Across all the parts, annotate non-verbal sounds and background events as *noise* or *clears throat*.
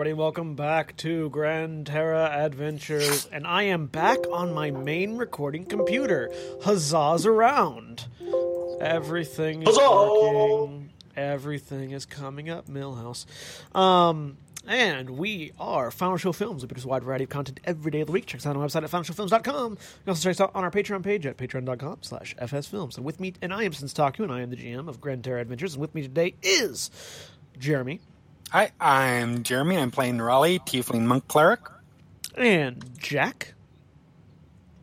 Everybody. Welcome back to Gran Terra Adventures, and I am back on my main recording computer. Huzzahs around! Everything is working. Everything is coming up, Milhouse. Um, and we are Final Show Films. We produce a wide variety of content every day of the week. Check us out on our website at finalshowfilms.com. You can also check us out on our Patreon page at patreon.com slash fsfilms. And with me, and I am Since Taku, and I am the GM of Gran Terra Adventures, and with me today is Jeremy. Hi, I'm Jeremy. I'm playing Raleigh, Tiefling Monk Cleric. And Jack.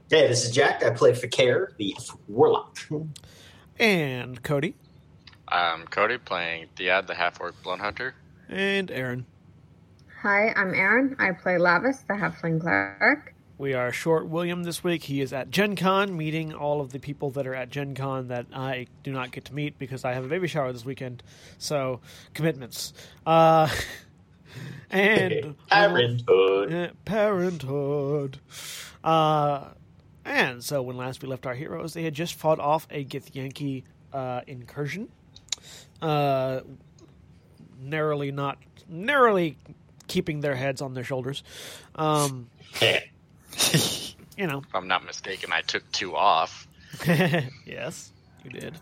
Hey, this is Jack. I play Fi'cayr, the Warlock. And Koty. I'm Koty playing Theod, the half orc blood hunter. And Erin. Hi, I'm Erin. I play Lavias, the Halfling Cleric. We are short William this week. He is at Gen Con meeting all of the people that are at Gen Con that I do not get to meet because I have a baby shower this weekend. So, commitments. Uh, *laughs* and *laughs* Parenthood. Parenthood. Uh, and so when last we left our heroes, they had just fought off a Githyanki uh, incursion. Uh, narrowly not narrowly keeping their heads on their shoulders. Um, *laughs* *laughs* you know, If I'm not mistaken, I took two off. *laughs* yes, you did.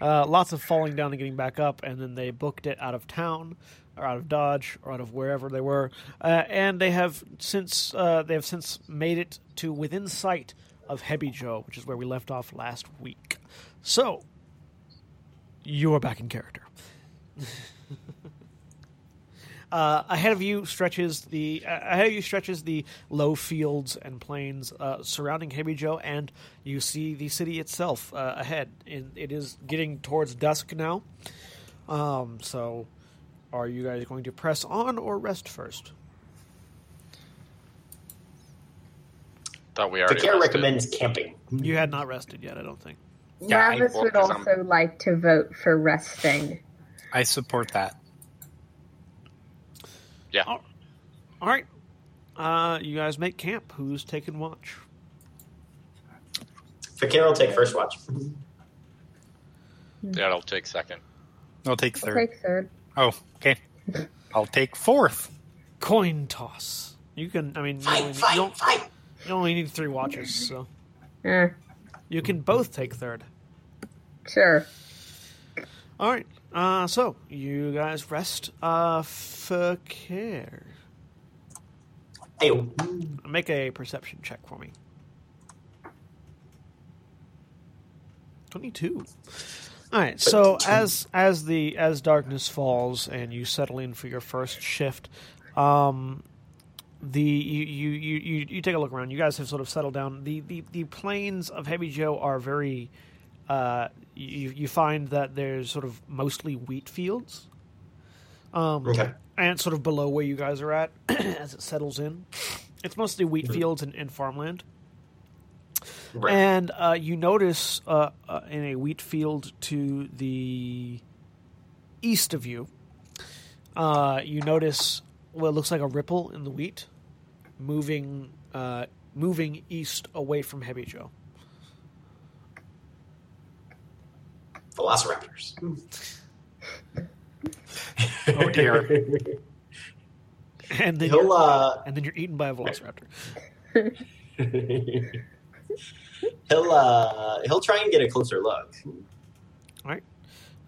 Uh, lots of falling down and getting back up, and then they booked it out of town, or out of Dodge, or out of wherever they were, uh, and they have since uh, they have since made it to within sight of Hebijo, which is where we left off last week. So, you are back in character. *laughs* Uh, ahead of you stretches the uh, ahead of you stretches the low fields and plains uh, surrounding Hebijo, and you see the city itself uh, ahead. And it is getting towards dusk now. Um, so, are you guys going to press on or rest first? Thought we already. Fi'cayr recommends camping. You had not rested yet, I don't think. Yeah, I- Lavias well, would 'cause I'm- also like to vote for resting. I support that. Yeah. All right, uh, you guys make camp. Who's taking watch? Fi'cayr will take first watch. Yeah, it'll take second. I'll take I'll third. take third. Oh, okay. I'll take fourth. Coin toss. You can. I mean, you only, Fight, you, don't, fight, fight. you only need three watches, so Eh, you can both take third. sure. All right. Uh, so you guys rest uh, for care. Hey, Make a perception check for me. Twenty-two. All right. So as as the as darkness falls and you settle in for your first shift, um, the you you, you, you you take a look around. You guys have sort of settled down. The the, the plains of Hebijo are very. Uh, you you find that there's sort of mostly wheat fields. Um, Okay. and sort of below where you guys are at *clears throat* as it settles in. It's mostly wheat fields and, and farmland. Right. And uh, you notice uh, uh, in a wheat field to the east of you, uh, you notice what looks like a ripple in the wheat moving uh, moving east away from Hebijo. Velociraptors. Oh dear. And then, He'll, you're, uh, and then you're eaten by a velociraptor. *laughs* he'll, uh, he'll try and get a closer look. All right.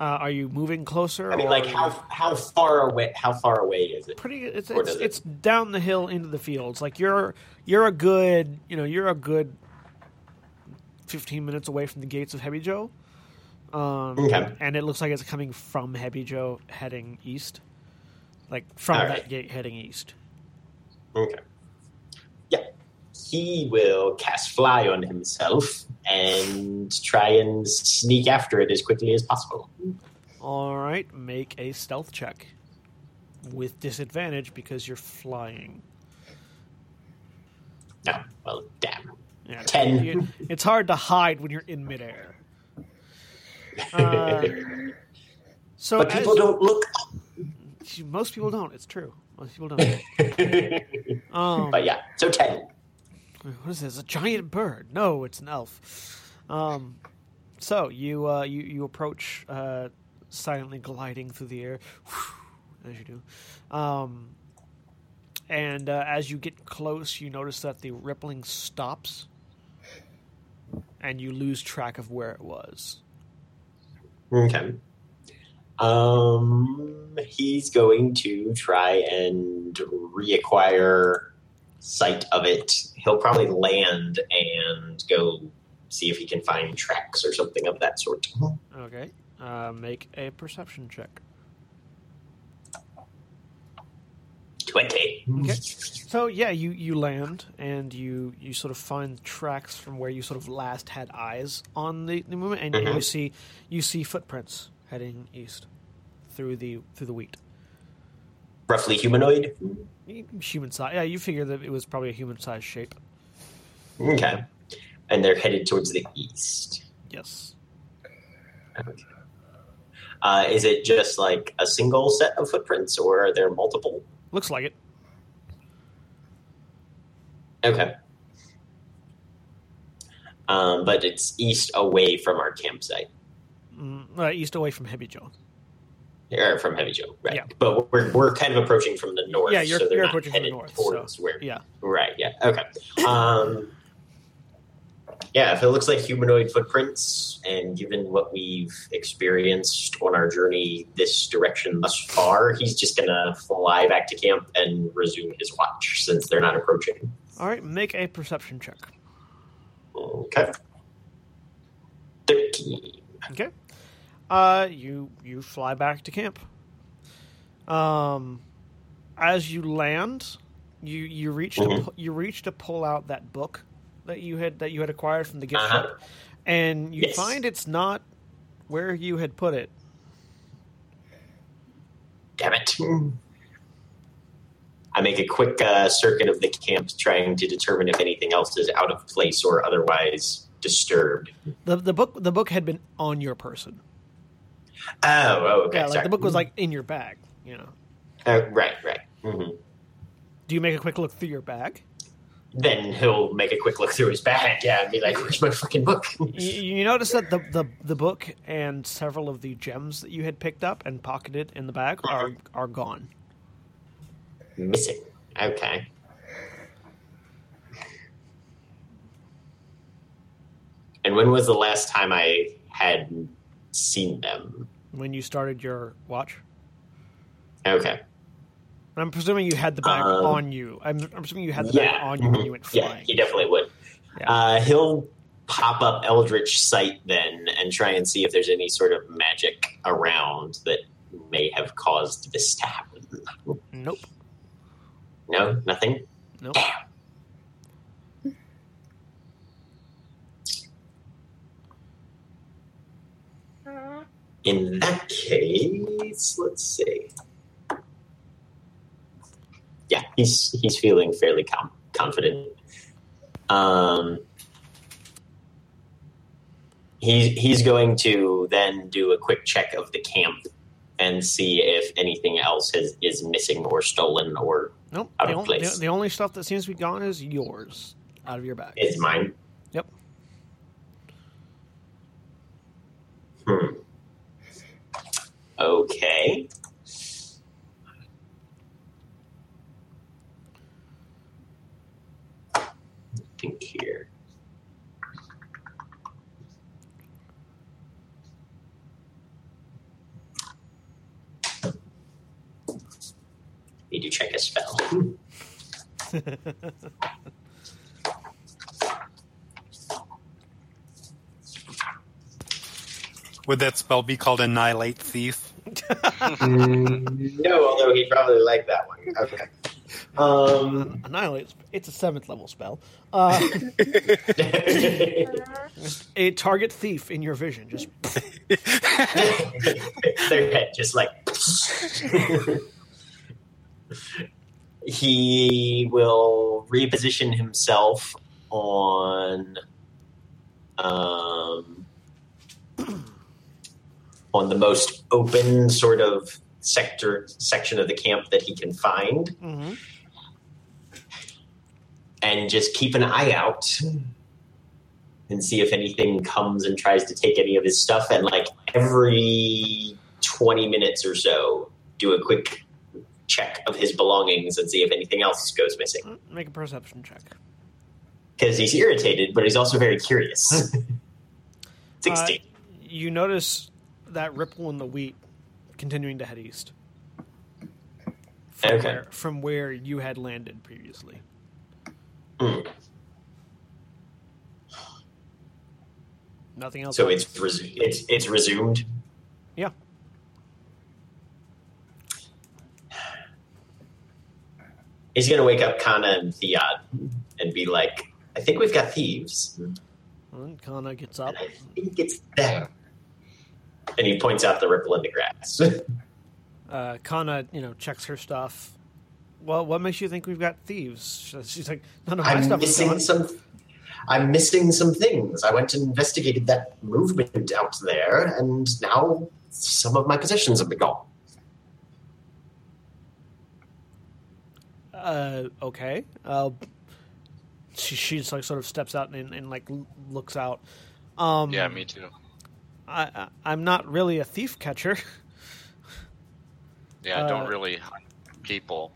Uh, are you moving closer? I mean, or like how how far away? How far away is it? pretty it's it's, it- it's down the hill into the fields like you're you're a good you know you're a good 15 minutes away from the gates of Hebijo um, Okay. and it looks like it's coming from Hebijo heading east like from All that gate heading east Okay. Yeah. He will cast fly on himself and try and sneak after it as quickly as possible. all right make a stealth check with disadvantage because you're flying No. Well, damn. yeah, Ten. it's hard to hide when you're in midair uh, so but people as- don't look. Most people don't. It's true. Most people don't. *laughs* Um, but yeah, so ten. what is this? A giant bird? No, it's an elf. Um, so you uh, you you approach uh, silently gliding through the air, as you do. Um, and uh, as you get close, you notice that the rippling stops, and you lose track of where it was. Okay. Um, he's going to try and reacquire sight of it. He'll probably land and go see if he can find tracks or something of that sort. Okay. Uh, make a perception check. Twenty. Okay. *laughs* So yeah, you, you land and you, you sort of find tracks from where you sort of last had eyes on the, the movement, and you Mhm. see you see footprints heading east through the through the wheat. Roughly humanoid. Human size. Yeah, you figure that it was probably a human sized shape. Okay. And they're headed towards the east. Yes. Okay. Uh, is it just like a single set of footprints, or are there multiple? Looks like it. Okay. Um, but it's east away from our campsite, Mm, uh, east away from Hebijo. or from Hebijo, right? Yeah. But we're, we're kind of approaching from the north. Yeah, you're- so they're you're not approaching from the north, Towards so- where? Yeah. Right. Yeah. Okay. Um, yeah. If it looks like humanoid footprints, and given what we've experienced on our journey this direction thus far, he's just gonna fly back to camp and resume his watch since they're not approaching. All right, make a perception check. Okay. Thirteen. Okay. Uh, you you fly back to camp. Um, as you land, you you reach to Mhm. pu- you reach to pull out that book that you had that you had acquired from the gift Uh-huh. shop, and you Yes. find it's not where you had put it. Damn it. I make a quick uh, circuit of the camp trying to determine if anything else is out of place or otherwise disturbed. the The book the book had been on your person. Oh, oh okay. yeah, like sorry. the book was like in your bag. You know. Uh, right, right. hmm Do you make a quick look through your bag? Then he'll make a quick look through his bag, yeah, and be like, "Where's my fucking book?" you, you notice that the, the the book and several of the gems that you had picked up and pocketed in the bag are are gone. Missing. Okay. And when was the last time I had seen them? when you started your watch. Okay. I'm presuming you had the bag Um, on you. I'm, I'm assuming you had the Yeah. bag on you when mhm. you went flying. Yeah, he definitely would. Yeah. Uh, he'll pop up Eldritch Sight then and try and see if there's any sort of magic around that may have caused this to happen. Nope. No, nothing. Nope. In that case, let's see. Yeah, he's he's feeling fairly com- confident. Um, he's he's going to then do a quick check of the camp and see if anything else has, is missing or stolen or Nope. Out the, of only, place. the, the only stuff that seems to be gone is yours out of your bag. It's mine. Yep. Hmm. Okay. Think here. Need to check a spell. *laughs* Would that spell be called Annihilate Thief? no, although he'd probably like that one. Okay. Um, Annihilate. It's a seventh level spell. Uh, *laughs* a target thief in your vision. Just *laughs* their head just like he will reposition himself on um on the most open sort of sector section of the camp that he can find mhm. and just keep an eye out and see if anything comes and tries to take any of his stuff and like every 20 minutes or so do a quick check of his belongings and see if anything else goes missing. Make a perception check. Because he's irritated, but he's also very curious. *laughs* 16. Uh, you notice that ripple in the wheat continuing to head east. From, Okay. where, from where you had landed previously. Hmm. Nothing else. So it's, resu- it's it's resumed. yeah. He's gonna wake up Kana and Theod and be like, "I think we've got thieves." And Kana gets up. And I think it's them. And he points out the ripple in the grass. *laughs* Uh, Kana, you know, checks her stuff. Well, what makes you think we've got thieves? She's like, none of my I'm stuff is missing gone. some. I'm missing some things. I went and investigated that movement out there, and now some of my possessions have been gone. Uh, okay. Uh, she she just like sort of steps out and, and like looks out. Um, Yeah, me too. I, I I'm not really a thief catcher. Yeah, I don't uh, really hunt people.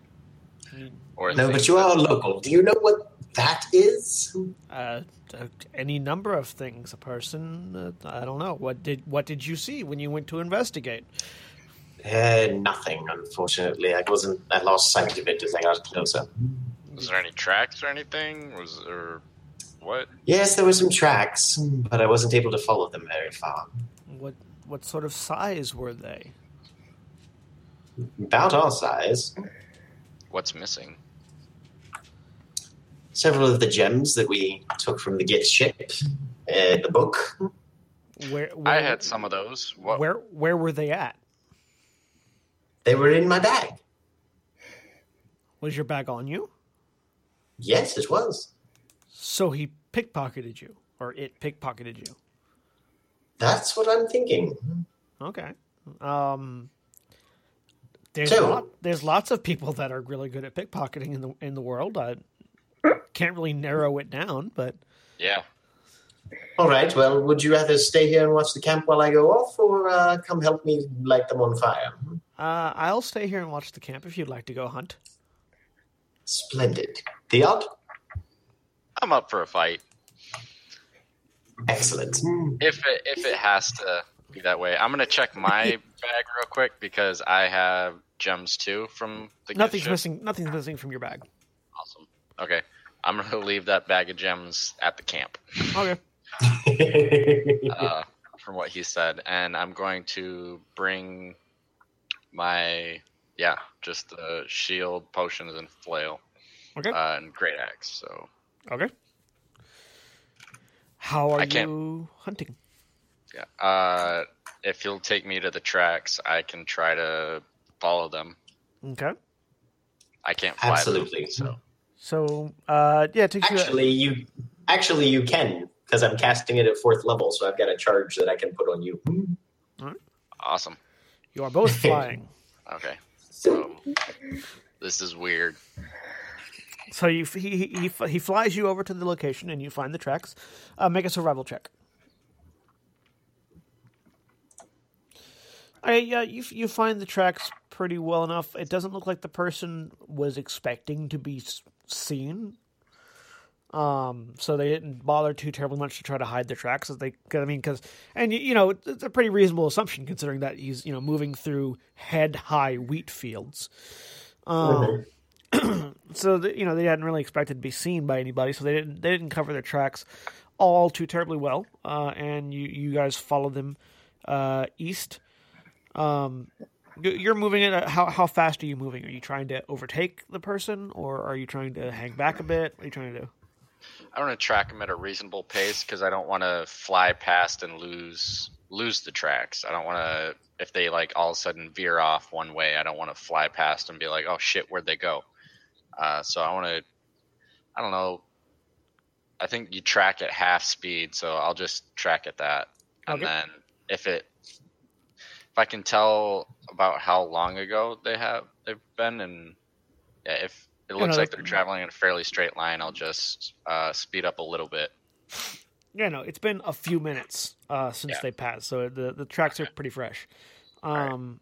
Or No, but you are that- local. Do you know what that is? Uh, uh, any number of things. A person. Uh, I don't know. What did what did you see when you went to investigate? Uh, nothing, unfortunately. I wasn't. I lost sight of it as I got closer. Was there any tracks or anything? Was there what? Yes, there were some tracks, but I wasn't able to follow them very far. What what sort of size were they? About our size. What's missing? Several of the gems that we took from the gift ship, uh, the book. Where, where I had some of those. What? Where where were they at? They were in my bag. Was your bag on you? Yes, it was. So he pickpocketed you, or it pickpocketed you. That's what I'm thinking. Okay. Um, there's So- lot, there's lots of people that are really good at pickpocketing in the in the world. I can't really narrow it down, but Yeah. All right. Well, would you rather stay here and watch the camp while I go off, or uh, come help me light them on fire? Uh, I'll stay here and watch the camp if you'd like to go hunt. Splendid. Theod? I'm up for a fight. Excellent. If it if it has to be that way, I'm gonna check my *laughs* bag real quick because I have gems too from the gift Nothing's ship. missing. Nothing's missing from your bag. Awesome. Okay, I'm gonna leave that bag of gems at the camp. Okay. *laughs* uh, from what he said, and I'm going to bring my yeah, just the shield, potions, and flail, Okay. uh, and great axe. So okay. How are I can't- you hunting? yeah, uh, if you'll take me to the tracks, I can try to follow them. Okay. I can't fly them, Absolutely. so So, uh, yeah, it takes you. Actually, you actually you can because I'm casting it at fourth level, so I've got a charge that I can put on you. awesome. You are both *laughs* flying. Okay, so this is weird. So you he, he he he flies you over to the location and you find the tracks. Uh, make a survival check. I yeah, you you find the tracks pretty well enough. It doesn't look like the person was expecting to be seen. Um, so they didn't bother too terribly much to try to hide their tracks. As they, cause, I mean, because and you, you know it's a pretty reasonable assumption considering that he's you know moving through head high wheat fields. Um, *clears throat* so the, you know they hadn't really expected to be seen by anybody, so they didn't they didn't cover their tracks all too terribly well. Uh, and you you guys follow them uh, east. Um, you- you're moving it. How how fast are you moving? Are you trying to overtake the person, or are you trying to hang back a bit? What are you trying to do? I want to track them at a reasonable pace because I don't want to fly past and lose lose the tracks. I don't want to if they like all of a sudden veer off one way. I don't want to fly past and be like, oh shit, where'd they go? Uh, so I want to. I don't know. I think you track at half speed, so I'll just track at that, and Okay. then if it if I can tell about how long ago they have they've been, and yeah, if it looks like they're traveling in a fairly straight line, I'll just uh, speed up a little bit. Yeah, no, it's been a few minutes uh, since Yeah. they passed, so the the tracks are pretty fresh. right. Um,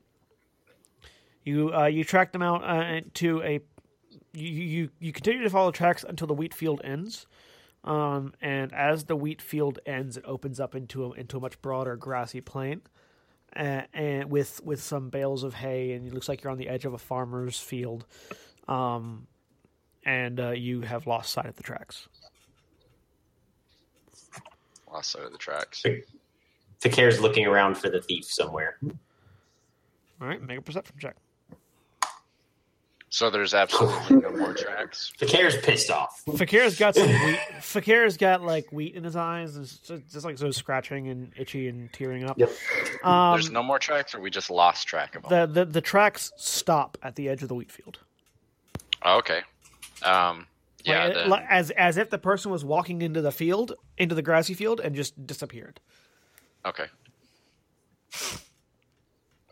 You uh, you track them out uh, to a you, you you continue to follow tracks until the wheat field ends. Um, and as the wheat field ends, it opens up into a, into a much broader grassy plain, uh, and with with some bales of hay, and it looks like you're on the edge of a farmer's field, um, and uh, you have lost sight of the tracks. Lost sight of the tracks. Fi'cayr's looking around for the thief somewhere. All right, make a perception check. So there's absolutely no more tracks. *laughs* Fi'cayr's pissed off. Fi'cayr's got some wheat. Fi'cayr's got like wheat in his eyes, and it's just, just like so scratching and itchy and tearing up. Yep. Um, there's no more tracks, or we just lost track of them. the, the the tracks stop at the edge of the wheat field. Oh, okay. Um, yeah. Like, then- like, as as if the person was walking into the field, into the grassy field, and just disappeared. Okay.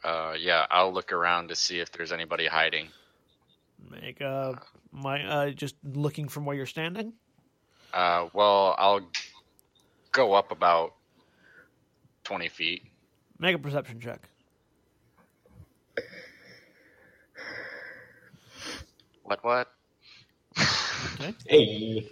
Uh, yeah, I'll look around to see if there's anybody hiding. Make uh my uh just looking from where you're standing. Uh, well, I'll go up about twenty feet. Make a perception check. What? What? Hey.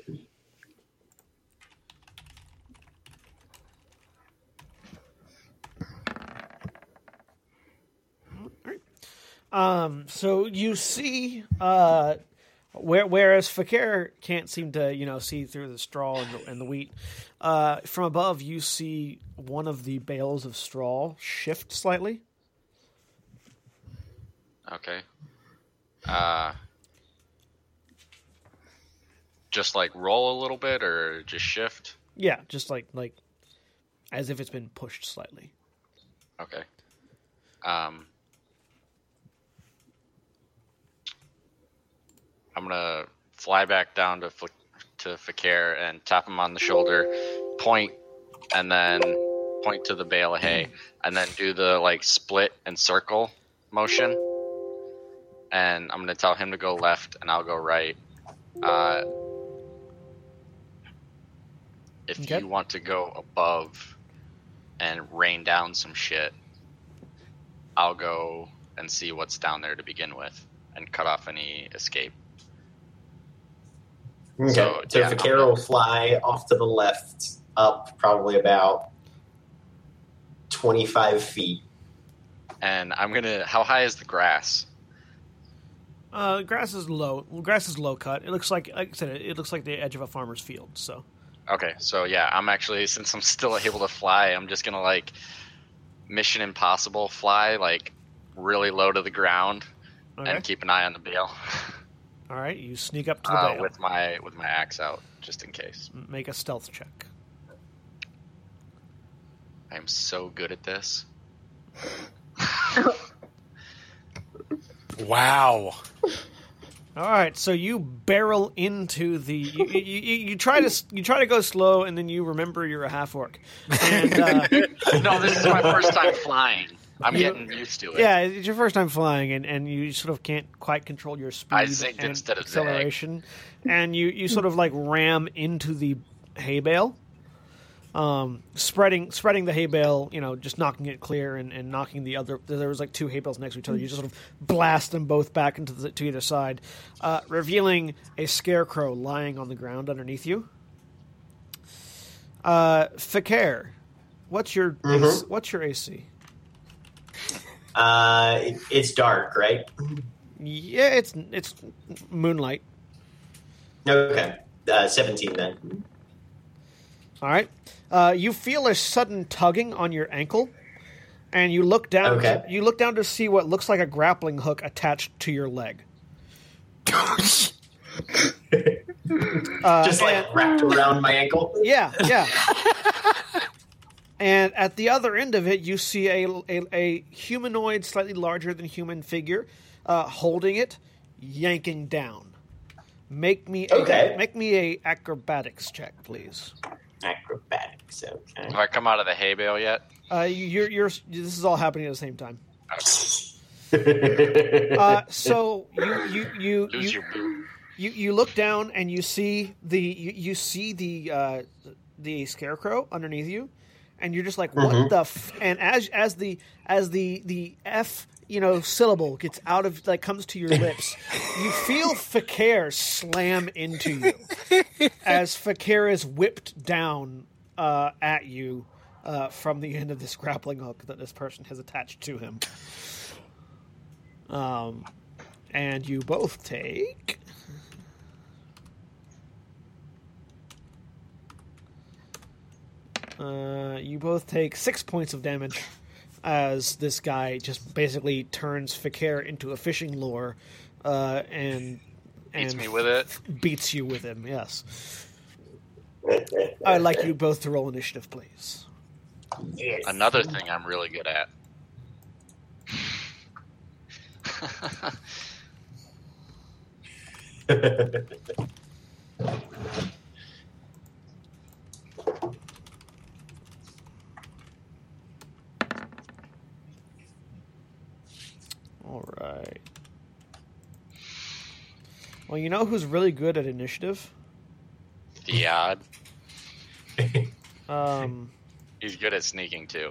Um, so you see, uh, where, whereas Fi'cayr can't seem to, you know, see through the straw and the, and the wheat, uh, from above you see one of the bales of straw shift slightly. Okay. Uh, just like roll a little bit, or just shift. Yeah, just like like as if it's been pushed slightly. Okay. Um, I'm gonna fly back down to to Fi'cayr and tap him on the shoulder, point, and then point to the bale of hay, and then do the like split and circle motion. And I'm gonna tell him to go left, and I'll go right. Uh, if Okay. you want to go above and rain down some shit, I'll go and see what's down there to begin with and cut off any escape. Okay. So, So, yeah, Fi'cayr I'm- will fly off to the left, up probably about 25 feet. And I'm gonna. How high is the grass? Uh, grass is low. Well, grass is low cut. It looks like, like I said, it, it looks like the edge of a farmer's field. So Okay, so yeah, I'm actually since I'm still able to fly, I'm just gonna like Mission Impossible fly like really low to the ground okay. and keep an eye on the bale *laughs* all right, you sneak up to the uh, bale. with my with my axe out just in case. Make a stealth check. I am so good at this. *laughs* *laughs* Wow. All right, so you barrel into the. You, you, you, you try to you try to go slow, and then you remember you're a half orc. And uh, *laughs* no, this is my first time flying. I'm You- getting used to it. yeah, it's your first time flying, and, and you sort of can't quite control your speed and instead of zag. acceleration, and you, you sort of like ram into the hay bale, um, spreading spreading the hay bale, you know, just knocking it clear and, and knocking the other. There was like two hay bales next to each other. You just sort of blast them both back into the, to either side, uh, revealing a scarecrow lying on the ground underneath you. Uh, Fi'cayr, what's your Mhm. what's your AC? Uh, it, it's dark, right? Yeah, it's it's moonlight. Okay. Uh, 17 then. All right. Uh, you feel a sudden tugging on your ankle, and you look down. Okay. you look down to see what looks like a grappling hook attached to your leg. *laughs* Uh, Just like wrapped around my ankle. yeah, yeah. *laughs* and at the other end of it, you see a a, a humanoid, slightly larger than human figure, uh, holding it, yanking down. Make me a, Okay. make me a acrobatics check, please. Acrobatics, okay. Have I come out of the hay bale yet? Uh, you're, you're, this is all happening at the same time. Uh, *laughs* so you you you Lose you, your you you look down and you see the you, you see the uh, the scarecrow underneath you, and you're just like, what Mhm. the? F-? And as as the as the the F you know syllable gets out of like comes to your lips, you feel Fi'cayr slam into you as Fi'cayr is whipped down uh, at you uh, from the end of this grappling hook that this person has attached to him. Um, and you both take. Uh, you both take six points of damage as this guy just basically turns Fi'cayr into a fishing lure uh, and Beats and me with it. beats you with him. Yes, I'd like you both to roll initiative, please. Yes. Another thing I'm really good at. *laughs* *laughs* All right. Well, you know who's really good at initiative? Theod. *laughs* Um, He's good at sneaking too.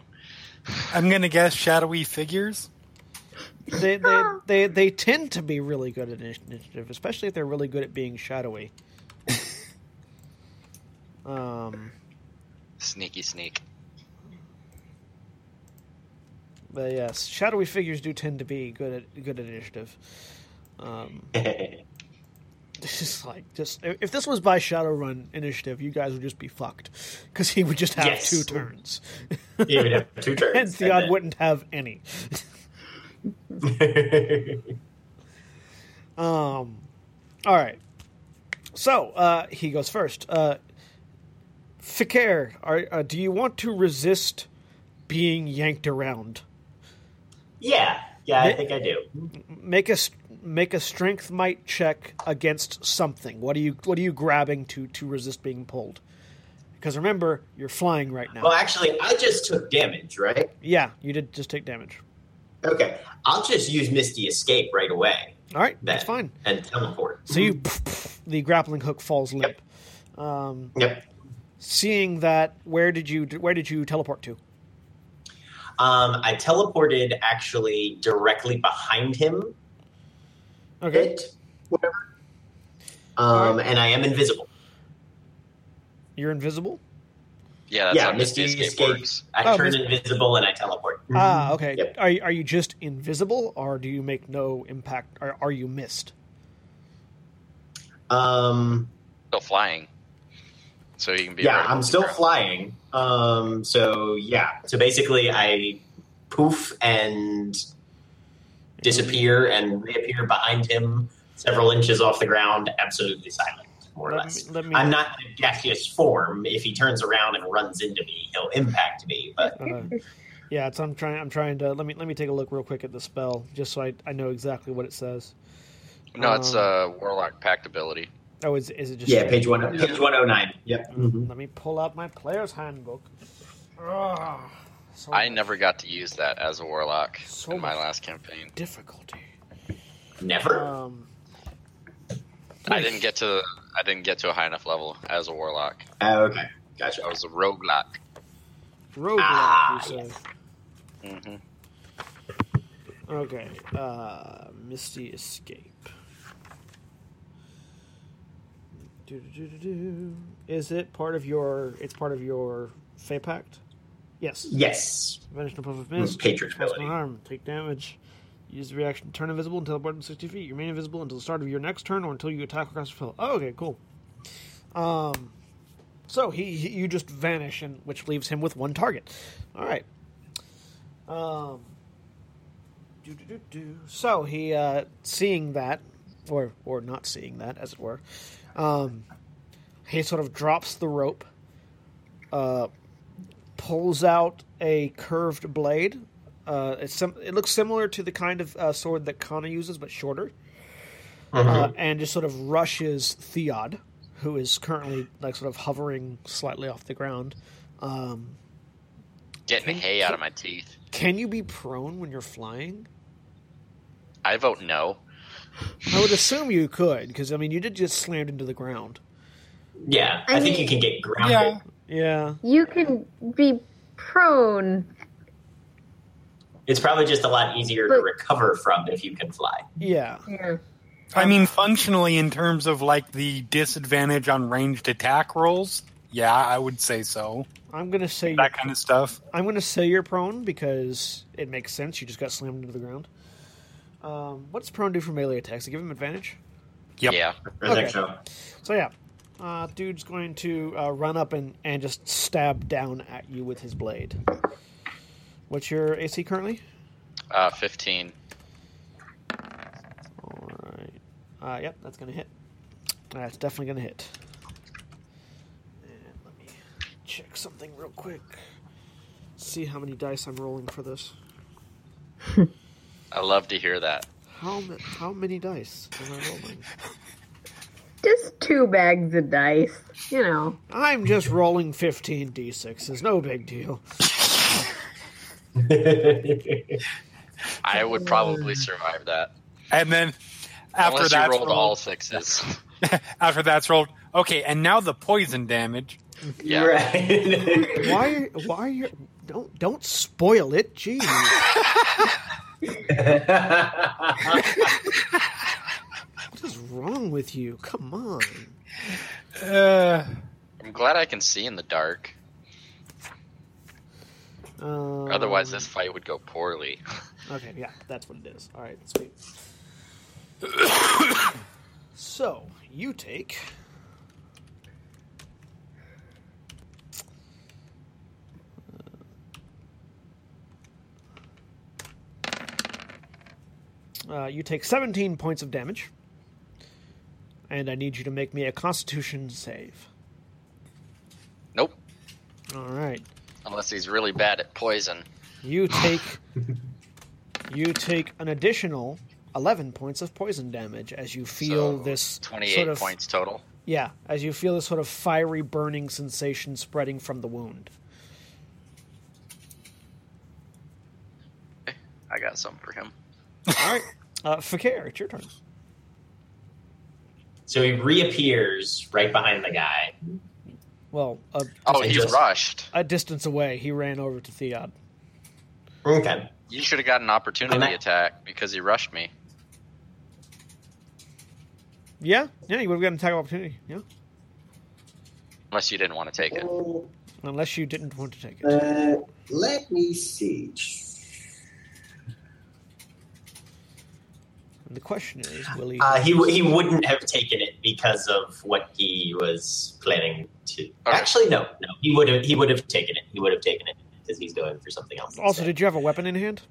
I'm gonna guess shadowy figures. they, they, they, they tend to be really good at initiative, especially if they're really good at being shadowy. *laughs* Um, Sneaky sneak. But yes, shadowy figures do tend to be good at good at initiative. Um, *laughs* *laughs* This is like just if this was by Shadowrun initiative, you guys would just be fucked because he would just have Yes. two turns, *laughs* you would have two turns. and Theod wouldn't have any. Um, all right. So uh, he goes first. Uh, Fi'cayr, are, uh, do you want to resist being yanked around? Yeah, yeah, I think I do. Make a make a strength might check against something. What are you What are you grabbing to to resist being pulled? Because remember, you're flying right now. Well, actually, I just took damage, right? yeah, you did just take damage. Okay, I'll just use Misty Escape right away. All right, Then, that's fine. And teleport. So you *laughs* the grappling hook falls limp. Um, Yep. seeing that, where did you where did you teleport to? Um, I teleported actually directly behind him. Okay. It, whatever. Um, and I am invisible. You're invisible. Yeah, that's yeah, how Misty Misty Escape, Escape. works. I Oh, turn Misty- invisible and I teleport. Ah, okay. Yep. Are you, are you just invisible, or do you make no impact? Or are you missed? Um, Still flying. So you can be. yeah, right I'm still ground. flying. Um, so yeah, so basically I poof and disappear and reappear behind him, several inches off the ground, absolutely silent, more or less. me- me- I'm not in a gaseous form. If he turns around and runs into me, he'll impact me. But Uh, yeah, it's, I'm trying. I'm trying to let me let me take a look real quick at the spell, just so I, I know exactly what it says. No, it's a uh, Warlock Pact ability. Oh, is is it just yeah, page one, page one oh nine. Yep. Mhm. Let me pull out my player's handbook. Ugh, so I much never got to use that as a Warlock So in my last campaign. difficulty. Never. Um, I didn't get to. I didn't get to a high enough level as a Warlock. Oh, okay, gotcha. I was a roguelock. roguelike, Ah, you say. hmm Okay, uh, Misty Escape. Is it part of your? It's part of your Fey Pact. Yes. Yes. Vanish no puff of mist. No ability. harm. Take damage. Use the reaction. Turn invisible and teleport in sixty feet. You remain invisible until the start of your next turn, or until you attack across the field. Oh, okay, cool. Um, so he, he you just vanish, and which leaves him with one target. All right. Um. Do, do, do, do. So he, uh, seeing that, or or not seeing that, as it were, um, he sort of drops the rope, uh, pulls out a curved blade. Uh, it's sim- it looks similar to the kind of uh, sword that Kana uses, but shorter, uh, and just sort of rushes Theod, who is currently like sort of hovering slightly off the ground. Um, Getting hay out of my teeth. can you be prone when you're flying? I vote no. I would assume you could, because I mean, you did just slammed into the ground. Yeah, I I, think mean- you can get grounded. Yeah. Yeah, You can be prone It's probably just a lot easier to recover from if you can fly. Yeah. Yeah. I mean, functionally, in terms of like the disadvantage on ranged attack rolls, yeah, I would say so. I'm gonna say That kind of stuff. I'm gonna say you're prone because it makes sense. You just got slammed into the ground. Um, what's prone do for melee attacks? To give him advantage. Yep. Yeah. I think Okay. so. So yeah, uh, dude's going to uh, run up and, and just stab down at you with his blade. What's your AC currently? Uh, 15. All right. Uh, yep, that's gonna hit. That's definitely gonna hit. And let me check something real quick. See how many dice I'm rolling for this. *laughs* I love to hear that. How how many dice am I rolling? Just two bags of dice. You know. I'm just rolling 15 d6s. No big deal. I would probably survive that. And then after Unless that's you rolled rolled, all sixes. *laughs* after that's rolled, okay, and now the poison damage. yeah. Right. Why why are you don't don't spoil it. Jeez. *laughs* What is wrong with you? Come on. Uh, I'm glad I can see in the dark. Um, Otherwise, this fight would go poorly. Okay, yeah, that's what it is. All right, sweet. *coughs* so you take. Uh, you take 17 points of damage, and I need you to make me a Constitution save. Nope. All right. Unless he's really bad at poison. You take *laughs* you take an additional eleven points of poison damage as you feel So, this 28 sort of points total. yeah, as you feel this sort of fiery burning sensation spreading from the wound. I got some for him. All right, uh, Fi'cayr, it's your turn. so he reappears right behind the guy. Well, a, Oh, Just- he's just- rushed. a distance away, he ran over to Theod. Okay. You should have got an opportunity I'm attack because he rushed me. Yeah, yeah, you would have got an attack opportunity. Yeah, Unless you didn't want to take it. unless you didn't want to take it. Uh, let me see. The question is, will he? Uh, he w- he wouldn't have taken it because of what he was planning to. Actually, no, no. He would have he would have taken it. He would have taken it because he's going for something else. also, instead. did you have a weapon in hand?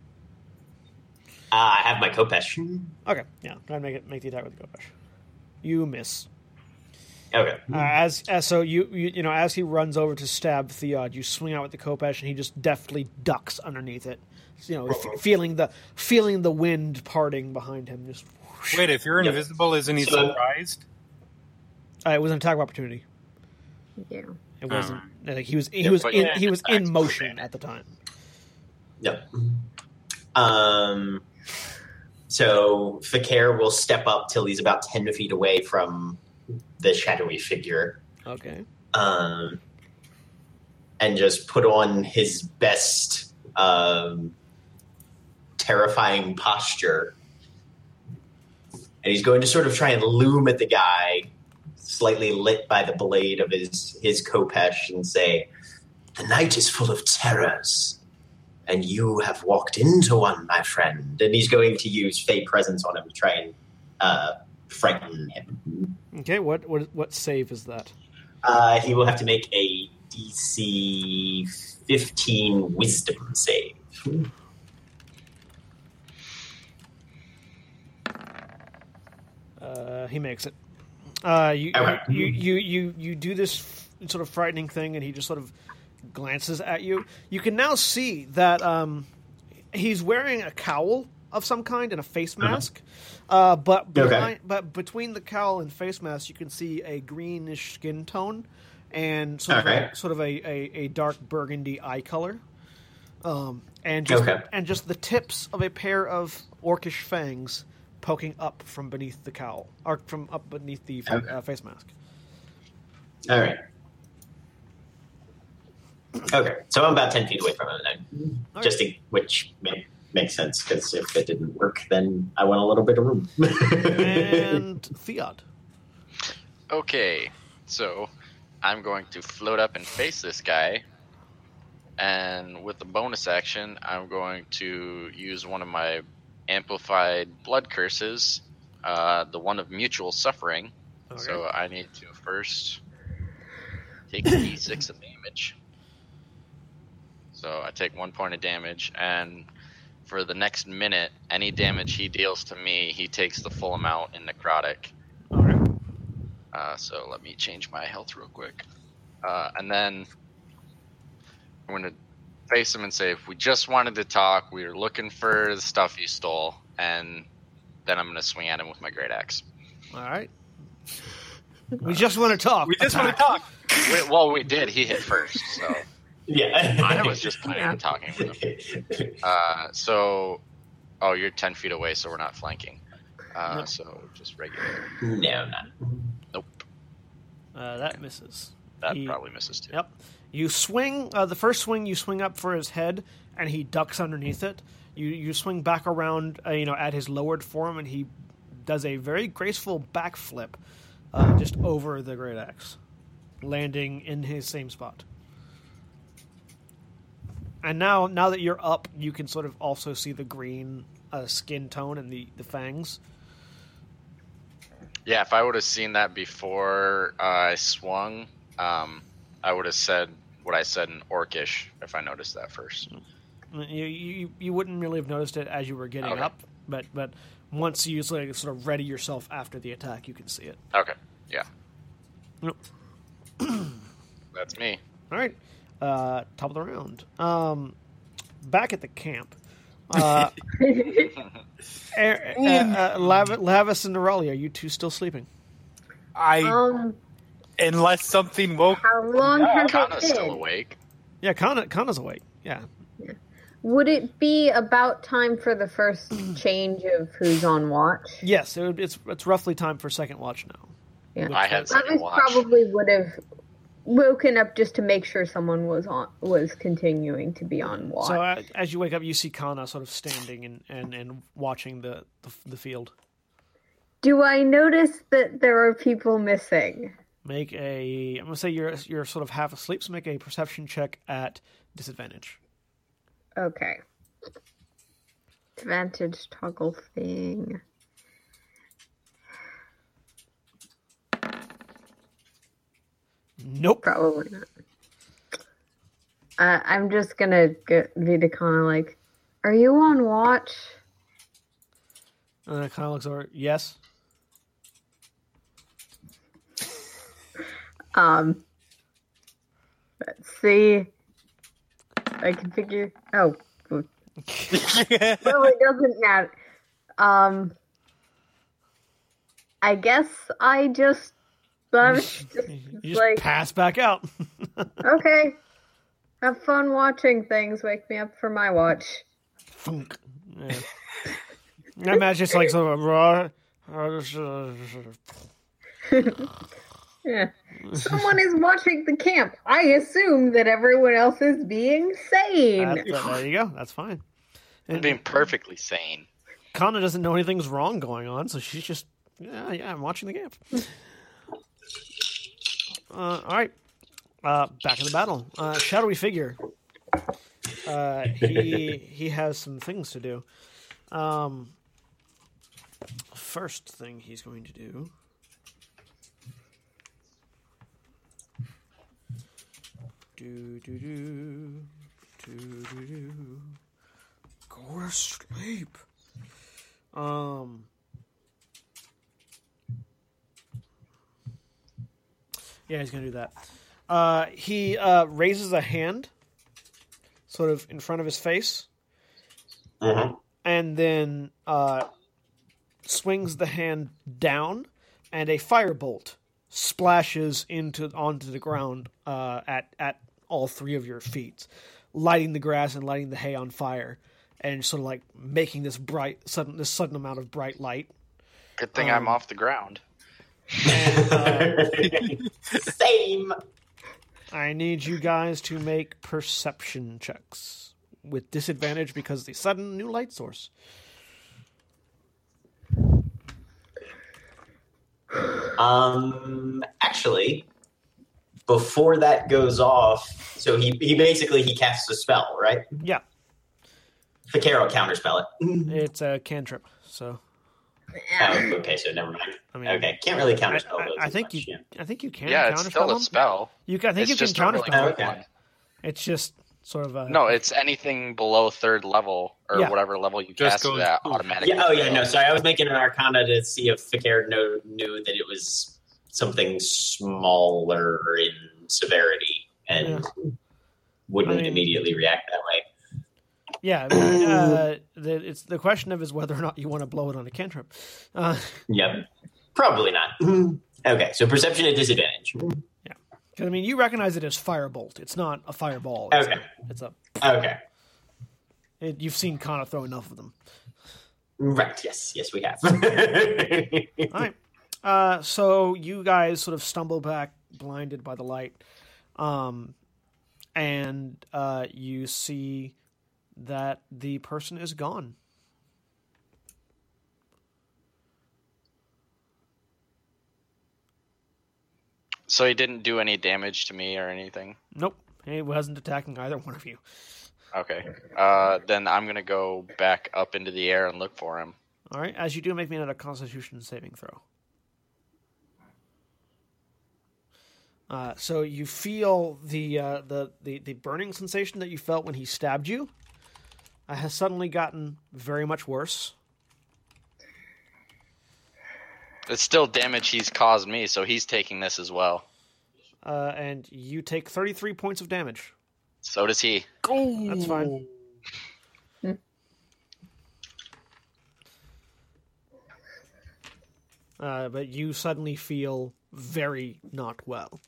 uh, I have my Khopesh. Okay, yeah, go ahead and make it make the attack with the Khopesh. You miss. Okay. Uh, as as so you, you you know as he runs over to stab Theod, you swing out with the Khopesh, and he just deftly ducks underneath it. You know, f- feeling the feeling the wind parting behind him. Just whoosh. wait, if you're Yep. invisible, isn't he So- surprised? Uh, it was an attack of opportunity. Yeah. It wasn't like he was he Yeah, was in yeah, he was in motion at the time. Yep. Um. So Fi'cayr will step up till he's about ten feet away from the shadowy figure, Okay. um, and just put on his best um, terrifying posture. And he's going to sort of try and loom at the guy, slightly lit by the blade of his his Khopesh, and say, "The night is full of terrors." and you have walked into one, my friend. And he's going to use Fey Presence on him to try and uh, frighten him. Okay. What what what save is that? Uh, he will have to make a DC 15 Wisdom save. Uh, he makes it. Uh, you, you, you, you, you do this f- sort of frightening thing, and he just sort of glances at you. You can now see that um, he's wearing a cowl of some kind and a face mask. Uh, but Okay. but between the cowl and face mask, you can see a greenish skin tone and sort of, a, sort of a, a, a dark burgundy eye color. Um, and just Okay. and just the tips of a pair of orcish fangs poking up from beneath the cowl, or from up beneath the Okay. uh, face mask. All right. Okay, so I'm about 10 feet away from him then. Okay. Just to, which may makes sense because if it didn't work, then I want a little bit of room. and *laughs* Theod. Okay, so I'm going to float up and face this guy. And with the bonus action, I'm going to use one of my amplified blood curses, uh, the one of mutual suffering. So I need to first take d6 of damage. So I take one point of damage, and for the next minute, any damage he deals to me, he takes the full amount in necrotic. Okay. Uh, so let me change my health real quick. Uh, and then I'm going to face him and say, if we just wanted to talk, we were looking for the stuff you stole. And then I'm going to swing at him with my great axe. All right. We just want to talk. We just want to talk. Wait, well, we did. He hit first. So yeah. I was just planning on talking with him. Uh, so, oh, you're 10 feet away, so we're not flanking. Uh, Nope. So just regular. no, not. Nope. Uh, that misses. That He- probably misses too. Yep. You swing uh, the first swing. You swing up for his head, and he ducks underneath it. You you swing back around, uh, you know, at his lowered form, and he does a very graceful backflip, uh, just over the great axe, landing in his same spot. And now, now that you're up, you can sort of also see the green uh, skin tone and the, the fangs. Yeah, if I would have seen that before uh, I swung, um, I would have said what I said in Orcish if I noticed that first. You, you you wouldn't really have noticed it as you were getting Okay. up, but but once you sort of, sort of ready yourself after the attack, you can see it. Okay, yeah. Yep. *coughs* That's me. All right, uh, top of the round. Um, back at the camp, uh, *laughs* Er- uh, uh, Lav- Lavias and Nerali, are you two still sleeping? I um, unless something woke. how long has it Kana's still been? awake. Yeah, Kana, Kana's awake. Yeah, Would it be about time for the first change of who's on watch? yes, it would, it's it's roughly time for second watch now. Yeah. I had second watch. probably would have woken up just to make sure someone was on was continuing to be on watch. So uh, as you wake up, you see Kana sort of standing and, and, and watching the, the the field. Do I notice that there are people missing? Make a. I'm gonna say you're you're sort of half asleep, so make a perception check at disadvantage. Okay. Advantage toggle thing. Nope. Probably not. Uh, I'm just gonna get be to kind of like, are you on watch? And uh, Kana looks over. Yes. Um, let's see. I can figure. Oh, well, it doesn't matter. Um, I guess I just. I'm just You just like pass back out. okay. Have fun watching things. Wake me up for my watch. Funk. Yeah. I imagine it's like sort of raw. Yeah. Someone is watching the camp. I assume that everyone else is being sane. That- there you go. That's fine. I'm And being perfectly sane. Kana doesn't know anything's wrong going on, so she's just yeah, yeah. I'm watching the camp. Uh, all right, uh, back in the battle. Uh, shadowy figure. Uh, he *laughs* he has some things to do. Um, first thing he's going to do. Do do do do do do. Go to sleep. Um. Yeah, he's gonna do that. Uh, he uh, raises a hand, sort of in front of his face, Mhm. and then uh, swings the hand down, and a firebolt splashes into onto the ground uh, at at all three of your feet, lighting the grass and lighting the hay on fire, and sort of like making this bright sudden this sudden amount of bright light. Good thing Um, I'm off the ground. And uh, *laughs* Same. I need you guys to make perception checks. with disadvantage because of the sudden new light source. Um, actually, before that goes off, so he he basically he casts a spell, right? Yeah, Ficaro counterspell it. it's a cantrip. So Oh, okay, so never mind. I mean, okay, can't really counterspell I- those. I think much, you. yeah. I think you can. Yeah, it's counterspell still a them. spell. You can, I think it's you can a really counterspell. Okay. one. It's just sort of a No, it's anything below third level or Yeah. whatever level you Just cast it goes automatically. Yeah. Oh, yeah. No, sorry. I was making an Arcana to see if Ficaro knew, knew that it was something smaller in severity and wouldn't I mean- immediately react that way. Yeah, uh, the, it's the question of is whether or not you want to blow it on a cantrip. Uh, Yep. Probably not. *laughs* Okay, so perception at disadvantage. 'Cause, I mean, you recognize it as firebolt. It's not a fireball. It's Okay. A, it's a. Okay. It, you've seen Kana throw enough of them. Right. Yes. Yes, we have. *laughs* All right. Uh, so you guys sort of stumble back, blinded by the light, um, and uh, you see that the person is gone. So he didn't do any damage to me or anything. Nope, he wasn't attacking either one of you. Okay. Uh, then I'm gonna go back up into the air and look for him. All right. As you do, make me another Constitution saving throw. Uh, so you feel the, uh, the the the burning sensation that you felt when he stabbed you uh, has suddenly gotten very much worse. It's still damage he's caused me, so he's taking this as well. Uh, and you take 33 points of damage. So does he. That's fine. Uh, but you suddenly feel very not well.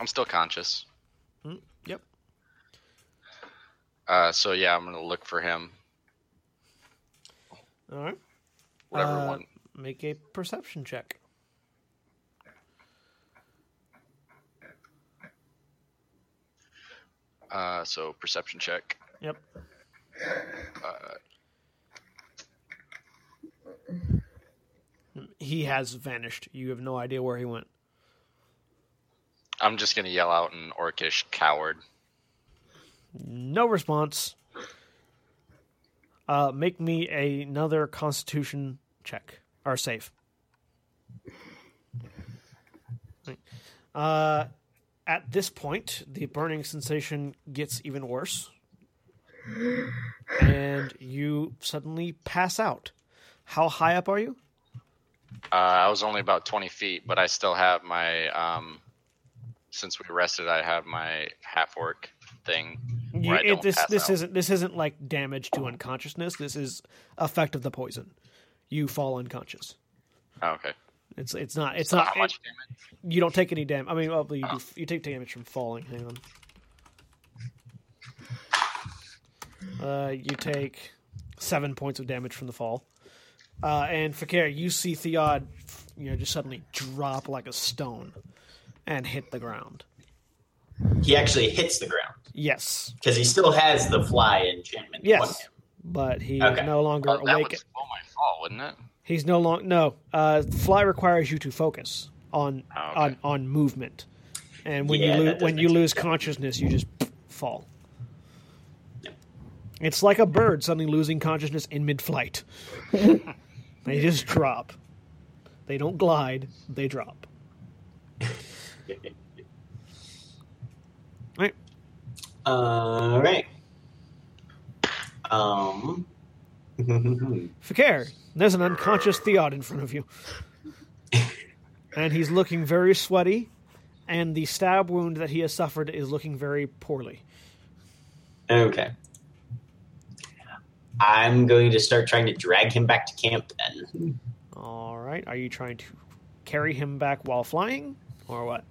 I'm still conscious. Yep. Uh, so yeah, I'm gonna look for him. All right. Whatever Uh, one. Make a perception check. Uh, so perception check. Yep. Uh, He has vanished. You have no idea where he went. I'm just gonna yell out an Orcish, coward. No response. Uh, make me another Constitution check or save. Uh, at this point, the burning sensation gets even worse, and you suddenly pass out. How high up are you? Uh, I was only about 20 feet, but I still have my. Um, since we rested, I have my half orc thing. You, it- this this out. isn't this isn't like damage to unconsciousness. This is effect of the poison. You fall unconscious. Oh, okay. It's it's not it's So not how much damage? you don't take any damage. I mean, well, you do, you take damage from falling. Hang on. Uh, you take seven points of damage from the fall. Uh, and Fi'cayr, you see Theod, you know, just suddenly drop like a stone and hit the ground. he actually hits the ground Yes, because he still has the fly enchantment. yes, but he Okay. is no longer Oh, that awake. would slow my fall, wouldn't it? He's no longer no. Uh, fly requires you to focus on Oh, okay. on on movement, and when Yeah, you that lose when make you sense. lose consciousness, you just fall. It's like a bird suddenly losing consciousness in mid-flight. *laughs* they just drop. They don't glide. They drop. *laughs* Right. All right. Um. Fi'cayr, there's an unconscious Theod in front of you. and he's looking very sweaty, and the stab wound that he has suffered is looking very poorly. okay. I'm going to start trying to drag him back to camp then. All right. Are you trying to carry him back while flying, or what?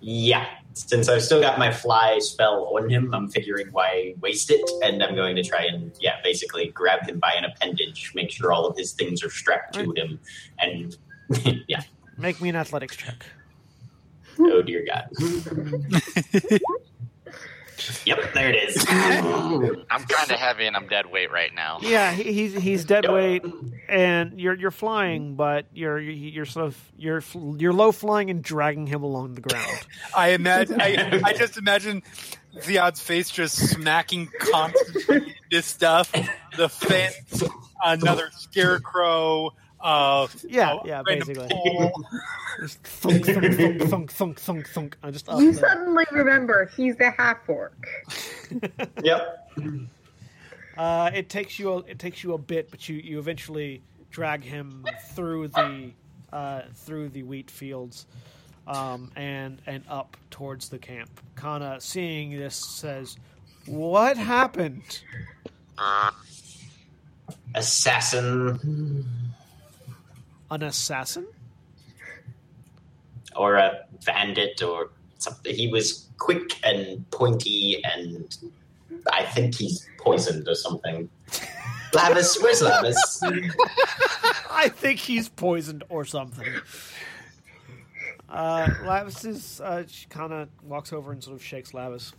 Yeah, since I've still got my fly spell on him, I'm figuring why waste it, and I'm going to try and yeah, basically grab him by an appendage, make sure all of his things are strapped to him, and *laughs* yeah. Make me an athletics check. Oh dear God. *laughs* *laughs* Yep, there it is. *laughs* I'm kind of heavy and I'm dead weight right now. Yeah, he, he's he's dead Yep. weight, and you're you're flying, but you're you're sort of you're you're low flying and dragging him along the ground. *laughs* I imagine. I, I just imagine Theod's face just smacking constantly this stuff. The fence, another scarecrow. Uh, Yeah, a yeah, basically. Just thunk thunk thunk thunk thunk thunk thunk. I just You there. suddenly remember he's a half orc. *laughs* yep. Uh, it takes you a, it takes you a bit, but you, you eventually drag him through the uh, through the wheat fields um, and and up towards the camp. Kana, seeing this, says, "What happened?" Assassin An assassin? or a bandit or something. He was quick and pointy, and I think he's poisoned or something. *laughs* Lavias, where's Lavias? *laughs* I think he's poisoned or something. Uh, Lavias is uh, she kind of walks over and sort of shakes Lavis.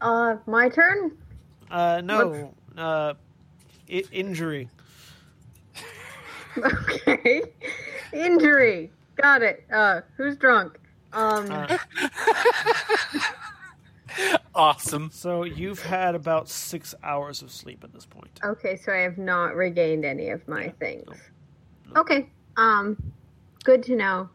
Uh, my turn? Uh, no, uh, I- injury. Okay. Injury. Got it. Uh, who's drunk? Um, Uh, *laughs* Awesome. so you've had about six hours of sleep at this point. okay, so I have not regained any of my things. Okay. Um, good to know.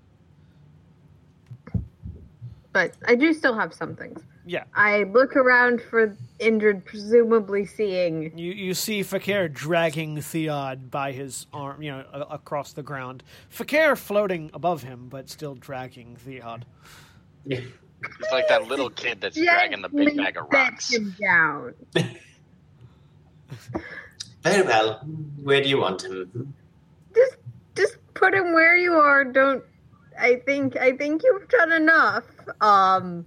But I do still have some things. Yeah. I look around for injured, presumably seeing. You you see Fi'cayr dragging Theod by his arm, you know, a- across the ground. Fi'cayr floating above him, but still dragging Theod. He's like that little kid that's dragging the big bag of rocks. him down. Very well. Where do you want him? Just, just put him where you are. Don't. I think. I think you've done enough. Um.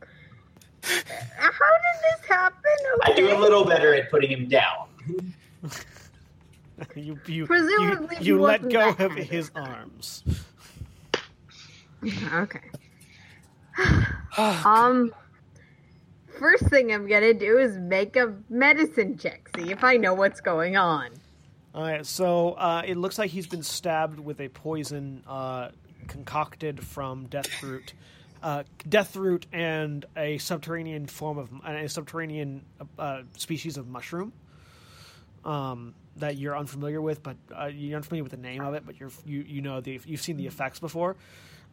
How did this happen? I do a little better at putting him down. *laughs* you you Presumably you, you let go of kind his arms. Okay. *sighs* um. First thing I'm gonna do is make a medicine check. See if I know what's going on. All right, so uh, it looks like he's been stabbed with a poison uh, concocted from death root, uh, death root, and a subterranean form of a subterranean uh, species of mushroom um, that you're unfamiliar with, but uh, you're unfamiliar with the name of it, but you're you you know the you've seen the effects before.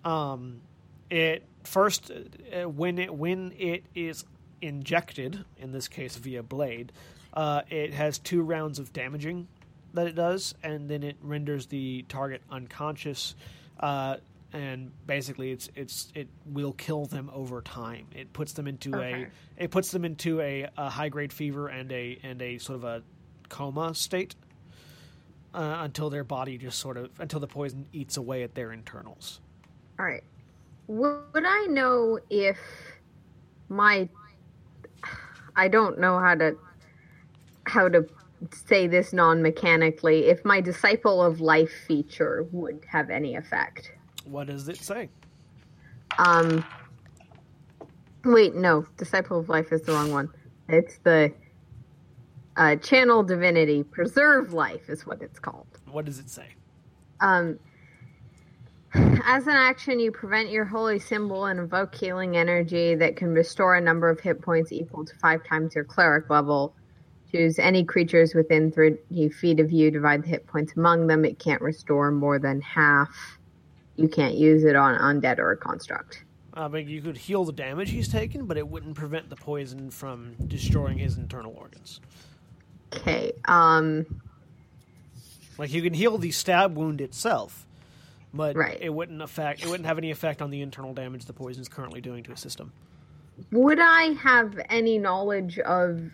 Um, it first uh, when it when it is injected, in this case via blade, uh, it has two rounds of damaging that it does, and then it renders the target unconscious. Uh, and basically, it's it's it will kill them over time. It puts them into Okay. a it puts them into a, a high grade fever and a and a sort of a coma state uh, until their body just sort of until the poison eats away at their internals. All right. Would I know if my I don't know how to how to say this non-mechanically if my disciple of life feature would have any effect. What does it say? Um Wait, no, disciple of life is the wrong one. It's the uh, channel divinity preserve life is what it's called. What does it say? Um, as an action, you prevent your holy symbol and invoke healing energy that can restore a number of hit points equal to five times your cleric level. Choose any creatures within 30 feet of you, divide the hit points among them. It can't restore more than half. You can't use it on undead or a construct. I mean, you could heal the damage he's taken, but it wouldn't prevent the poison from destroying his internal organs. Okay. Um, Like you can heal the stab wound itself, but Right. it wouldn't affect. It wouldn't have any effect on the internal damage the poison is currently doing to his system. would I have any knowledge of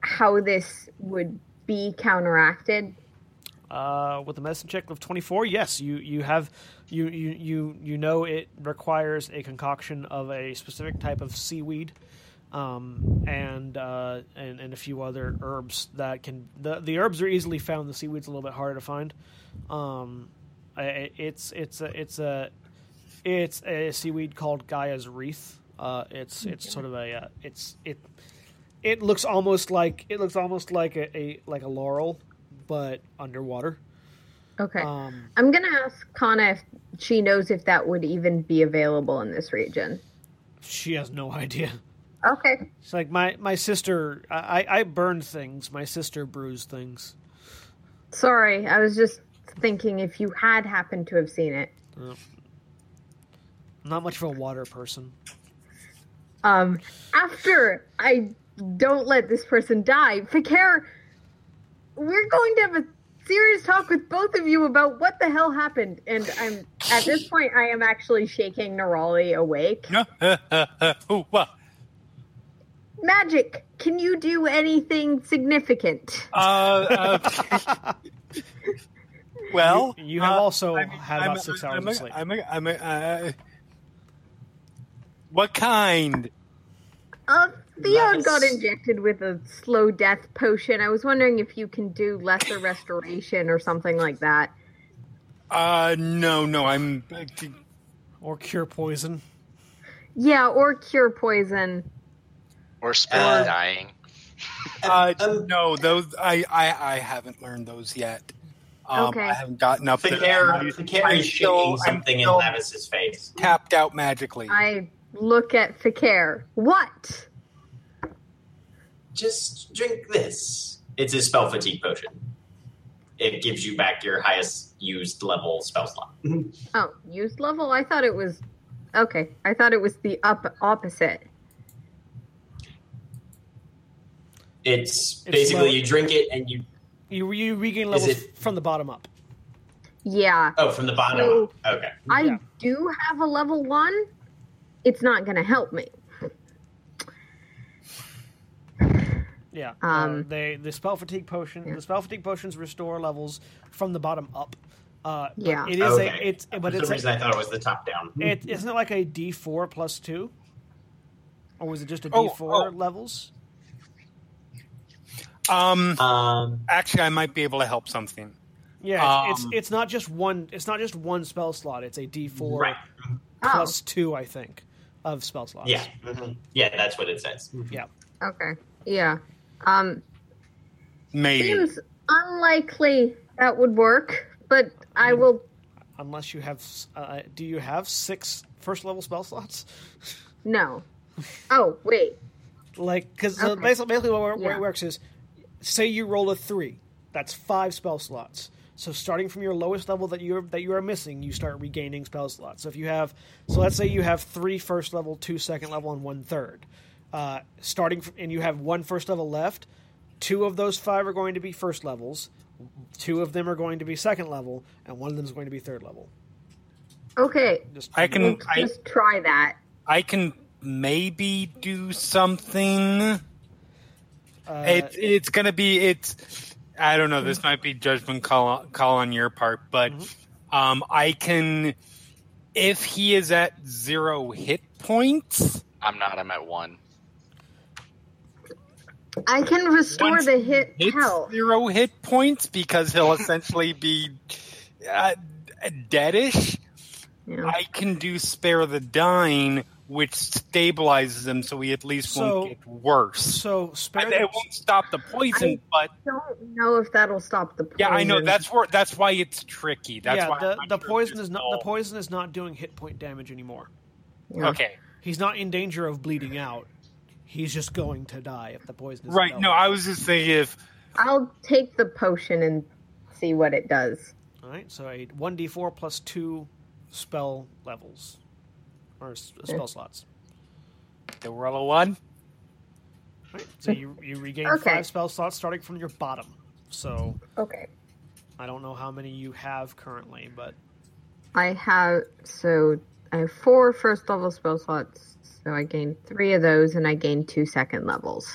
how this would be counteracted? Uh, with a medicine check of twenty four, yes, you you have you, you you you know it requires a concoction of a specific type of seaweed, um, and uh, and and a few other herbs that can the the herbs are easily found. The seaweed's a little bit harder to find. Um, I- it's it's a it's a it's a seaweed called Gaia's wreath, Uh, it's it's sort of a uh, it's it it looks almost like it looks almost like a, a like a laurel, but underwater. Okay. Um, I'm gonna ask Kana if she knows if that would even be available in this region. she has no idea. Okay. It's like my my sister. I I burned things. My sister bruised things. Sorry, I was just thinking if you had happened to have seen it. Not much of a water person. Um, after I don't let this person die, Fi'cayr, we're going to have a serious talk with both of you about what the hell happened. And I'm at this point, I am actually shaking Nerali awake. *laughs* Ooh, wah. Magic, can you do anything significant? Uh, uh, *laughs* well, You- you have uh, also I mean, had I'm- about six hours I'm of a- sleep. I'm a- I'm a- uh, what kind? Uh, Theod Nice. got injected with a slow death potion. I was wondering if you can do lesser restoration or something like that. Uh, no, no, I'm. Or cure poison. Yeah, or cure poison. Or spare Uh, dying. Uh, Um, no, those I, I I haven't learned those yet. Um, Okay. I haven't gotten up there. Fi'cayr, I'm is still- shaking I'm something in still Lavias's face. tapped out magically. I look at Fi'cayr. What? Just drink this. It's a spell fatigue potion. It gives you back your highest used level spell slot. Mm-hmm. Oh, used level? I thought it was. Okay, I thought it was the up opposite. It's, It's basically low- you drink it and you You you regain Is levels it- from the bottom up. Yeah, oh from the bottom. So- okay. I Yeah. do have a level one. It's not going to help me. Yeah. Um, uh, they the spell fatigue potion. The spell fatigue potions restore levels from the bottom up. Uh, but Yeah. It is okay. a it's but For it's some reason a, I thought it was the top down. it isn't it like a D four plus two, or was it just a D Oh, four oh. levels? Um, Um, actually, I might be able to help something. Yeah, it's, Um, it's it's not just one. It's not just one spell slot. It's a D four right. plus two, I think, of spell slots. Yeah. Mhm. Yeah, that's what it says. Yeah. Oh, okay. Yeah. Um, Maybe. seems unlikely that would work, but I will. Unless you have, uh, do you have six first level spell slots? No. Oh, wait. Like, because Okay. basically, basically what, where Yeah. it works is, say you roll a three, that's five spell slots. So starting from your lowest level that you that you are missing, you start regaining spell slots. So if you have, so let's say you have three first level, two second level, and one third. Uh, starting from, and you have one first level left. Two of those five are going to be first levels. Two of them are going to be second level, and one of them is going to be third level. Okay. Just I can. Let's I, just try that. I can maybe do something. uh, it, it's gonna be it's i don't know this might be judgment call, call on your part but um i can if he is at zero hit points I'm not. I'm at one. I can restore once the hit health. zero hit points because he'll essentially be uh, deadish Yeah. i can do spare the dying which stabilizes him so he at least So- won't get worse so I- spare. it won't stop the poison but I don't know if that'll stop the poison. yeah i know that's where that's why it's tricky that's yeah, why the, the sure poison is not it's the poison is not doing hit point damage anymore. Yeah. okay He's not in danger of bleeding out. He's just going to die if the poison is Right. No, I was just thinking if I'll take the potion and see what it does. All right, so a one d four plus two spell levels or s- uh, spell slots. the roll a one. All right, so you you regain Okay. five spell slots starting from your bottom. So Okay. I don't know how many you have currently, but I have so I have four first level spell slots, so I gained three of those, and I gained two second levels.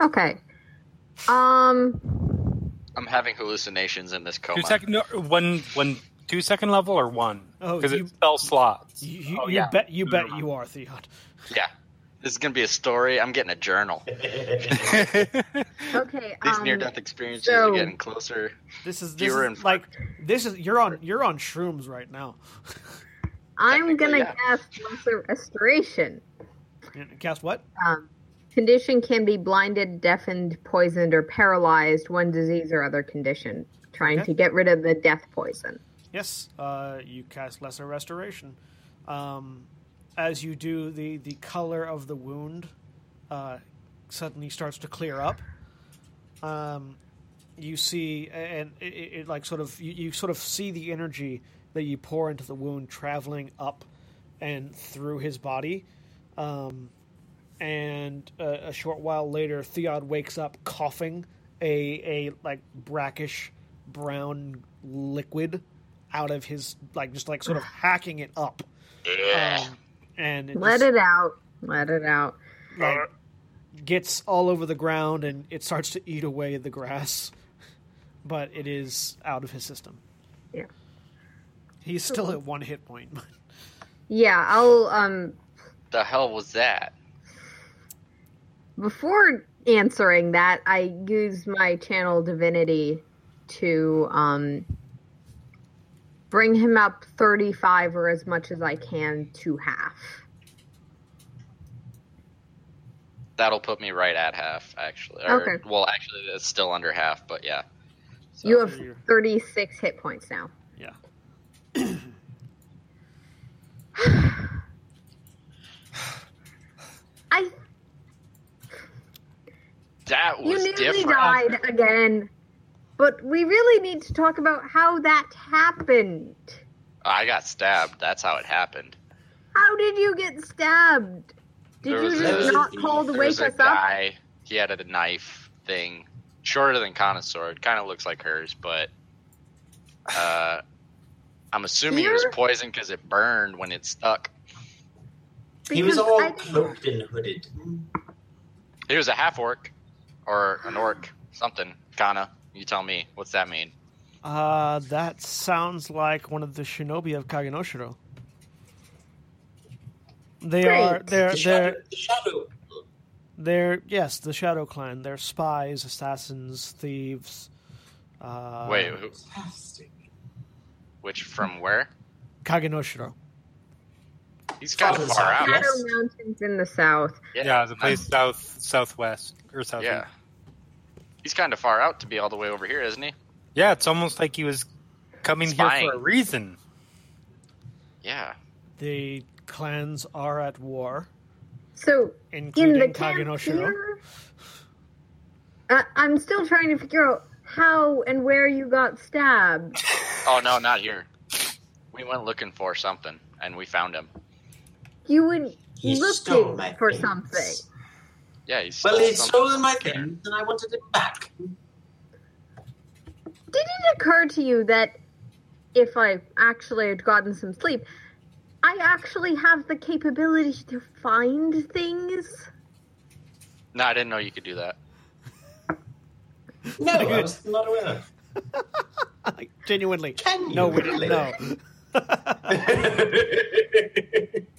Okay. Um. I'm having hallucinations in this coma. Two second, no, one, one, two second level or one? Oh, because you- it's spell slots. you, you, Oh, you yeah. bet you bet you are Theod. Yeah. This is gonna be a story. I'm getting a journal. *laughs* Okay. These um, near-death experiences so- are getting closer. This is this Fewer is like this is you're on you're on shrooms right now. I'm gonna yeah. cast lesser restoration. Cast what? Um, condition can be blinded, deafened, poisoned, or paralyzed. One disease or other condition. Trying Okay. to get rid of the death poison. Yes, uh, you cast Lesser Restoration. Um, as you do, the, the color of the wound uh, suddenly starts to clear up. Um, you see, and it, it, like sort of you, you sort of see the energy that you pour into the wound traveling up and through his body. Um, and a, a short while later, Theod wakes up coughing a a like brackish brown liquid out of his like just like sort of *sighs* hacking it up. Um, and it Let just, it out. Let it out. like gets all over the ground and it starts to eat away the grass, but it is out of his system. Yeah. He's still at one hit point. Yeah, I'll um The hell was that? before answering that, I use my channel divinity to um bring him up 35 or as much as I can to half. That'll put me right at half, actually. Or, Okay. Well, actually, it's still under half, but yeah. So, you have 36 hit points now. yeah. *clears throat* *clears throat* I that was you nearly different. died again. But we really need to talk about how that happened. I got stabbed. That's how it happened. How did you get stabbed? Did you just a- not call to wake was a us up? guy. He had a knife thing, shorter than Kana's sword. Kind of looks like hers, but uh, I'm assuming it was poison because it burned when it stuck. He was all cloaked and hooded. He was a half orc or an orc, something. Kana, you tell me. What's that mean? Uh, that sounds like one of the shinobi of Kagenoshiro. They Great. are they're The shadow, they're the shadow. they're yes, the Shadow Clan. They're spies, assassins, thieves. Uh, Wait, who, Fantastic. which from where? Kagenoshiro. He's kind of far out. yes. Shadow Mountains in the south. Yeah, the place south southwest or south. Yeah. He's kind of far out to be all the way over here, isn't he? Yeah, it's almost like he was coming Spying. here for a reason. Yeah. The clans are at war, So in the camp here, uh, I'm still trying to figure out how and where you got stabbed. Oh no, not here. We went looking for something and we found him. You went He stole looking my for things. something. Yeah, he Well, stole he something. stole my things, and I wanted it back. Did it occur to you that if I actually had gotten some sleep, I actually have the capability to find things? No, I didn't know you could do that. No, I was not aware. Like, *laughs* Genuinely. Can you No, we didn't really? know. *laughs* *laughs*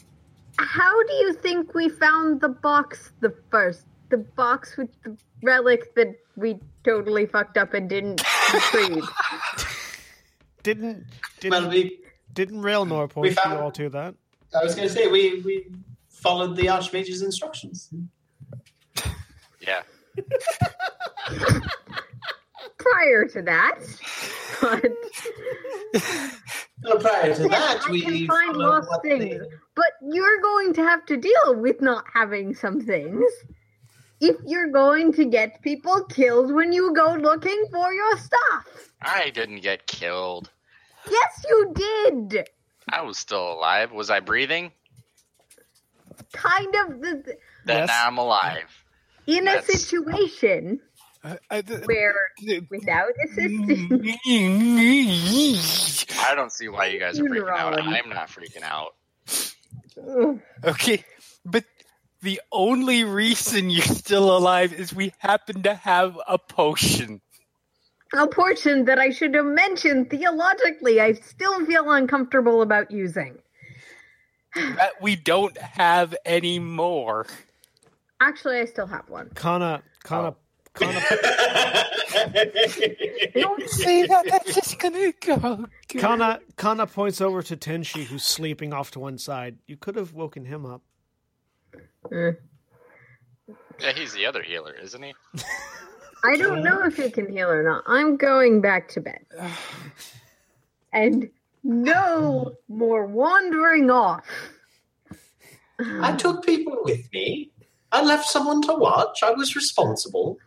How do you think we found the box the first? The box with the relic that we totally fucked up and didn't retrieve. *laughs* Didn't didn't well, we, didn't Railnor point you all to that? I was going to say, we, we followed the Archmage's instructions. Yeah. *laughs* Prior to that, but Well, prior to that, I we can find lost things. they- But you're going to have to deal with not having some things. If you're going to get people killed when you go looking for your stuff. I didn't get killed. Yes, you did. I was still alive. Was I breathing? Kind of the, Then Yes. I'm alive. in a situation I- th- where without assistance. I don't see why you guys are freaking out. I'm not freaking out. Okay, but the only reason you're still alive is we happen to have a potion. a portion that I should have mentioned theologically, I still feel uncomfortable about using. *sighs* that we don't have anymore. Actually, I still have one. Kana Kana Oh. Kana *laughs* Don't say that. That's just gonna go. Kana Kana points over to Tenshi, who's sleeping off to one side. You could have woken him up. Eh. Yeah, he's the other healer, isn't he? *laughs* I don't know if he can heal or not. I'm going back to bed. *sighs* and no more wandering off. I took people with me. I left someone to watch. I was responsible.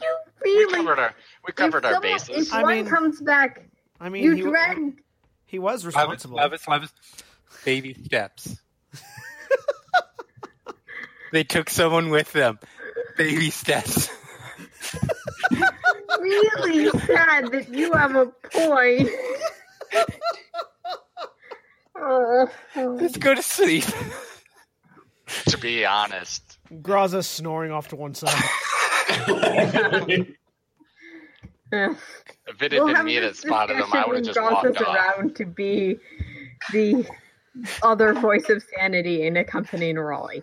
No, you We covered our we covered if our someone- bases. If I one mean- comes back, I mean, you he, dragged. he was Lavias, responsible. Lavias, Lavias, baby steps. *laughs* they took someone with them. Baby steps. *laughs* Really sad that you have a point. Uh, *laughs* Let's go to sleep. to be honest, Graza snoring off to one side. If it had we'll been me that spotted him, I would have just discussion when walked Goth is off. around to be the other voice of sanity in accompanying Raleigh.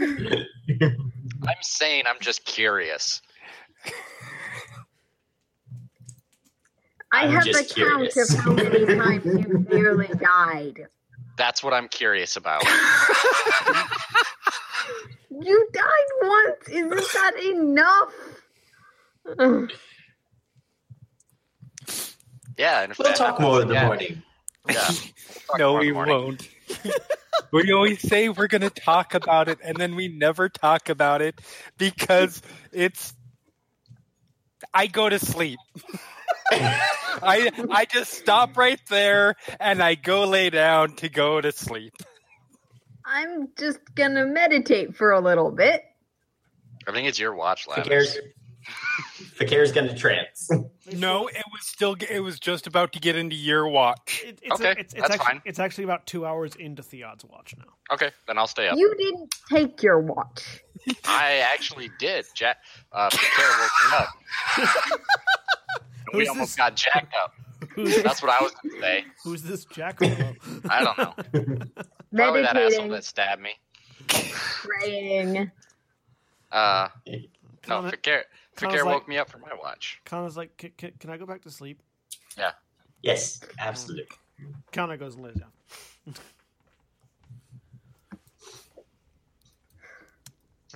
I'm saying I'm just curious. I I'm have a just count of how many times you nearly died. That's what I'm curious about. *laughs* You died once. Isn't *sighs* that enough? *sighs* Yeah, and if We'll that talk happens more in the again- morning. Yeah. Talk no, we morning. won't. *laughs* we always say we're going to talk about it, and then we never talk about it because it's. I go to sleep. *laughs* I I just stop right there and I go lay down to go to sleep. I'm just gonna meditate for a little bit. I think it's your watch, Lavias. Fi'cayr's, Fi'cayr's gonna trance. *laughs* No, it was still it was just about to get into your watch. It, it's, Okay, it's, it's that's actually, fine. It's actually about two hours into Theod's watch now. Okay, then I'll stay up. You didn't take your watch. *laughs* I actually did. Jack, uh, Fi'cayr woke me up. *laughs* we Who's almost this? got jacked up. Who's, That's what I was going to say. who's this Jackalope? I don't know. Probably that asshole that stabbed me. praying. Uh, no, Kana, Fi'cayr, Kana's Fi'cayr like- woke me up for my watch. Kana's like, can, can, can I go back to sleep? Yeah. Yes, absolutely. Kana goes and lays down.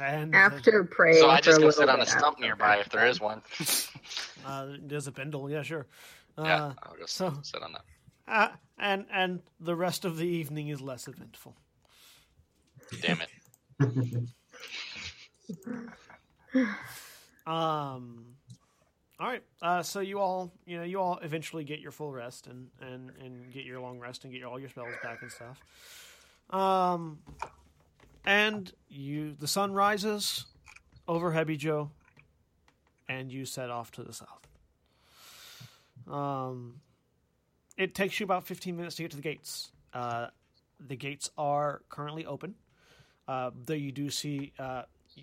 And After praying So I just a go sit on a stump nearby if there is one. uh, there's a bindle, yeah, sure. Uh, Yeah, I'll just so- sit on that. And and the rest of the evening is less eventful. Damn it. *laughs* Um. All right. Uh, so you all, you know, you all eventually get your full rest and and and get your long rest and get your, all your spells back and stuff. Um, and you, the sun rises over Hebijo, and you set off to the south. Um, it takes you about fifteen minutes to get to the gates. Uh, the gates are currently open. Uh, though you do see uh,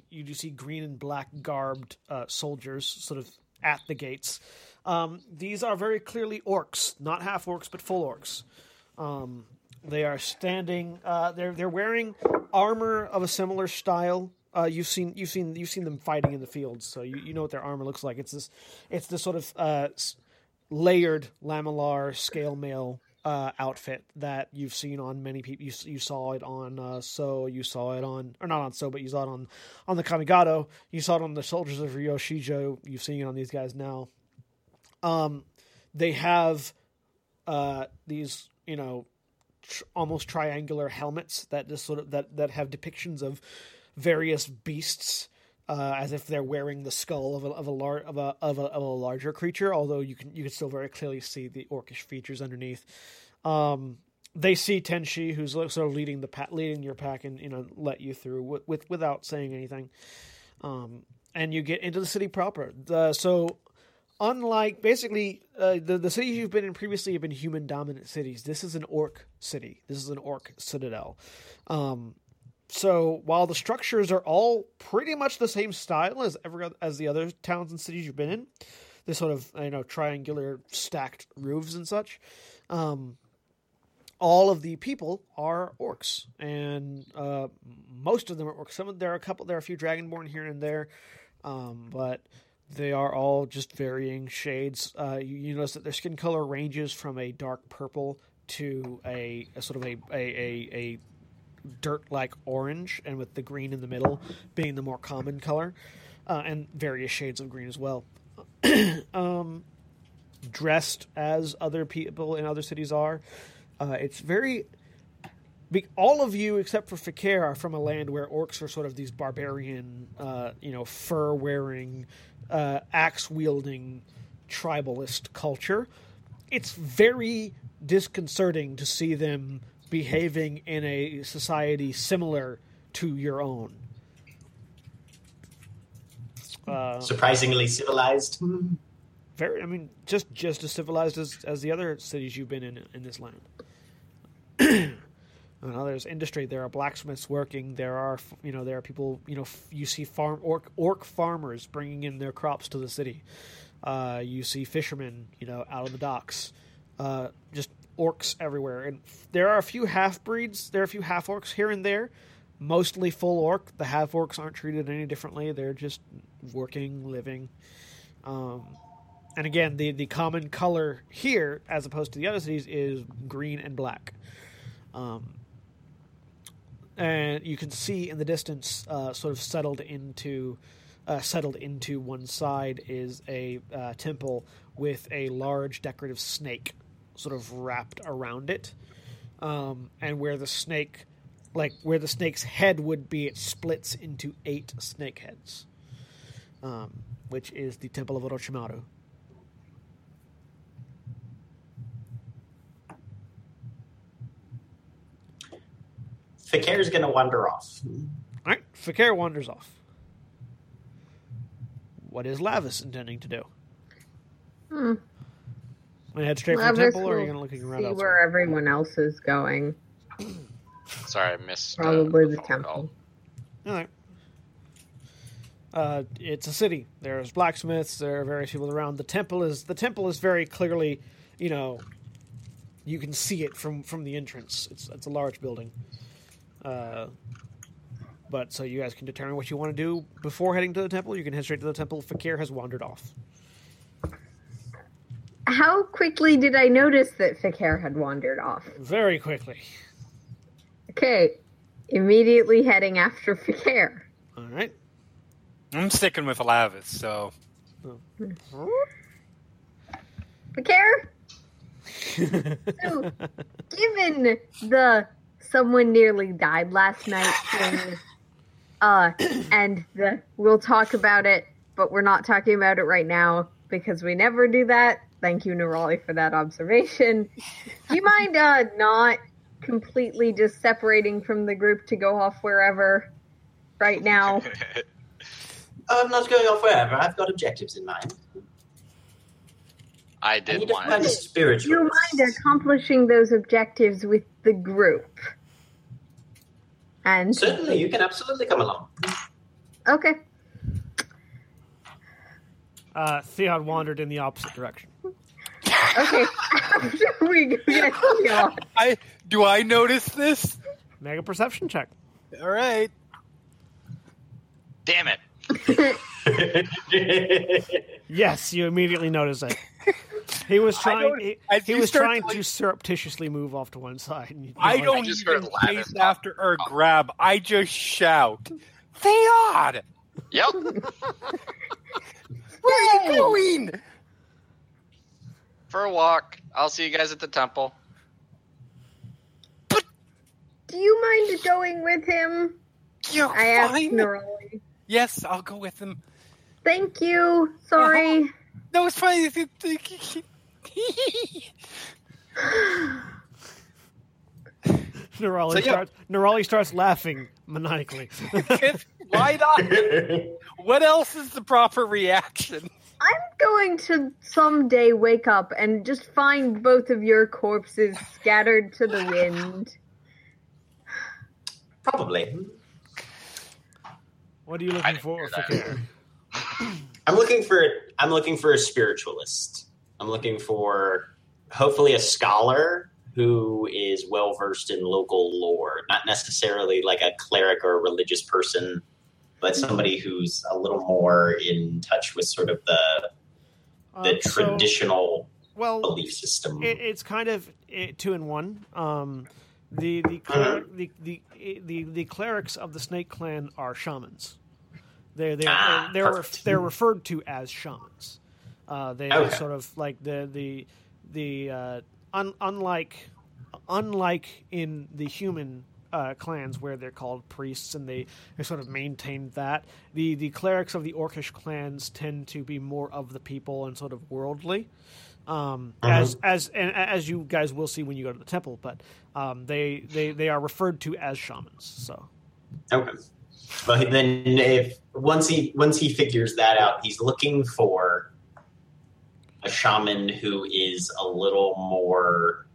you do see green and black garbed uh, soldiers sort of at the gates. Um, these are very clearly orcs, not half orcs, but full orcs. Um, they are standing. Uh, they're they're wearing armor of a similar style. Uh, you've seen you've seen you've seen them fighting in the fields, so you, you know what their armor looks like. It's this it's this sort of layered lamellar scale mail uh, outfit that you've seen on many people. You, you saw it on uh, So, you saw it on, or not on So, but you saw it on on the Kamigato. You saw it on the Soldiers of Ryoshijo. You've seen it on these guys now. Um, they have uh, these, you know, tr- almost triangular helmets that just sort of that that have depictions of various beasts uh, as if they're wearing the skull of a of a, lar- of a of a of a larger creature. Although you can you can still very clearly see the orcish features underneath. Um, they see Tenshi, who's sort of leading the leading your pack, and you know let you through with, with without saying anything. Um, and you get into the city proper. The, so unlike basically uh, the the cities you've been in previously have been human dominant cities. This is an orc city. This is an orc citadel. Um, so while the structures are all pretty much the same style as every as the other towns and cities you've been in, this sort of you know triangular stacked roofs and such. Um, all of the people are orcs, and uh, most of them are orcs. Some of, there are a couple, there are a few dragonborn here and there, um, but they are all just varying shades. Uh, you, you notice that their skin color ranges from a dark purple to a, a sort of a a, a, a dirt-like orange, and with the green in the middle being the more common color, uh, and various shades of green as well. *clears throat* um, dressed as other people in other cities are. Uh, it's very. Be, all of you, except for Fi'cayr, are from a land where orcs are sort of these barbarian, uh, you know, fur wearing, uh, axe wielding, tribalist culture. It's very disconcerting to see them behaving in a society similar to your own. Uh, Surprisingly civilized. Very, I mean, just just as civilized as, as the other cities you've been in in this land. *clears throat* know, there's industry. There are blacksmiths working. There are, you know, there are people. You know, you see farm orc orc farmers bringing in their crops to the city. Uh, you see fishermen, you know, out on the docks. Uh, just orcs everywhere, and there are a few half breeds. There are a few half orcs here and there. Mostly full orc. The half orcs aren't treated any differently. They're just working, living. Um, and again, the the common color here, as opposed to the other cities, is green and black. Um, and you can see in the distance, uh, sort of settled into uh, settled into one side is a uh, temple with a large decorative snake, sort of wrapped around it, um, and where the snake, like where the snake's head would be, it splits into eight snake heads, um, which is the temple of Orochimaru. Fi'cayr's going to wander off. All right, Fi'cayr wanders off. What is Lavias intending to do? Hmm. Want to head straight for the Lavias temple, or are you going to looking around See elsewhere? where everyone else is going. Sorry, I missed. uh, Probably the phone temple. call. All right. Uh, it's a city. There's blacksmiths. There are various people around. The temple is the temple is very clearly, you know, you can see it from from the entrance. It's it's a large building. Uh, but so you guys can determine what you want to do before heading to the temple. You can head straight to the temple. Fi'cayr has wandered off. How quickly did I notice that Fi'cayr had wandered off? Very quickly. Okay, immediately heading after Fi'cayr. All right. I'm sticking with Lavias, so Fi'cayr? So, *laughs* given the someone nearly died last night thing, uh, and the we'll talk about it, but we're not talking about it right now because we never do that. Thank you, Nerali, for that observation. Do you mind uh, not completely just separating from the group to go off wherever right now? *laughs* I'm not going off wherever. I've got objectives in mind. I I did need to want. find a Do spiritual. you mind accomplishing those objectives with the group? And Certainly, you can absolutely come along. okay, Uh, Theod wandered in the opposite direction. okay. After *laughs* we get Theod, I do I notice this? Mega perception check. All right. Damn it! *laughs* Yes, you immediately notice it. He was trying. He, as he you was start trying to, like- to surreptitiously move off to one side. and you- I you're don't like, just even heard chase after or grab. I just shout, Theod! Yep. *laughs* Where are you going? For a walk. I'll see you guys at the temple. do you mind going with him? You're I asked fine. Nerali. Yes, I'll go with him. Thank you. Sorry. Uh-huh. No, it's fine. *laughs* Nerali, So, yeah. starts, Nerali starts laughing maniacally. *laughs* Why not? *laughs* What else is the proper reaction? I'm going to someday wake up and just find both of your corpses scattered to the wind. Probably. what are you looking didn't for, hear that. Fi'cayr? *clears throat* I'm looking for. I'm looking for a spiritualist. I'm looking for hopefully a scholar who is well versed in local lore, not necessarily like a cleric or a religious person, but somebody who's a little more in touch with sort of the the Um, so- traditional well, belief system. it, it's kind of two in one. Um, The the, cler- the, the the the clerics of the Snake Clan are shamans. They they Ah, they're perfect. they're referred to as shamans. Uh, they Okay. sort of like the the the uh, un, unlike unlike in the human uh, clans where they're called priests and they, they sort of maintain that. The the clerics of the orcish clans tend to be more of the people and sort of worldly. Um, as as and as you guys will see when you go to the temple but um, they, they they are referred to as shamans so. Okay. But then, if once he once he figures that out, he's looking for a shaman who is a little more,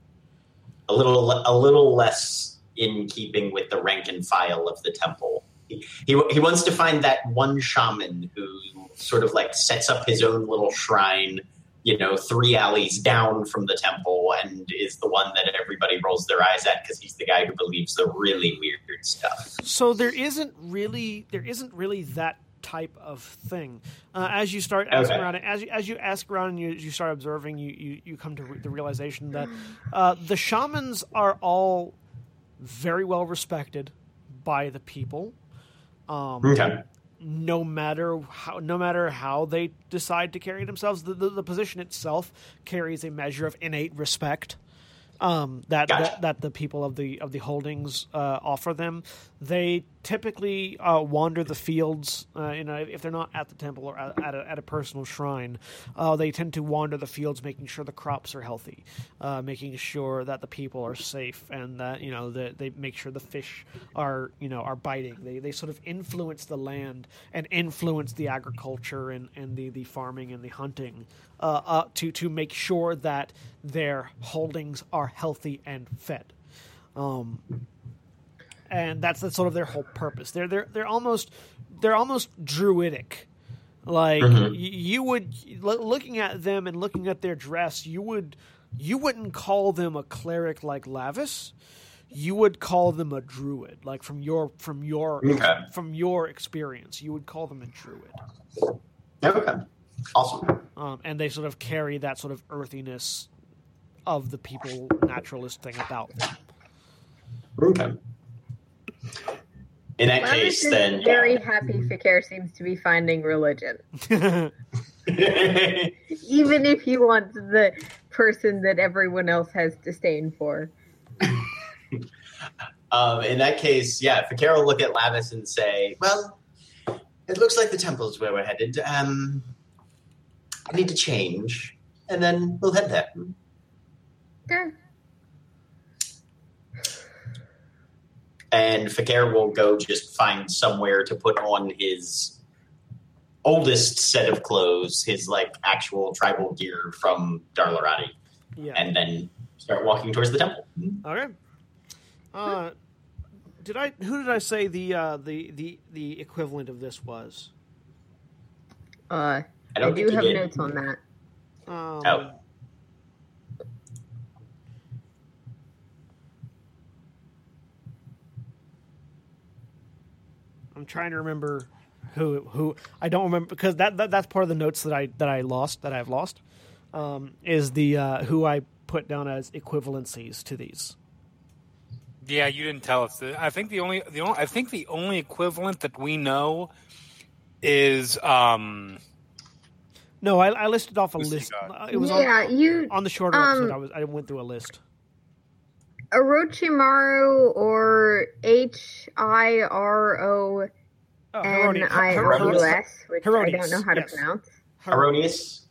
a little a little less in keeping with the rank and file of the temple. He, he he wants to find that one shaman who sort of like sets up his own little shrine. You know, three alleys down from the temple, and is the one that everybody rolls their eyes at because he's the guy who believes the really weird stuff. so there isn't really there isn't really that type of thing uh, as you start asking Okay. around as you, as you ask around and you, you start observing you, you, you come to re- the realization that uh, the shamans are all very well respected by the people um, Okay. no matter how no matter how they decide to carry themselves the, the, the position itself carries a measure of innate respect um, that, Gotcha. that that the people of the of the holdings uh, offer them. They typically uh, wander the fields. Uh, you know, if they're not at the temple or at, at, a, at a personal shrine, uh, they tend to wander the fields, making sure the crops are healthy, uh, making sure that the people are safe, and that you know that they make sure the fish are you know are biting. They they sort of influence the land and influence the agriculture and, and the, the farming and the hunting uh, uh, to to make sure that their holdings are healthy and fed. Um, and that's that's sort of their whole purpose. They're they're they're almost they're almost druidic. Like Mhm. y- you would lo- looking at them and looking at their dress, you would you wouldn't call them a cleric like Lavias. You would call them a druid, like from your from your Okay. from your experience. You would call them a druid, Okay. Awesome. um, and they sort of carry that sort of earthiness of the people naturalist thing about them. Okay. In that Lavias case, then very happy Fi'cayr seems to be finding religion. *laughs* *laughs* Even if he wants the person that everyone else has disdain for. *laughs* um, in that case, yeah, Fi'cayr will look at Lavias and say, "Well, it looks like the temple's where we're headed. Um, I need to change, and then we'll head there." Yeah. And Fi'cayr will go just find somewhere to put on his oldest set of clothes, his like actual tribal gear from Darlarati, Yeah. and then start walking towards the temple. Okay. Uh, did I? Who did I say the uh, the the the equivalent of this was? Uh, I I, don't do have did. notes on that. Um, Oh. I'm trying to remember who who I don't remember because that, that that's part of the notes that I that I lost that I've lost um, is the uh, who I put down as equivalencies to these. Yeah, you didn't tell us. I think the only the only I think the only equivalent that we know is um No, I, I listed off a list. It was yeah, on, you on the shorter um, episode. I was I went through a list. Orochimaru or H I R O Oh, Heironeous. I Her- O U S, which I don't know how to pronounce. Erroneous.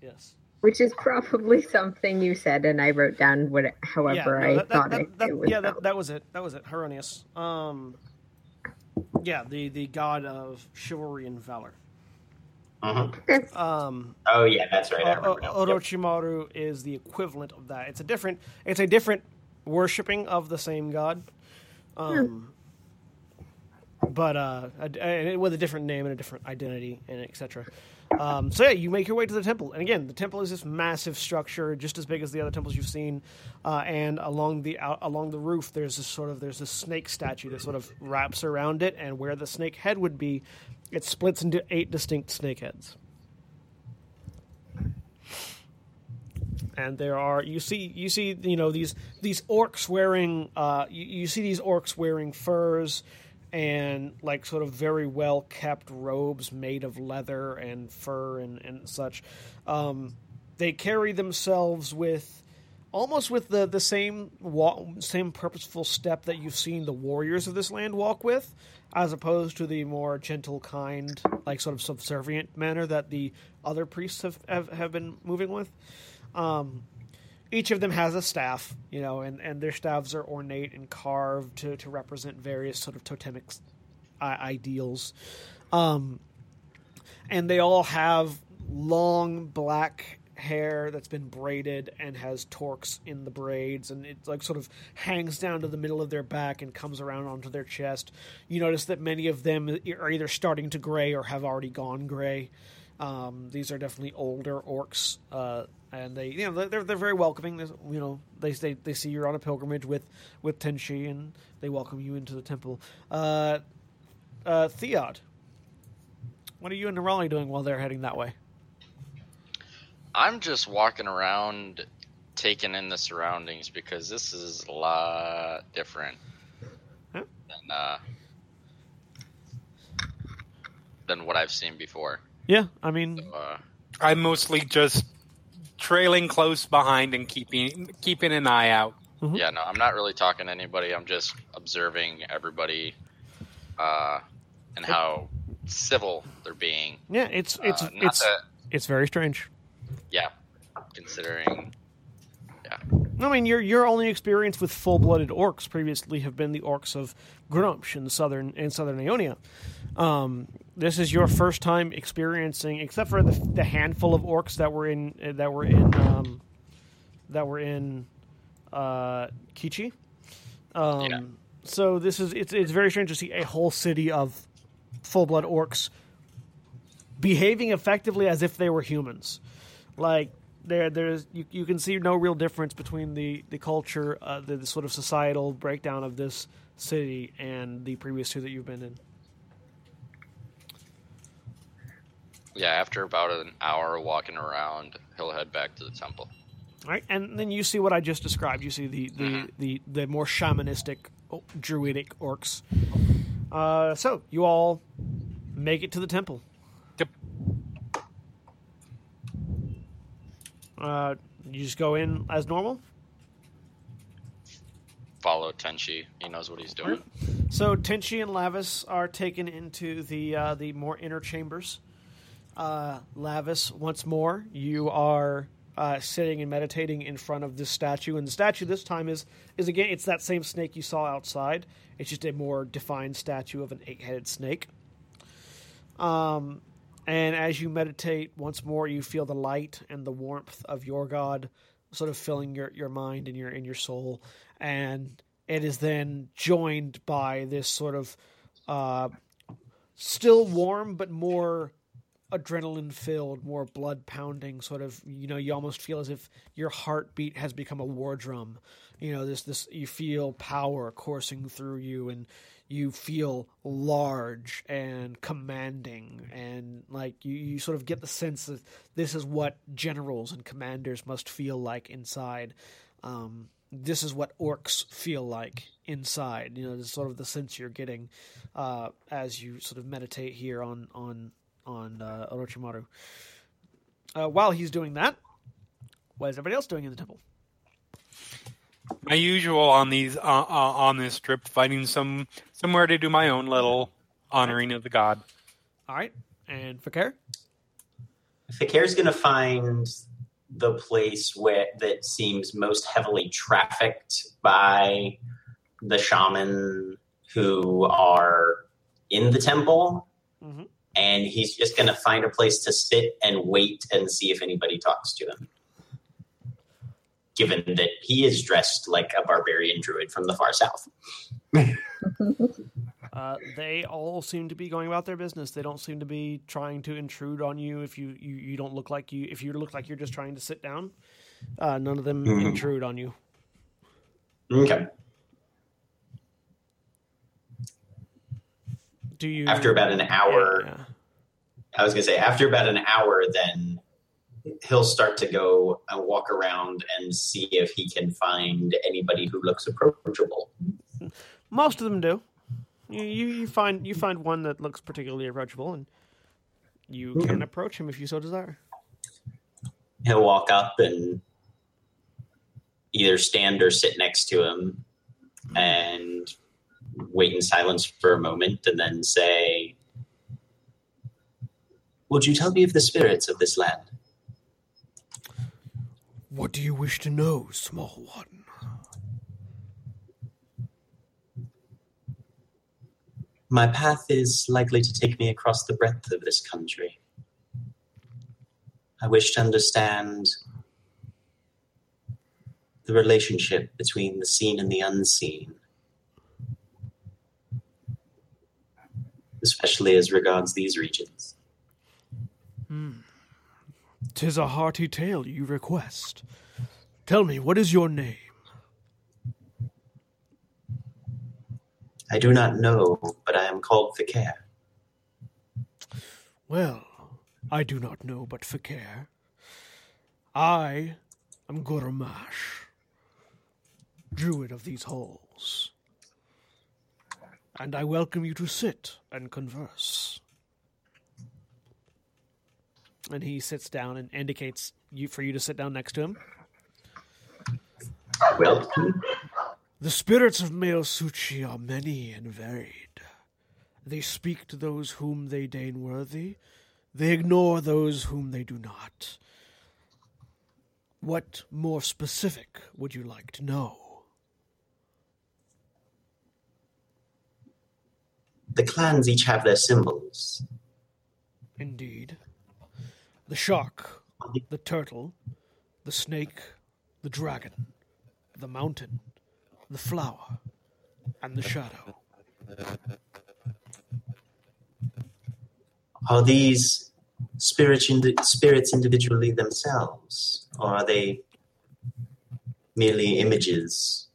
Yes. Which is probably something you said, and I wrote down what, however yeah, no, I that, that, thought that, it, that- it was. yeah, that, that was it. That was it. Heironeous. Um, yeah, the the god of chivalry and valor. Mhm. Um, Oh yeah, that's right. I O- remember. O- Yep. Orochimaru is the equivalent of that. It's a different. It's a different worshiping of the same god. Um, but uh, a- and with a different name and a different identity and etc. Um, so yeah, you make your way to the temple, and again, the temple is this massive structure, just as big as the other temples you've seen. Uh, and along the out, along the roof, there's this sort of there's this snake statue that sort of wraps around it, and where the snake head would be, it splits into eight distinct snake heads. And there are you see you see you know these these orcs wearing uh, you, you see these orcs wearing furs and like sort of very well kept robes made of leather and fur and, and such. Um, they carry themselves with almost with the the same same purposeful step that you've seen the warriors of this land walk with, as opposed to the more gentle, kind, like sort of subservient manner that the other priests have have, have been moving with. Um, each of them has a staff, you know, and, and their staffs are ornate and carved to, to represent various sort of totemic uh, ideals. Um, and they all have long black hair that's been braided and has torques in the braids and it like sort of hangs down to the middle of their back and comes around onto their chest. You notice that many of them are either starting to gray or have already gone gray. Um, these are definitely older orcs, uh, and they, you know, they're they're very welcoming. There's, you know, they, they they see you're on a pilgrimage with with Tenshi, and they welcome you into the temple. Uh, uh, Theod, what are you and Nerali doing while they're heading that way? I'm just walking around, taking in the surroundings because this is a lot different Huh? than uh, than what I've seen before. Yeah, I mean, Uh, I'm mostly just trailing close behind and keeping keeping an eye out. Mhm. Yeah, no, I'm not really talking to anybody. I'm just observing everybody uh, and how civil they're being. yeah, it's it's Uh, it's that, it's very strange. yeah, considering. Yeah. I mean, your your only experience with full blooded orcs previously have been the orcs of Gruumsh in southern in southern Ionia. Um, this is your first time experiencing, except for the, the handful of orcs that were in that were in um, that were in uh, Kichi. Um, Yeah. So this is it's it's very strange to see a whole city of full blood orcs behaving effectively as if they were humans. Like there, there's you, you can see no real difference between the the culture, uh, the, the sort of societal breakdown of this city and the previous two that you've been in. Yeah, after about an hour walking around, he'll head back to the temple. All right, and then you see what I just described. You see the the Mhm. the, the more shamanistic, oh, druidic orcs. Uh, so you all make it to the temple. Yep. Uh, you just go in as normal. Follow Tenchi. He knows what he's doing. So Tenchi and Lavias are taken into the uh, the more inner chambers. Uh, Lavias, once more, you are uh, sitting and meditating in front of this statue, and the statue this time is is again it's that same snake you saw outside. It's just a more defined statue of an eight headed snake. Um, and as you meditate once more, you feel the light and the warmth of your God sort of filling your, your mind and your in your soul, and it is then joined by this sort of uh, still warm but more adrenaline filled, more blood pounding sort of. You know, you almost feel as if your heartbeat has become a war drum. You know, this this you feel power coursing through you and you feel large and commanding and like you, you sort of get the sense that this is what generals and commanders must feel like inside um, this is what orcs feel like inside you know this is sort of the sense you're getting uh, as you sort of meditate here on on on uh, Orochimaru. Uh, while he's doing that what is everybody else doing in the temple My usual on these uh, uh, on this trip, finding some somewhere to do my own little honoring of the god. all right and Fi'cayr? Fi'cayr's going to find the place where that seems most heavily trafficked by the shaman who are in the temple, Mhm. And he's just going to find a place to sit and wait and see if anybody talks to him. Given that he is dressed like a barbarian druid from the far south. *laughs* Uh, they all seem to be going about their business. They don't seem to be trying to intrude on you if you, you, you don't look like you if you look like you're just trying to sit down. Uh, none of them Mhm. intrude on you. Okay. Do you After about an hour, Yeah. I was going to say, after about an hour, then he'll start to go and walk around and see if he can find anybody who looks approachable. Most of them do. You, you, you find you find one that looks particularly approachable, and you mm-hmm. can approach him if you so desire. He'll walk up and either stand or sit next to him and wait in silence for a moment and then say, Would you tell me of the spirits of this land? What do you wish to know, small one? My path is likely to take me across the breadth of this country. I wish to understand the relationship between the seen and the unseen, especially as regards these regions. Hmm. Tis a hearty tale you request. Tell me, what is your name? I do not know, but I am called Fi'cayr. Well, I do not know but Fi'cayr. I am Gurmash, druid of these halls. And I welcome you to sit and converse. And he sits down and indicates you for you to sit down next to him. Well, The spirits of Meosuchi are many and varied. They speak to those whom they deign worthy, they ignore those whom they do not. What more specific would you like to know? The clans each have their symbols. Indeed. The shark, the turtle, the snake, the dragon, the mountain, the flower, and the shadow. Are these spirit indi- spirits individually themselves, or are they merely images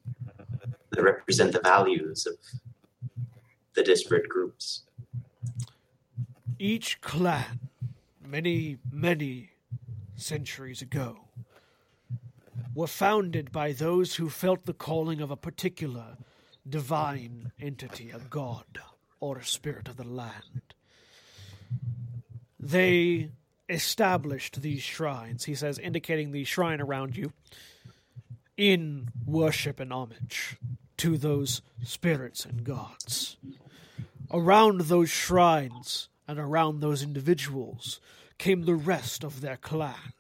that represent the values of the disparate groups? Each clan, many, many centuries ago, were founded by those who felt the calling of a particular divine entity, a god or a spirit of the land. They established these shrines, he says, indicating the shrine around you, in worship and homage to those spirits and gods. Around those shrines and around those individuals came the rest of their clan.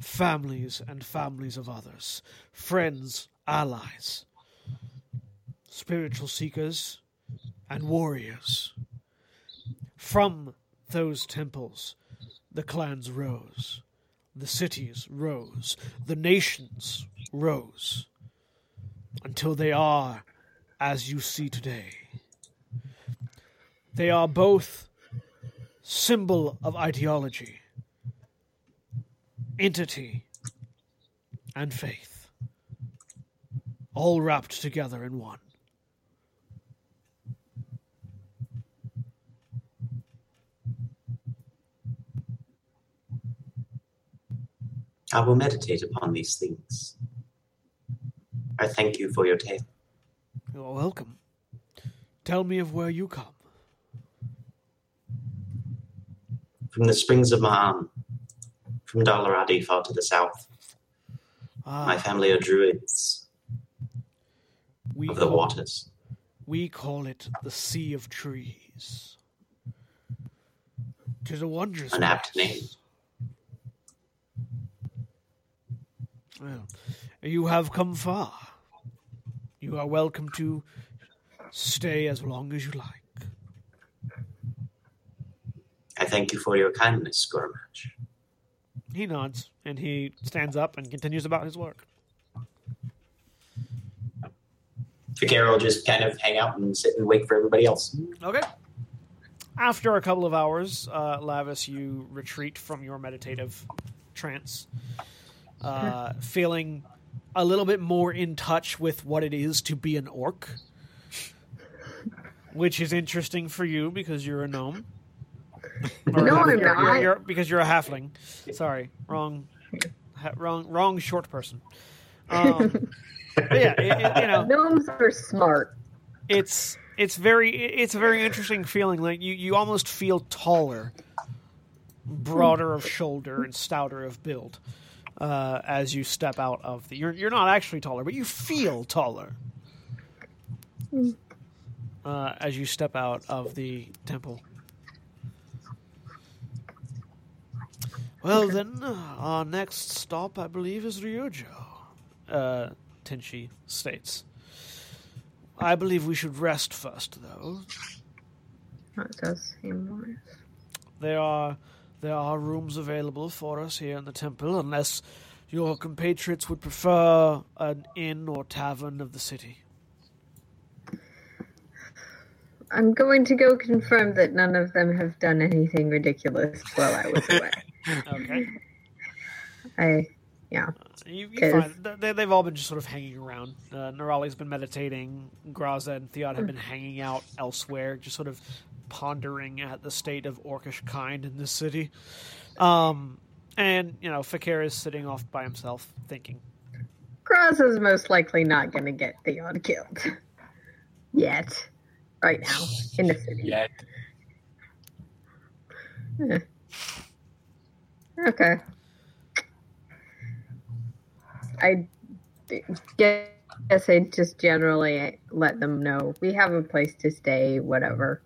Families and families of others, friends, allies, spiritual seekers, and warriors. From those temples, the clans rose, the cities rose, the nations rose, until they are as you see today. They are both symbol of ideology, entity, and faith, all wrapped together in one. I will meditate upon these things. I thank you for your tale. You're welcome. Tell me of where you come. From the springs of Ma'am, from Dalaradi far to the south, my Ah, family are druids we of the call, waters. we call it the Sea of Trees. Tis a wondrous An apt name. Well, you have come far. You are welcome to stay as long as you like. I thank you for your kindness, Gormatch. He nods and he stands up and continues about his work. Fi'cayr will just kind of hang out and sit and wait for everybody else. Okay. After a couple of hours, uh, Lavias, you retreat from your meditative trance, uh, *laughs* feeling a little bit more in touch with what it is to be an orc, which is interesting for you because you're a gnome. *laughs* No, I'm you're- not. you're- because you're a halfling. Sorry, wrong, ha, wrong, wrong short person. Um, yeah, it, it, you know, Gnomes are smart. it's it's very it's a very interesting feeling. Like you you almost feel taller, broader of shoulder and stouter of build uh, as you step out of the. You're you're not actually taller, but you feel taller uh, as you step out of the temple. Well, then, uh, our next stop, I believe, is Ryujo, uh, Tenchi states. I believe we should rest first, though. That does seem wise. There are there are rooms available for us here in the temple, unless your compatriots would prefer an inn or tavern of the city. I'm going to go confirm that none of them have done anything ridiculous while I was away. *laughs* Okay. I, yeah. You, you find they, they've all been just sort of hanging around. Uh, Nerali's been meditating. Graza and Theod have been hanging out elsewhere, just sort of pondering at the state of orcish kind in this city. Um, and you know, Fi'cayr is sitting off by himself, thinking. Graz is most likely not going to get Theod killed. *laughs* Yet. Right now. In the city. Yet. Okay. I guess I just generally let them know we have a place to stay, whatever.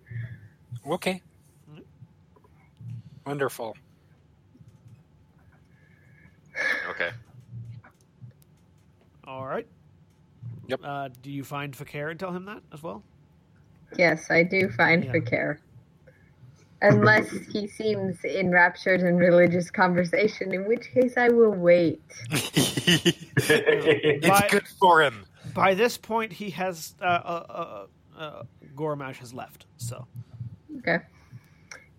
Okay. Wonderful. Okay. All right. Yep. Uh, do you find Fi'cayr and tell him that as well? Yes, I do find Yeah. Fi'cayr. Unless *laughs* he seems enraptured in religious conversation, in which case I will wait. *laughs* it's But- good for him. By this point, he has uh, uh, uh, uh, Gormash has left. So Okay.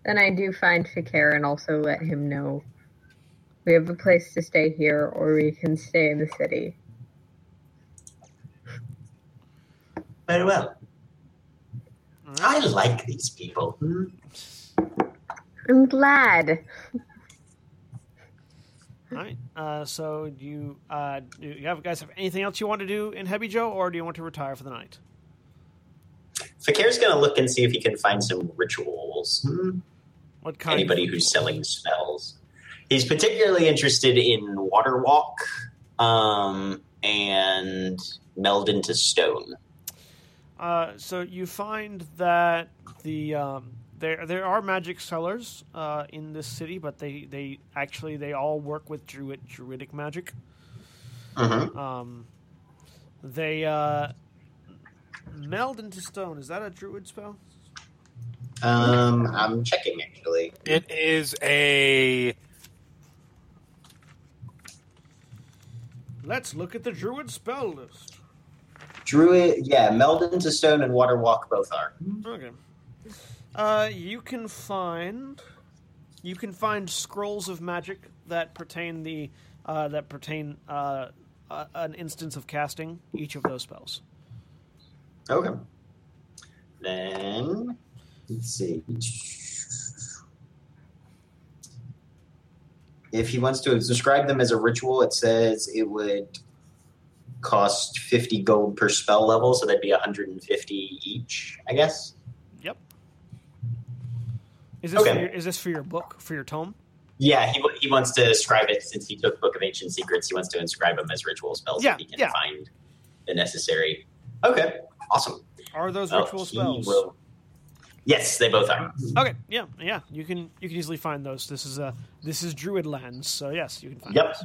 Then I do find Fi'cayr and also let him know we have a place to stay here or we can stay in the city. Very well. I like these people. I'm glad. All right. Uh, so do you uh, do you have guys have anything else you want to do in Hebijo, or do you want to retire for the night? Fi'cayr's going to look and see if he can find some rituals. Hmm. What kind? Anybody of who's selling spells. He's particularly interested in Water Walk um, and Meld into Stone. Uh, so you find that the um, there there are magic sellers uh, in this city, but they, they actually they all work with druid druidic magic. Mm-hmm. Um, they uh, meld into stone. Is that a druid spell? Um, I'm checking actually. It is a. Let's look at the druid spell list. Druid, yeah, Meld into Stone and Water Walk both are. Okay. Uh, you can find you can find scrolls of magic that pertain the uh, that pertain uh, uh, an instance of casting each of those spells. Okay. Then let's see. If he wants to describe them as a ritual, it says it would cost 50 gold per spell level, so that'd be 150 each, I guess. Yep. Is this Okay. for your, is this for your book for your tome? Yeah, he, he wants to describe it since he took Book of Ancient Secrets. He wants to inscribe them as ritual spells Yeah, if he can yeah. find the necessary. Okay, awesome. Are those Oh, ritual spells? will- Yes, they both are. Okay, yeah, yeah. You can you can easily find those. This is a this is Druid lands, so yes, you can find Yep.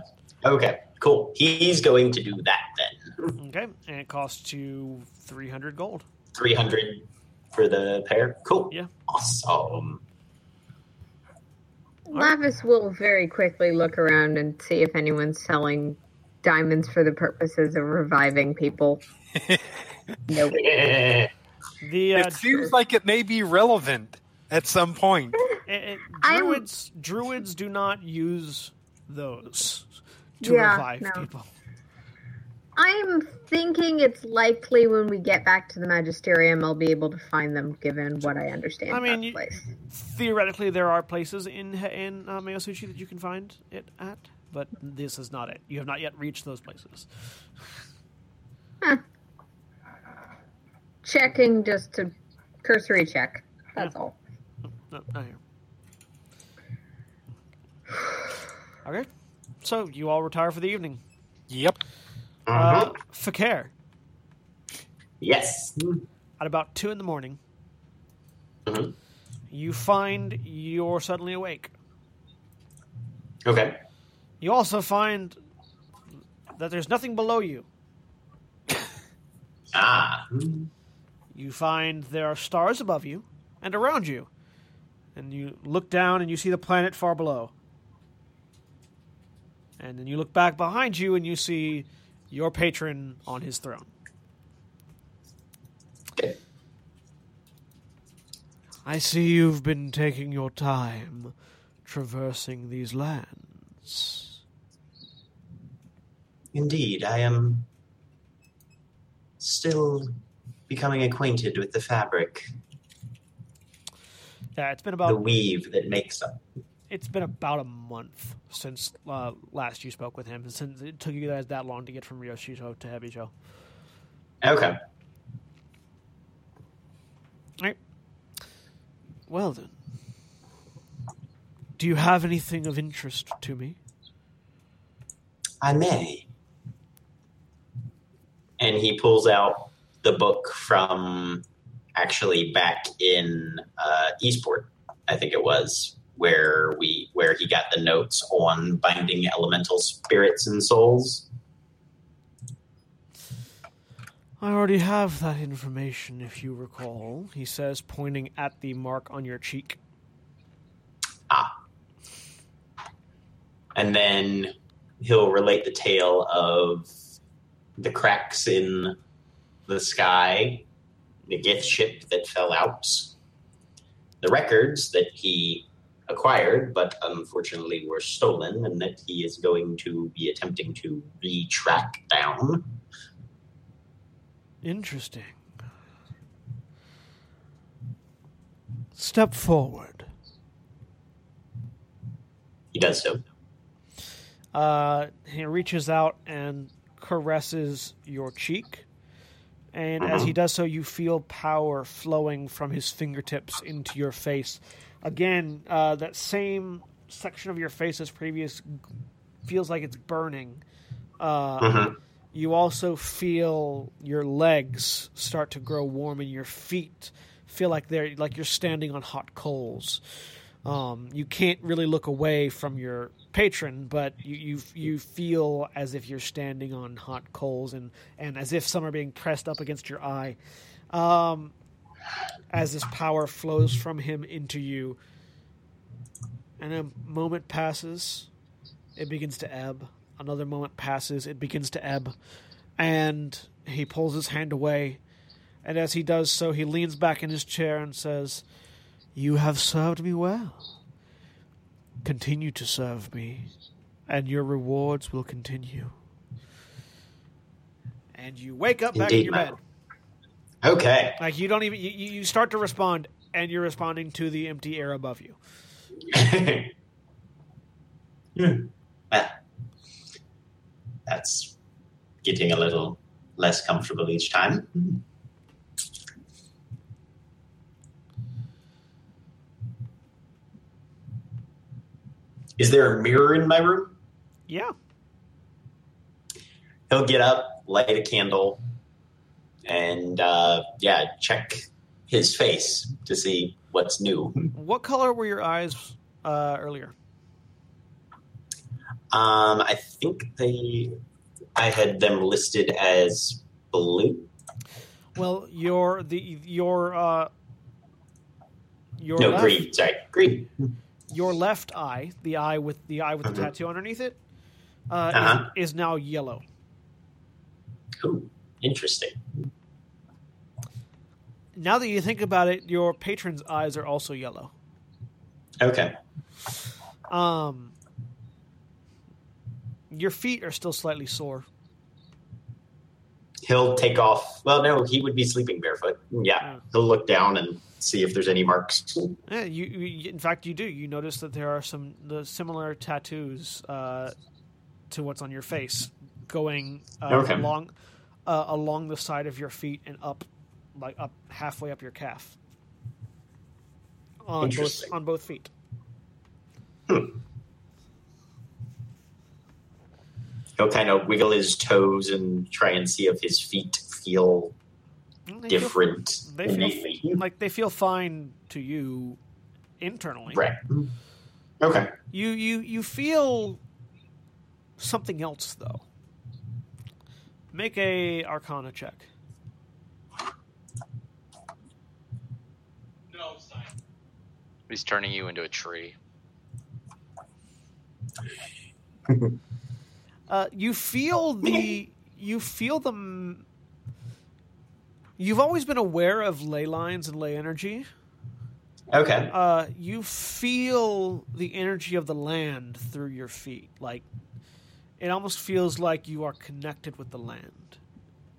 Okay, cool. He's going to do that then. Okay, and it costs you three hundred gold. 300 for the pair. Cool. Yeah. Awesome. Lavias will very quickly look around and see if anyone's selling diamonds for the purposes of reviving people. *laughs* Nobody. The uh, It seems like it may be relevant at some point. it- it- I'm- druids druids do not use those to Yeah, revive no. people. *laughs* I'm thinking it's likely when we get back to the Magisterium, I'll be able to find them, given what I understand. I mean, you- Theoretically, there are places in in uh, that you can find it at, but this is not it. You have not yet reached those places. checking just to cursory check. That's all. No, not here. *sighs* Okay, so you all retire for the evening. Yep. Uh, Mhm. Fi'cayr, yes. at about two in the morning, Mhm. you find you're suddenly awake. Okay. You also find that there's nothing below you. Ah. You find there are stars above you and around you. And you look down and you see the planet far below. And then you look back behind you and you see your patron on his throne. I see you've been taking your time traversing these lands. Indeed, I am still becoming acquainted with the fabric, Yeah, it's been about the weave that makes up. It's been about a month since uh, last you spoke with him. Since it took you guys that long to get from Ryoshicho to Hebijo. Okay. Right. Well then, do you have anything of interest to me? I may. And he pulls out the book from actually back in uh, Eastport, I think it was, where we where he got the notes on binding elemental spirits and souls. I already have that information, if you recall. He says, pointing at the mark on your cheek. Ah. And then he'll relate the tale of the cracks in the sky, the gift ship that fell out, the records that he acquired but unfortunately were stolen, and that he is going to be attempting to retrack down. Interesting. Step forward. He does so. Uh, he reaches out and caresses your cheek. And as he does so, you feel power flowing from his fingertips into your face. Again, uh, that same section of your face as previous feels like it's burning. Uh, Mhm. You also feel your legs start to grow warm, and your feet feel like they're like you're standing on hot coals. Um, you can't really look away from your patron, but you, you you feel as if you're standing on hot coals, and and as if some are being pressed up against your eye. Um, as this power flows from him into you, and a moment passes, it begins to ebb. Another moment passes, it begins to ebb, and he pulls his hand away. And as he does so, he leans back in his chair and says, You have served me well. Continue to serve me, and your rewards will continue. And you wake up back in your my bed. Okay. Like you don't even you, you start to respond, and you're responding to the empty air above you. *laughs* Hmm. Well, that's getting a little less comfortable each time. Is there a mirror in my room? Yeah. He'll get up, light a candle, and uh, yeah, check his face to see what's new. What color were your eyes uh, earlier? Um, I think they, I had them listed as blue. Well, your the your uh, your No, left, green. Sorry, green. your left eye, the eye with the eye with the Mhm. tattoo underneath it, uh, Uh-huh. is, is now yellow. Ooh, interesting. Now that you think about it, your patron's eyes are also yellow. Okay. Um, your feet are still slightly sore. he'll take off. Well, no, he would be sleeping barefoot. Yeah, Oh. he'll look down and see if there's any marks. Yeah, you, you. In fact, you do. You notice that there are some the similar tattoos uh, to what's on your face, going uh, Okay. along uh, along the side of your feet and up, like up halfway up your calf. On both on both feet. Hmm. He'll kind of wiggle his toes and try and see if his feet feel They feel- different They feel innately. like they feel fine to you internally. Right. Okay. You you you feel something else though. Make a Arcana check. He's turning you into a tree. *laughs* Uh, you feel the you feel the. You've always been aware of ley lines and ley energy. Okay. Uh, you feel the energy of the land through your feet. Like it almost feels like you are connected with the land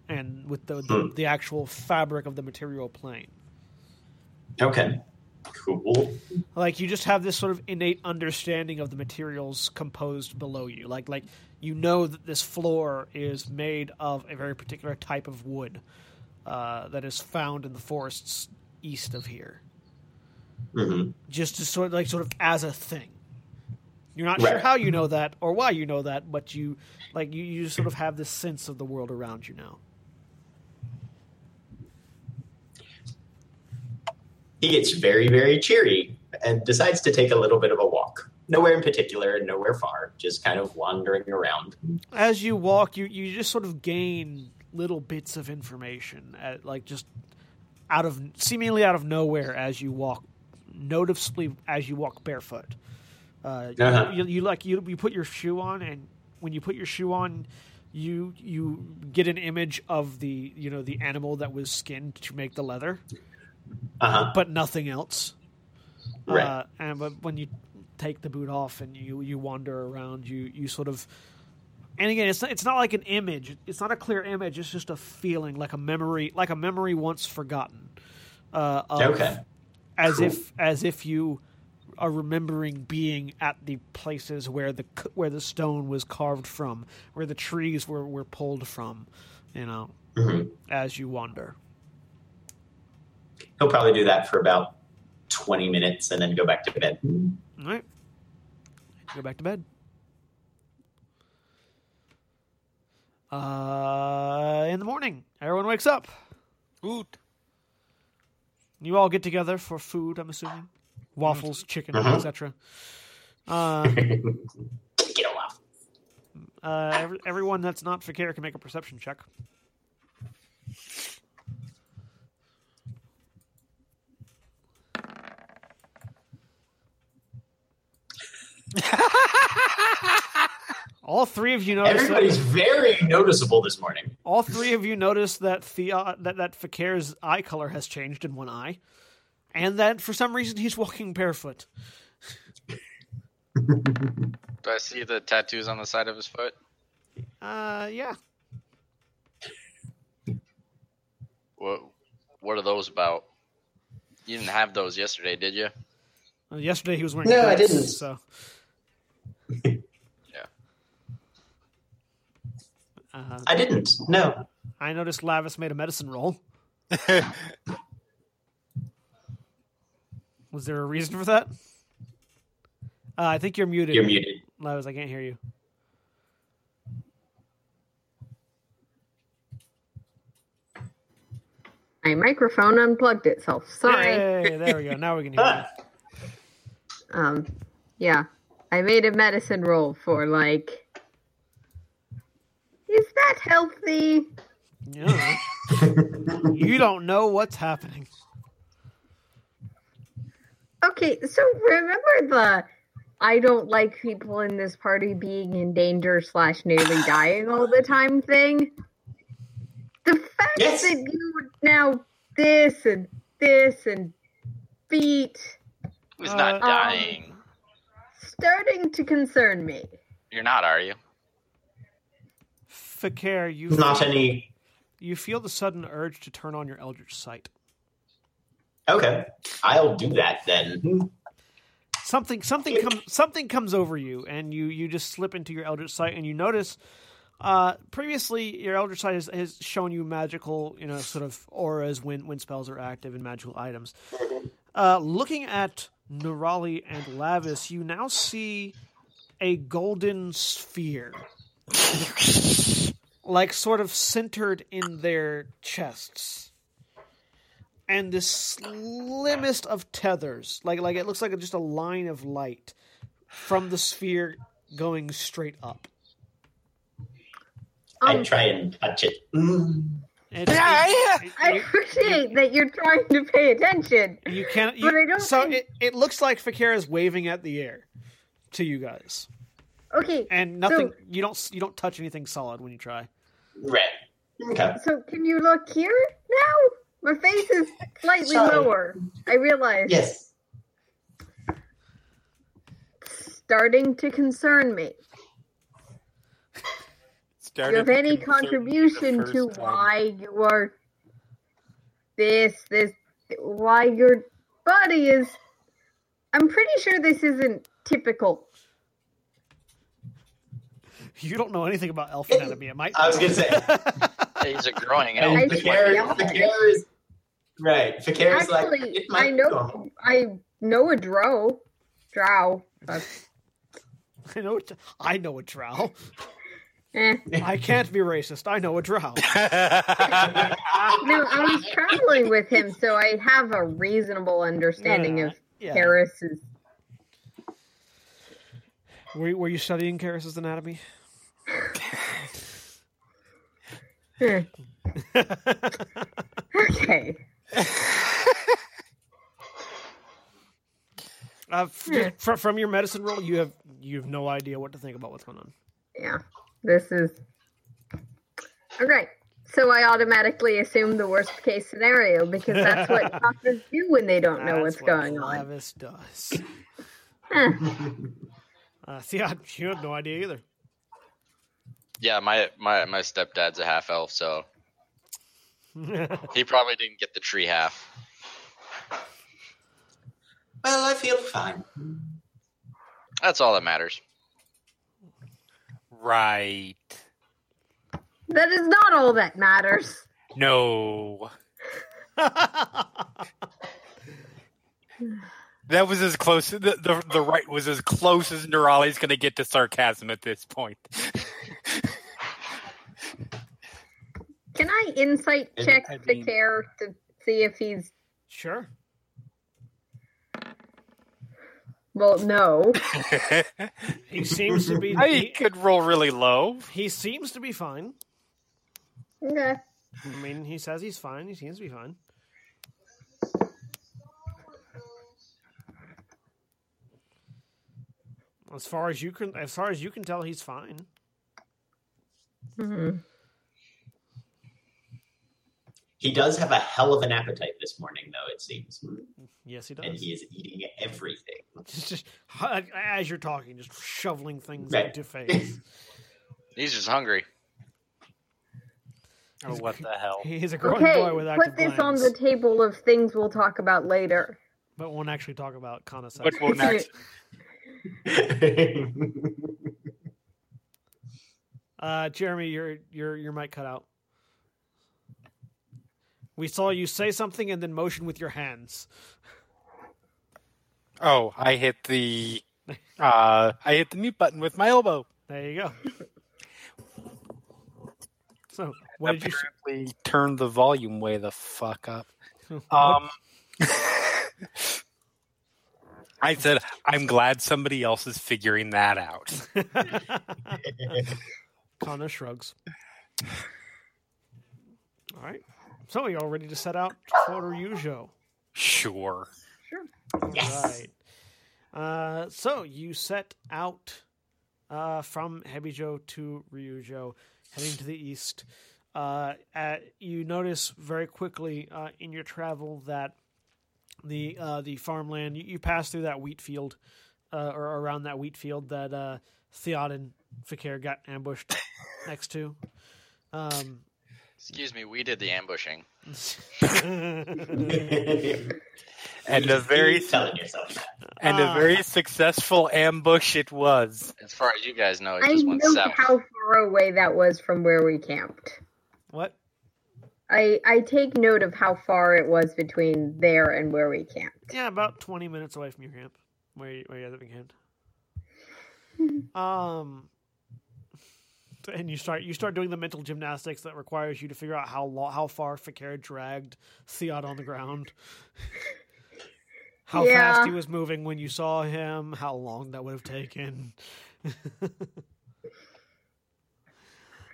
and with the the, Hmm. the actual fabric of the material plane. Okay. Cool. like you just have this sort of innate understanding of the materials composed below you. Like like you know that this floor is made of a very particular type of wood uh, that is found in the forests east of here. Hmm just to sort of like sort of as a thing. You're not sure how you know that or why you know that but you like you, you sort of have this sense of the world around you now He gets very, very cheery and decides to take a little bit of a walk. Nowhere in particular, nowhere far, just kind of wandering around. as you walk, you you just sort of gain little bits of information, at, like just out of seemingly out of nowhere as you walk, noticeably as you walk barefoot. Uh, you- Uh-huh. you, you like you you put your shoe on, and when you put your shoe on, you you get an image of the you know the animal that was skinned to make the leather, Uh huh. but nothing else. Right. Uh, and but when you take the boot off and you you wander around, you you sort of. And again, it's not, it's not like an image. It's not a clear image. It's just a feeling, like a memory, like a memory once forgotten. Uh, of, Okay. As Cool. if as if you are remembering being at the places where the where the stone was carved from, where the trees were, were pulled from, you know, hmm as you wander. He'll probably do that for about 20 minutes and then go back to bed. All right. Go back to bed. Uh, in the morning, everyone wakes up. Food. You all get together for food, I'm assuming. Waffles, chicken, Uh-huh. etc. Uh, Get off. uh, every, everyone that's not Fi'cayr can make a perception check. *laughs* all three of you notice. that- Everybody's very noticeable this morning. All three of you noticed that Thea, that that Fi'cayr's eye color has changed in one eye, and that for some reason he's walking barefoot. Do I see the tattoos on the side of his foot? Uh, yeah. What What are those about? You didn't have those yesterday, did you? Uh, yesterday he was wearing. No, I didn't. So. Uh, I didn't. No. I noticed Lavias made a medicine roll. *laughs* Was there a reason for that? Uh, I think you're muted. You're muted. Lavias, I can't hear you. My microphone unplugged itself. Sorry. Hey, there we go. Now we can hear Ah, *laughs* Um, yeah, I made a medicine roll for like. Is that healthy? you. Yeah. you don't know what's happening. Okay, so remember the I don't like people in this party being in danger slash nearly dying all the time thing. The fact Yes. that you now this and this and feet Who's Uh, not um, dying? starting to concern me. You're not, are you? Fi'cayr, you Not any. you feel the sudden urge to turn on your Eldritch Sight. Okay, I'll do that then. Something something comes something comes over you, and you you just slip into your Eldritch Sight, and you notice. Uh, previously, your Eldritch Sight has, has shown you magical, you know, sort of auras when when spells are active and magical items. Uh, looking at Nerali and Lavias, you now see a golden sphere, like sort of centered in their chests, and the slimmest of tethers, like like it looks like just a line of light from the sphere going straight up. I try and touch it. Mm. And Yeah, it- it- I you- appreciate that you're trying to pay attention. You can't. You, But I don't so think- it, it looks like Fi'cayr is waving at the air to you guys, Okay, and nothing. So- you don't. You don't touch anything solid when you try. Right. Okay. so can you look here now? My face is slightly Sorry. lower. I realize. Yes. Starting to concern me. Do Started you have any concern contribution to time. why you are this, this, why your body is? I'm pretty sure this isn't typical. *laughs* You don't know anything about elf anatomy. It might. I was gonna say. *laughs* He's a growing And elf. I Fi'cayr. Fi'cayr is right. Fi'cayr is like Actually, it might I be know, normal. I know a drow, drow. *laughs* I know. I know a drow. eh. I can't be racist. I know a drow. No, I was traveling with him, so I have a reasonable understanding No, no, of yeah. Paris's. Were, were you studying Karis's anatomy? Okay. *laughs* Uh, f- fr- from your medicine roll, you have you have no idea what to think about what's going on. Yeah. This is. Okay. So I automatically assume the worst case scenario because that's what *laughs* doctors do when they don't know That's what's what going on. Lavias does. Huh. Uh, see, I, you had no idea either. Yeah, my, my my stepdad's a half elf, so *laughs* he probably didn't get the tree half. Well, I feel fine. That's all that matters. right. That is not all that matters. No. *laughs* That was as close. The, the the right was as close as Nerali's going to get to sarcasm at this point. Can I insight check I the mean- care to see if he's. Sure. Well, no. *laughs* He seems to be. I he, could roll really low. he seems to be fine. Okay. I mean, he says he's fine. He seems to be fine. As far as you can, as far as you can tell, he's fine. Mhm. He does have a hell of an appetite this morning, though. It seems, Yes, he does. and he is eating everything. *laughs* Just, just as you're talking, just shoveling things Right. into face. *laughs* He's just hungry. Oh, what the hell? He's a growing Okay, boy with active put this on the table of things we'll talk about later. but won't actually talk about Kana What will next? *laughs* Uh, Jeremy, your your your mic cut out. We saw you say something and then motion with your hands. Oh, I hit the uh, I hit the mute button with my elbow. There you go. So, what did you? s- turn the volume way the fuck up. *laughs* Um, *laughs* I said, I'm glad somebody else is figuring that out. *laughs* Kana shrugs. All right. So, you all ready to set out for Ryujo? Sure. Yes. Right. Uh, so you set out uh, from Hebijo to Ryujo, heading to the east. Uh, at, you notice very quickly uh, in your travel that the uh, the farmland you, you pass through that wheat field uh, or around that wheat field that uh, Theod and Fi'cayr got ambushed *laughs* next to. Um, Excuse me, we did the ambushing. *laughs* And a very telling yourself that. and a Ah. very successful ambush it was. As far as you guys know, it I just went know south. how far away that was from where we camped. what? I I take note of how far it was between there and where we camped. Yeah, about twenty minutes away from your camp, where you, where you guys have camped. *laughs* um, and you start you start doing the mental gymnastics that requires you to figure out how lo- how far Fi'cayr dragged Theod on the ground, how Yeah. fast he was moving when you saw him, how long that would have taken. *laughs*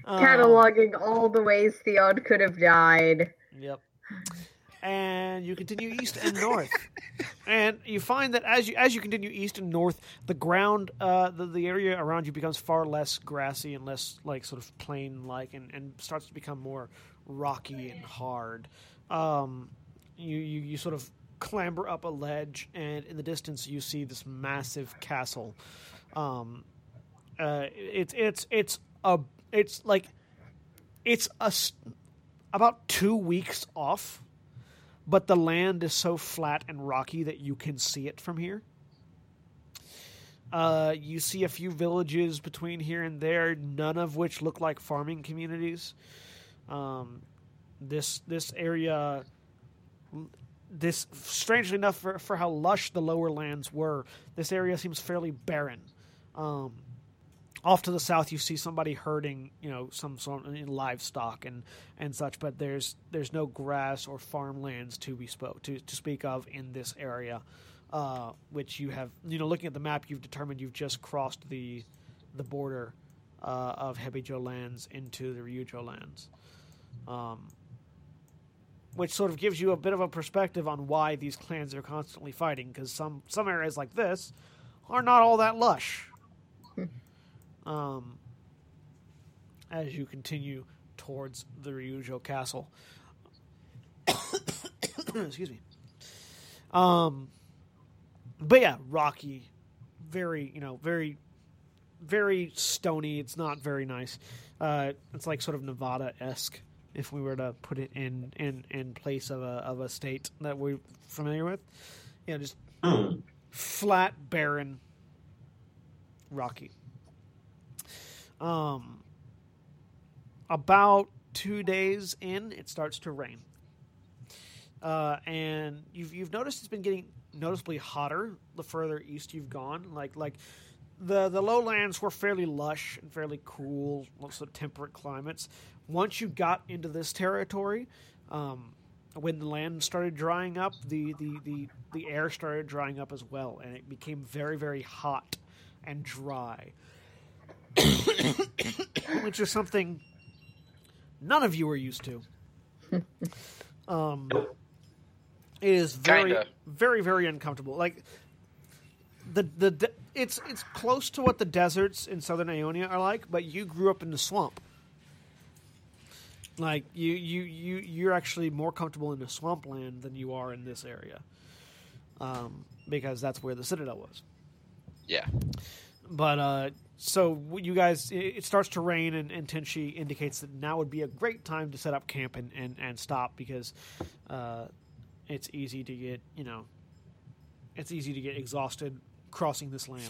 Um, Cataloging all the ways Theod could have died. Yep. And you continue east and north, and you find that as you as you continue east and north, the ground, uh, the the area around you becomes far less grassy and less like sort of plain like, and, and starts to become more rocky and hard. Um, you, you you sort of clamber up a ledge, and in the distance you see this massive castle. Um, uh, it's it's it's a it's like it's a about two weeks off, but the land is so flat and rocky that you can see it from here. Uh, you see a few villages between here and there, none of which look like farming communities. Um, this this area, this strangely enough for, for how lush the lower lands were, this area seems fairly barren. Um, off to the south you see somebody herding you know some sort of livestock and and such but there's there's no grass or farmlands to be spoke to, to speak of in this area uh, which you have you know looking at the map you've determined you've just crossed the the border uh, of Hebijo lands into the Ryujo lands. Um, which sort of gives you a bit of a perspective on why these clans are constantly fighting because some some areas like this are not all that lush um, as you continue towards the Ryujo castle. *coughs* Excuse me. Um, but yeah, rocky, very you know very very stony. It's not very nice. Uh, it's like sort of Nevada esque if we were to put it in in in place of a of a state that we're familiar with. Yeah, just Hmm. flat, barren, rocky. Um, about two days in, it starts to rain, uh, and you've you've noticed it's been getting noticeably hotter the further east you've gone. Like like the the lowlands were fairly lush and fairly cool, lots of temperate climates. Once you got into this territory, um, when the land started drying up, the, the, the, the air started drying up as well, and it became very, very hot and dry. *coughs* Which is something none of you are used to. *laughs* Um, it is very, Kinda. very, very uncomfortable. Like the the de- it's it's close to what the deserts in southern Ionia are like, but you grew up in the swamp. Like you you you you're actually more comfortable in the swampland than you are in this area, um, because that's where the citadel was. Yeah. But uh, so you guys, it, starts to rain, and, and Tenshi indicates that now would be a great time to set up camp and, and, and stop because uh, it's easy to get you know, it's easy to get exhausted crossing this land.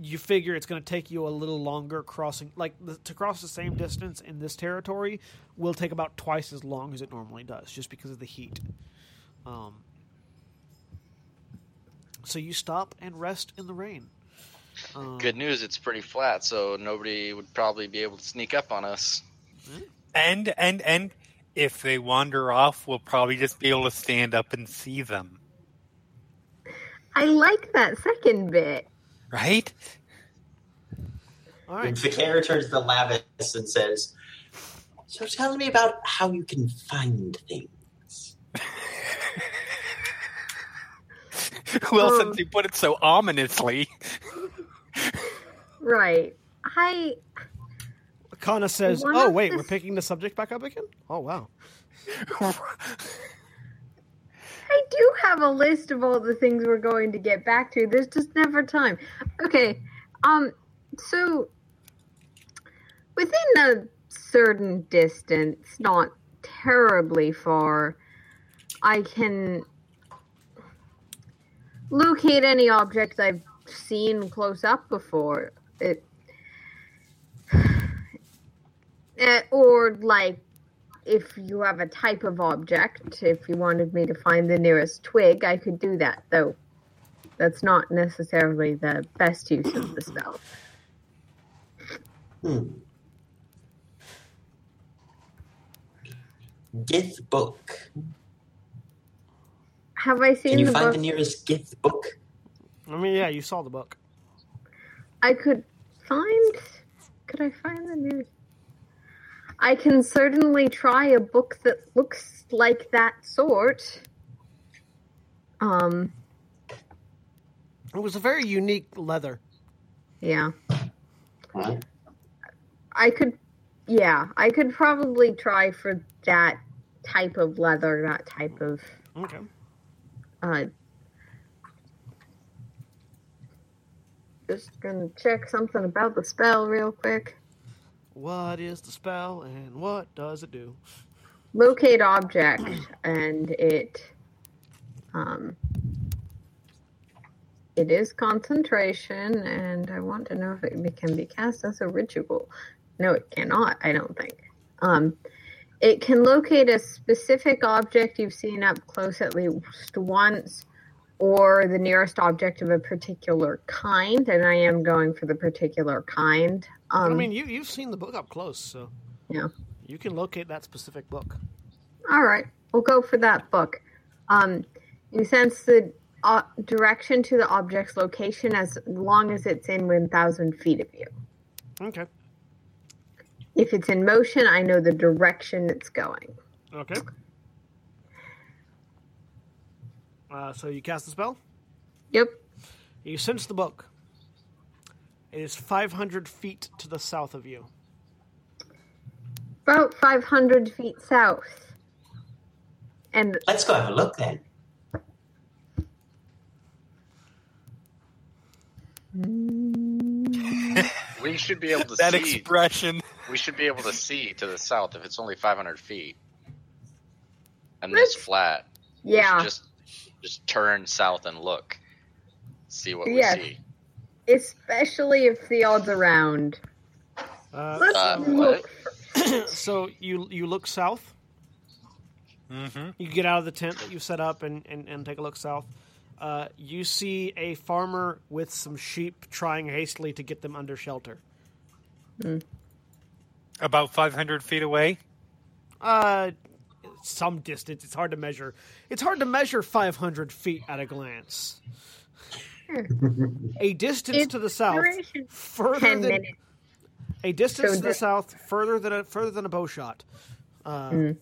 You figure it's going to take you a little longer crossing, like the, to cross the same distance in this territory will take about twice as long as it normally does, just because of the heat. Um, so you stop and rest in the rain. Um, Good news, it's pretty flat, so nobody would probably be able to sneak up on us. And and and if they wander off, we'll probably just be able to stand up and see them. I like that second bit. Right? All And right. Fi'cayr turns to Lavias and says, So tell me about how you can find things. *laughs* well, Um, since you put it so ominously. Right. I Kana says, One "Oh of wait, the- we're picking the subject back up again. Oh wow. *laughs* I do have a list of all the things we're going to get back to. There's just never time. Okay. Um so within a certain distance, not terribly far, I can locate any object I've seen close up before. It, *sighs* Eh, or like if you have a type of object, if you wanted me to find the nearest twig, I could do that. Though that's not necessarily the best use of the spell. Hmm. Gith book. Have I seen Can you the find book? the nearest Gith book? I mean, yeah, you saw the book. I could find. Could I find the nearest? I can certainly try a book that looks like that sort. Um. It was a very unique leather. Yeah. I could. Yeah, I could probably try for that type of leather, that type of. Okay. Uh, just gonna check something about the spell real quick. What is the spell and what does it do? Locate object, and it. Um, it is concentration, and I want to know if it can be cast as a ritual. No, it cannot. I don't think. Um, it can locate a specific object you've seen up close at least once, or the nearest object of a particular kind. And I am going for the particular kind. Um, I mean, you you've seen the book up close, so Yeah. you can locate that specific book. All right, we'll go for that book. Um, you sense the uh, direction to the object's location as long as it's in 1,000 feet of you. Okay. If it's in motion, I know the direction it's going. Okay. Uh, so you cast the spell. Yep. You sense the book. It is 500 feet to the south of you. About 500 feet south. And Let's go have a look then. *laughs* We should be able to see that see. expression. we should be able to see to the south if it's only 500 feet, and it's flat. We yeah, just just turn south and look, see what Yes. we see. especially if the odds around. Uh, Let's Uh, look. *coughs* so you you look south. hmm You get out of the tent that you set up and, and, and take a look south. Uh, you see a farmer with some sheep trying hastily to get them under shelter. About 500 feet away. Uh, some distance. It's hard to measure. It's hard to measure 500 feet at a glance. a distance It's to the south, further 10 than minutes. a distance So to the the- south, further than a further than a bow shot. Uh, Mm.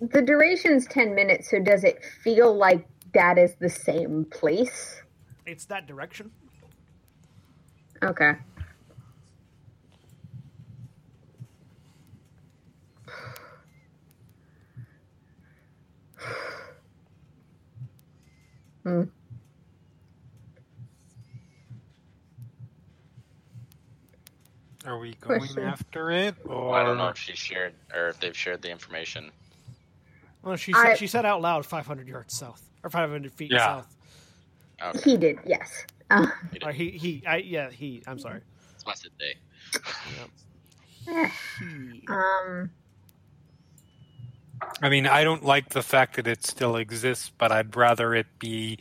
The duration's 10 minutes, so does it feel like that is the same place? It's that direction. Okay. Hmm. Are we going Question. after it? Or... I don't know if she shared or if they've shared the information. Well, she said, I- she said out loud 500 yards south or 500 feet Yeah. south. Okay, He did, yes. Uh, you Or did. he he I, yeah he. I'm sorry. It's my day. *laughs* He. um, I mean, I don't like the fact that it still exists, but I'd rather it be.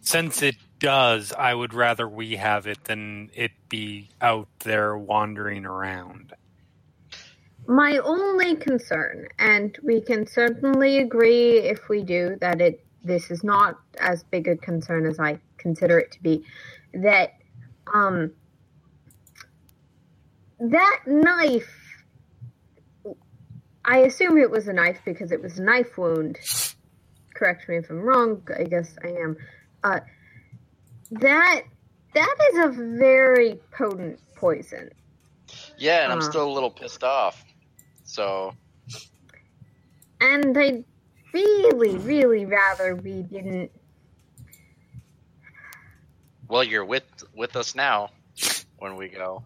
Since it does, I would rather we have it than it be out there wandering around. my only concern, and we can certainly agree if we do that it this is not as big a concern as I consider it to be, that um that knife I assume it was a knife because it was a knife wound. Correct me if I'm wrong, I guess I am. Uh that that is a very potent poison. Yeah, and I'm Uh. still a little pissed off. So And I'd really, really rather we didn't. well, you're with with us now when we go.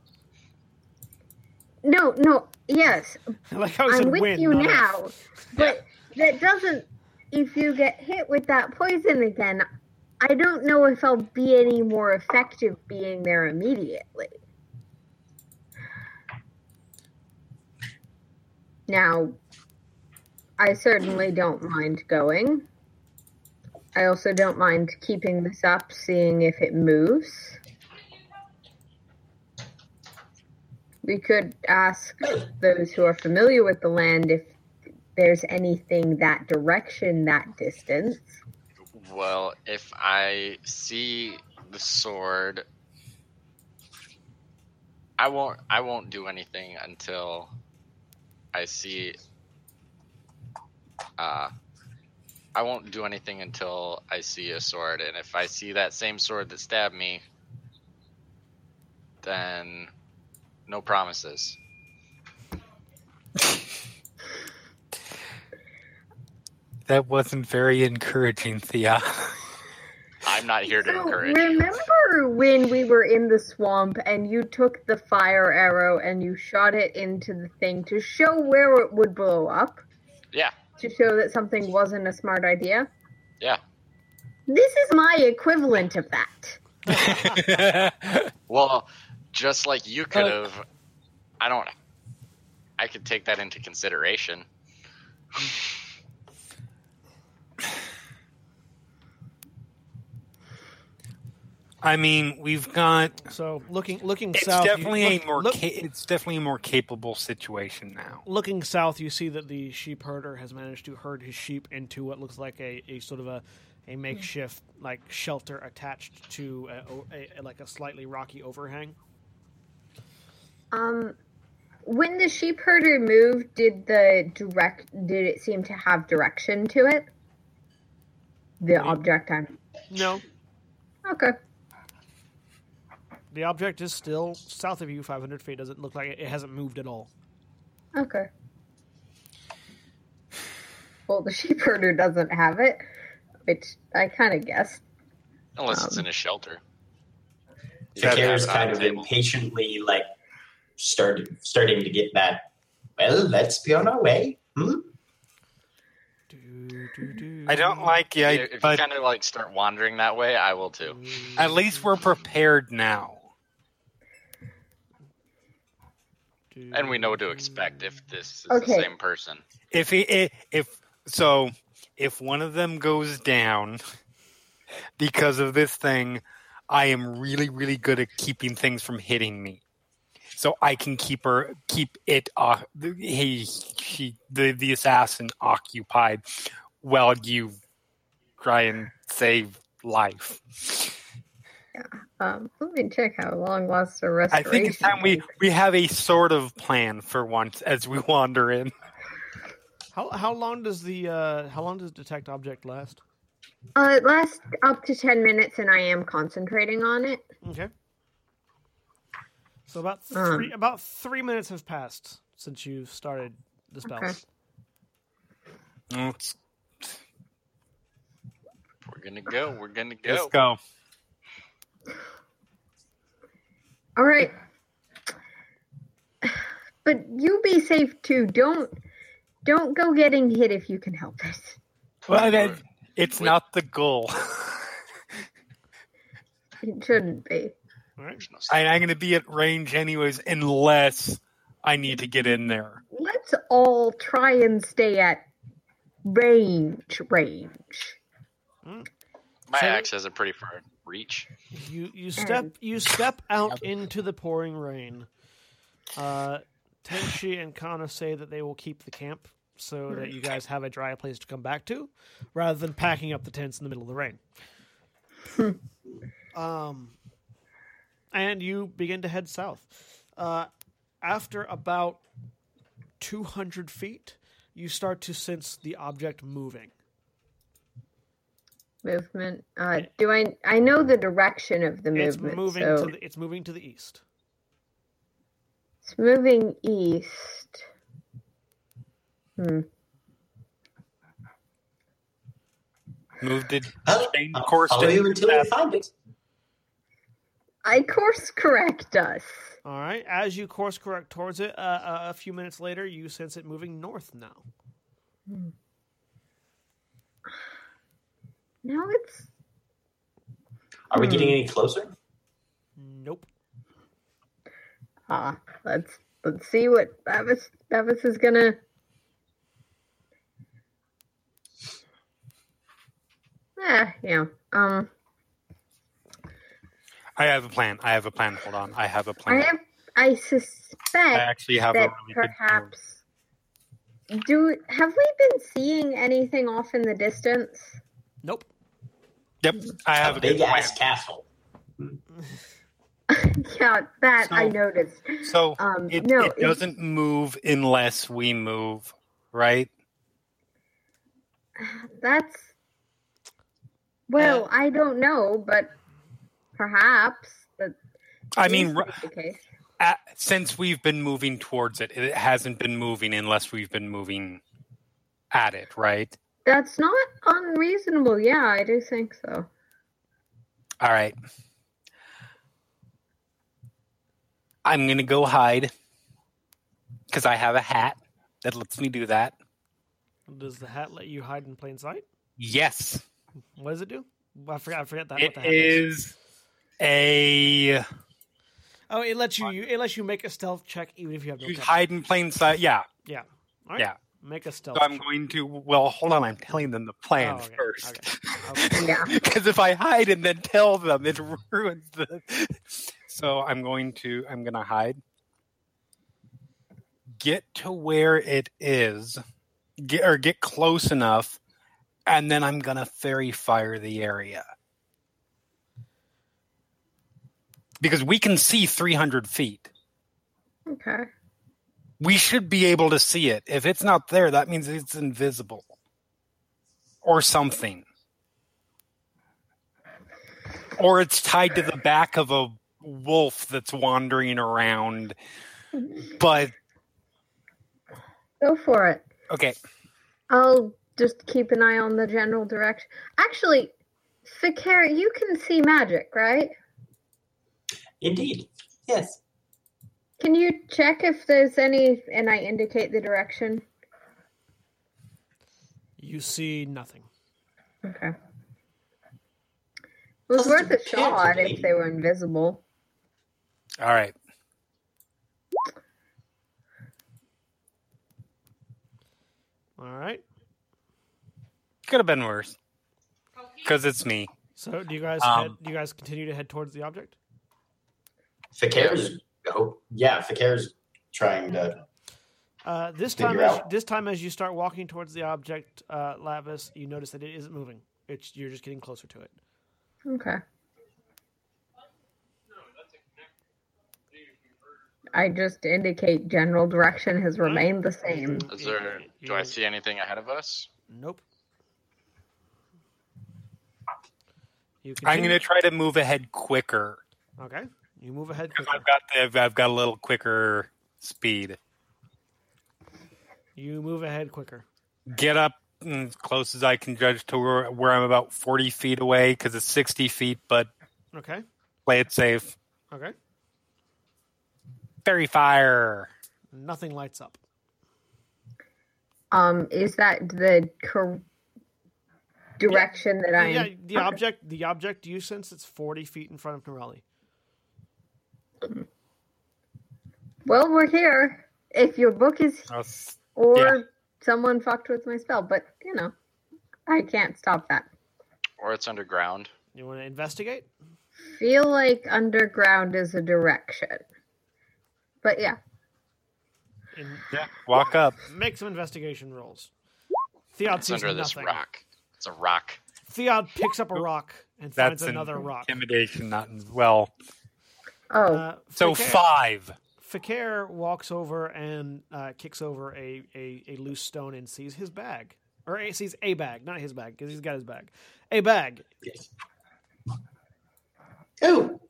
No, no. Yes, *laughs* like how he I'm with win, you now, *laughs* but that doesn't. If you get hit with that poison again, I don't know if I'll be any more effective being there immediately. Now, I certainly don't mind going. I also don't mind keeping this up, seeing if it moves. We could ask those who are familiar with the land if there's anything that direction, that distance. Well, if I see the sword, I won't. I won't do anything until I see. Uh, I won't do anything until I see a sword, and if I see that same sword that stabbed me, then no promises. That wasn't very encouraging, Thea. *laughs* I'm not here to So, encourage. remember when we were in the swamp and you took the fire arrow and you shot it into the thing to show where it would blow up? Yeah, To show that something wasn't a smart idea? yeah. This is my equivalent of that. *laughs* Well, just like you could Uh, have, I don't. I could take that into consideration. *sighs* I mean, we've got. So looking looking It's south, you- definitely look- a more. look- ca- it's definitely a more capable situation now. looking south, you see that the sheep herder has managed to herd his sheep into what looks like a, a sort of a, a makeshift like shelter attached to a, a, a- like a slightly rocky overhang. Um, when the sheep herder moved, did the direct did it seem to have direction to it? The object I'm No, okay. the object is still south of you, 500 feet. Doesn't look like it, it hasn't moved at all. Okay. Well, the sheep herder doesn't have it, which I kind of guessed. Unless it's Um, in a shelter. You Yeah, can have Karen's it on kind of table. impatiently like started starting to get that. Well, let's be on our way. Hmm? I don't like the If idea, you kind of like start wandering that way, I will too. at least we're prepared now. And we know what to expect if this is Okay. the same person. If he, i- if so, if one of them goes down *laughs* because of this thing, I am really, really good at keeping things from hitting me. So I can keep her, keep it, uh, he, she, the the assassin occupied, while you try and save life. Um, let me check how long lasts the restoration. I think it's time we we have a sort of plan for once as we wander in. How how long does the uh, how long does detect object last? Uh, it lasts up to ten minutes, and I am concentrating on it. Okay. So about *clears throat* Um. three about three minutes have passed since you've started the spell. Okay. Let's, We're gonna go. We're gonna go. let's go. All right. But you be safe too. Don't don't go getting hit if you can help it. Well, that, it's Wait. not the goal. *laughs* It shouldn't be. All right. I, I'm going to be at range anyways, unless I need to get in there. Let's all try and stay at range range. My So- axe has a pretty far reach. You you step Mm. you step out into the pouring rain. Uh, Tenshi and Kana say that they will keep the camp so that you guys have a dry place to come back to, rather than packing up the tents in the middle of the rain. um, and you begin to head south. Uh, after about two hundred feet, you start to sense the object moving. Movement. Uh, do I? I know the direction of the It's movement. moving so to the, it's moving to the east. it's moving east. Hmm. Moved it. I'll, Change I'll course follow to you until you find it. I course correct us. All right. As you course correct towards it, uh, uh, a few minutes later, you sense it moving north now. Now it's Are we Hmm. getting any closer? Nope. ah. Let's let's see what Bavis Bavis is gonna. Yeah, yeah. Um, I have a plan. I have a plan. Hold on. I have a plan. I have. I suspect I actually have a that really good perhaps. Do have we been seeing anything off in the distance? Nope. Yep. I have a a big plan. ass castle. *laughs* yeah, that I noticed. So Um, it, no, it it- doesn't move unless we move, right? *sighs* That's well, Uh, I don't know, but perhaps that. I mean, is r- the case. at, since we've been moving towards it, it hasn't been moving unless we've been moving at it, right? That's not unreasonable. Yeah, I do think so. All right. I'm going to go hide because I have a hat that lets me do that. Does the hat let you hide in plain sight? Yes. What does it do? I forgot. I forget that. It what the hat is. is a Oh, it lets you. It lets you make a stealth check even if you have no. you cover. hide in plain sight. Yeah. Yeah. All right. Yeah. Make a stealth. So I'm going to. Well, hold on. I'm telling them the plan Oh, okay, first. okay, *laughs* okay. Yeah. Because if I hide and then tell them, it *laughs* ruins the. So I'm going to. I'm going to hide. Get to where it is, get or get close enough, and then I'm going to fairy fire the area. Because we can see 300 feet. Okay. we should be able to see it. If it's not there, that means it's invisible or something. Or it's tied to the back of a wolf that's wandering around. But Go for it. okay, I'll just keep an eye on the general direction. Actually, Fi'cayr, you can see magic, right? Indeed. Yes. Can you check if there's any, and I indicate the direction? You see nothing. Okay. It was Doesn't worth a shot if they were invisible. all right. All right. Could have been worse because it's me. So do you guys Um, head, do you guys continue to head towards the object? Fi'cayr's. Oh, yeah. Fi'cayr's trying to. Uh, this Figure time, as, this time, as you start walking towards the object, uh, Lavias, you notice that it isn't moving. It's you're just getting closer to it. Okay. I just indicate general direction has remained the same. Is there? Do I see anything ahead of us? Nope. You I'm going to try to move ahead quicker Okay. You move ahead because quicker. I've got the, I've- I've got a little quicker speed. You move ahead quicker. get up as close as I can judge to where, where I'm about 40 feet away because it's 60 feet, but Okay. play it safe. Okay. Fairy fire. Nothing lights up. Um, is that the cor- direction that I? Yeah, the object. The object you sense it's forty feet in front of Nerali. Well, we're here. If your book is, That's- or Yeah. someone fucked with my spell, but you know, I can't stop that. Or it's underground? You want to investigate? Feel like underground is a direction, but yeah, In, yeah, walk up. make some investigation rolls. Theod It's sees under this rock. It's a rock. Theod picks up a rock and finds That's an another rock. intimidation, not well. Oh, Uh, So Fi'cayr- five. Fi'cayr walks over and uh, kicks over a, a, a loose stone and sees his bag. Or he sees a bag, not his bag, because he's got his bag. A bag. Yes. Oh,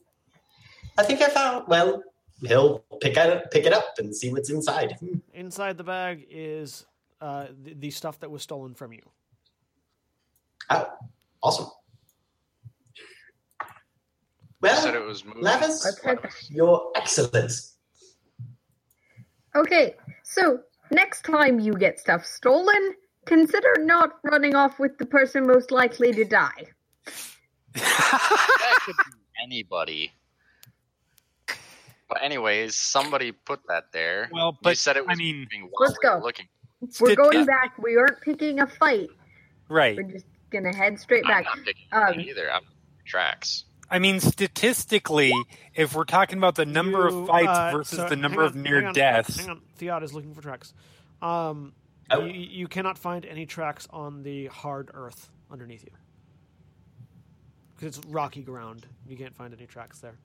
I think I found. Well, he'll pick it pick it up and see what's inside. Inside the bag is uh, the, the stuff that was stolen from you. Oh, awesome. Well, you said it was moving. Lavias, I've heard that. you're excellent. Okay, so next time you get stuff stolen, consider not running off with the person most likely to die. That could be anybody. But anyways, somebody put that there. Well, you but, said it I was mean- moving while Let's we were go. looking. We're Did- going yeah, back. We aren't picking a fight. right. We're just gonna head straight I'm back. not picking Um, either. I'm tracks. I mean, statistically, if we're talking about the number You, of fights uh, versus so the number hang of near hang on, deaths, Hang on, Theod is looking for tracks. Um, Oh. you, you cannot find any tracks on the hard earth underneath you because it's rocky ground. You can't find any tracks there.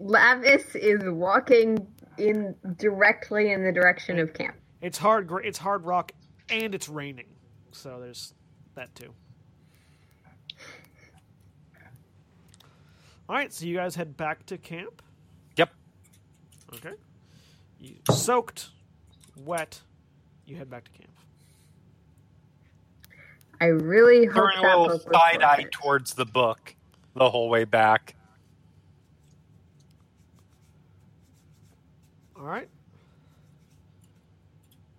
Lavias is walking in directly in the direction of camp. It's hard. It's hard rock, and it's raining, so there's that too. All right, so you guys head back to camp. Yep. Okay. You soaked, wet. You head back to camp. I really hope throwing a that little book side eye it. towards the book the whole way back. All right.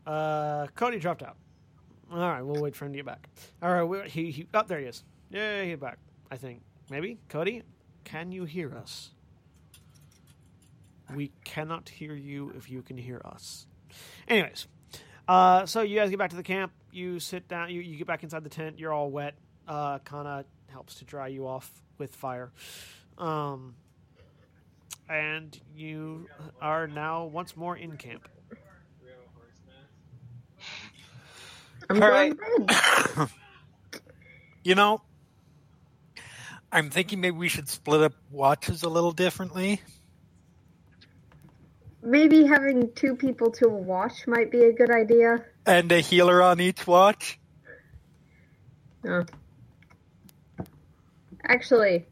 Uh, Koty dropped out. All right, we'll wait for him to get back. All right, we, he he. Oh, there he is. Yeah, he's back. I think maybe Koty, can you hear us? We cannot hear you if you can hear us. Anyways, uh, so you guys get back to the camp. You sit down. You, you get back inside the tent. You're all wet. Uh, Kana helps to dry you off with fire. Um, and you are now once more in camp. I'm All to. You know, I'm thinking maybe we should split up watches a little differently. Maybe having two people to watch might be a good idea. And a healer on each watch. Oh. Actually,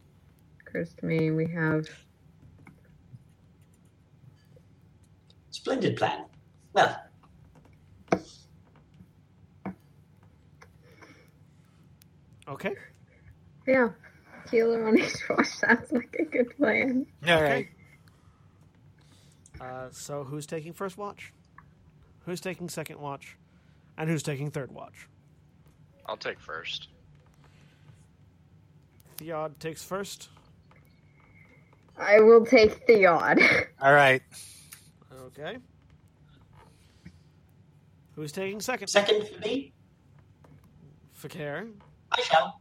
occurs to me we have. Splendid plan. Well, Okay. Yeah, healer on each *laughs* watch sounds like a good plan. All right. Uh, so who's taking first watch? Who's taking second watch? And who's taking third watch? I'll take first. Theod takes first. I will take Theod. *laughs* All right. Okay. Who's taking second? second for me, Fi'cayr I shall.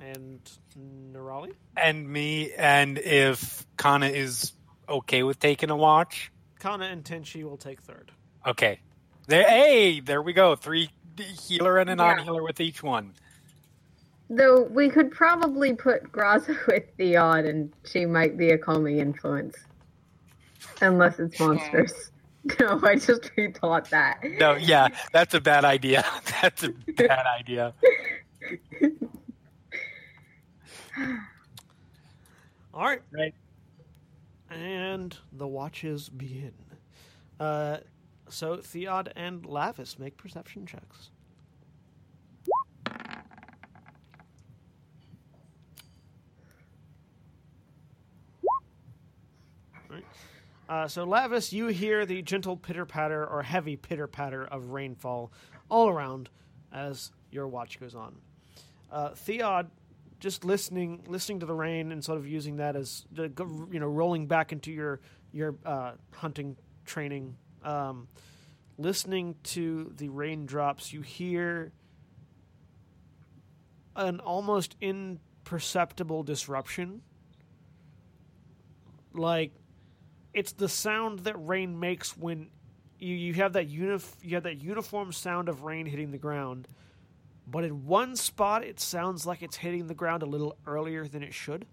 And Nerali. And me, and if Kana is okay with taking a watch, Kana and Tenchi will take third. okay. There, hey, there we go. Three healer and a Yeah. non-healer with each one. Though we could probably put Graza *laughs* with Theod, and she might be a calming influence. Unless it's monsters. *laughs* No, I just rethought that. No, yeah, that's a bad idea. *laughs* That's a bad idea. *sighs* All right. Right. And the watches begin. Uh, so Theod and Lavias make perception checks. Right. Uh, so Lavias, you hear the gentle pitter patter or heavy pitter patter of rainfall all around as your watch goes on. Uh, Theod, just listening, listening to the rain and sort of using that as you know rolling back into your your uh, hunting training. Um, listening to the raindrops, you hear an almost imperceptible disruption. Like it's the sound that rain makes when you, you have that unif- you have that uniform sound of rain hitting the ground. But in one spot it sounds like it's hitting the ground a little earlier than it should.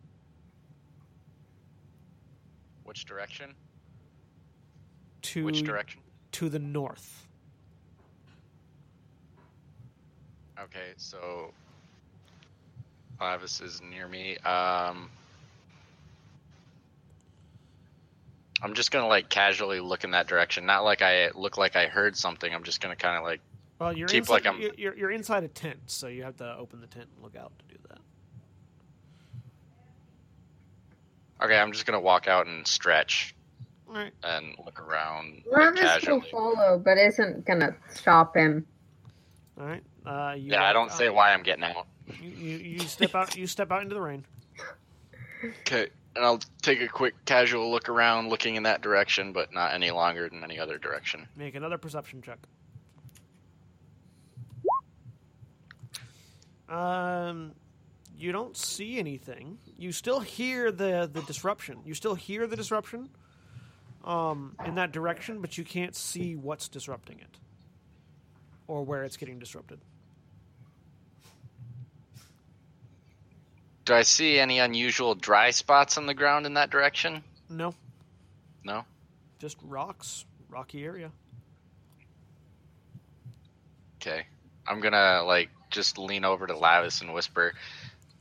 Which direction? To Which direction? to the north. Okay, so Lavias is near me. Um, I'm just gonna like casually look in that direction. Not like I look like I heard something. I'm just gonna kind of like Well, you're Keep inside, like I'm- you're, you're, you're inside a tent, so you have to open the tent and look out to do that. Okay, I'm just gonna walk out and stretch All right. and look around Lavias will casually. follow, but isn't gonna stop him. All right. Uh, you Yeah, I don't walk say why I'm getting out. You, you, you step out. You step out into the rain. Okay, and I'll take a quick casual look around, looking in that direction, but not any longer than any other direction. Make another perception check. Um, you don't see anything. You still hear the the disruption. You still hear the disruption, um, in that direction, but you can't see what's disrupting it, or where it's getting disrupted. Do I see any unusual dry spots on the ground in that direction? No, No. just rocks, rocky area. Okay. I'm gonna like just lean over to Lavias and whisper,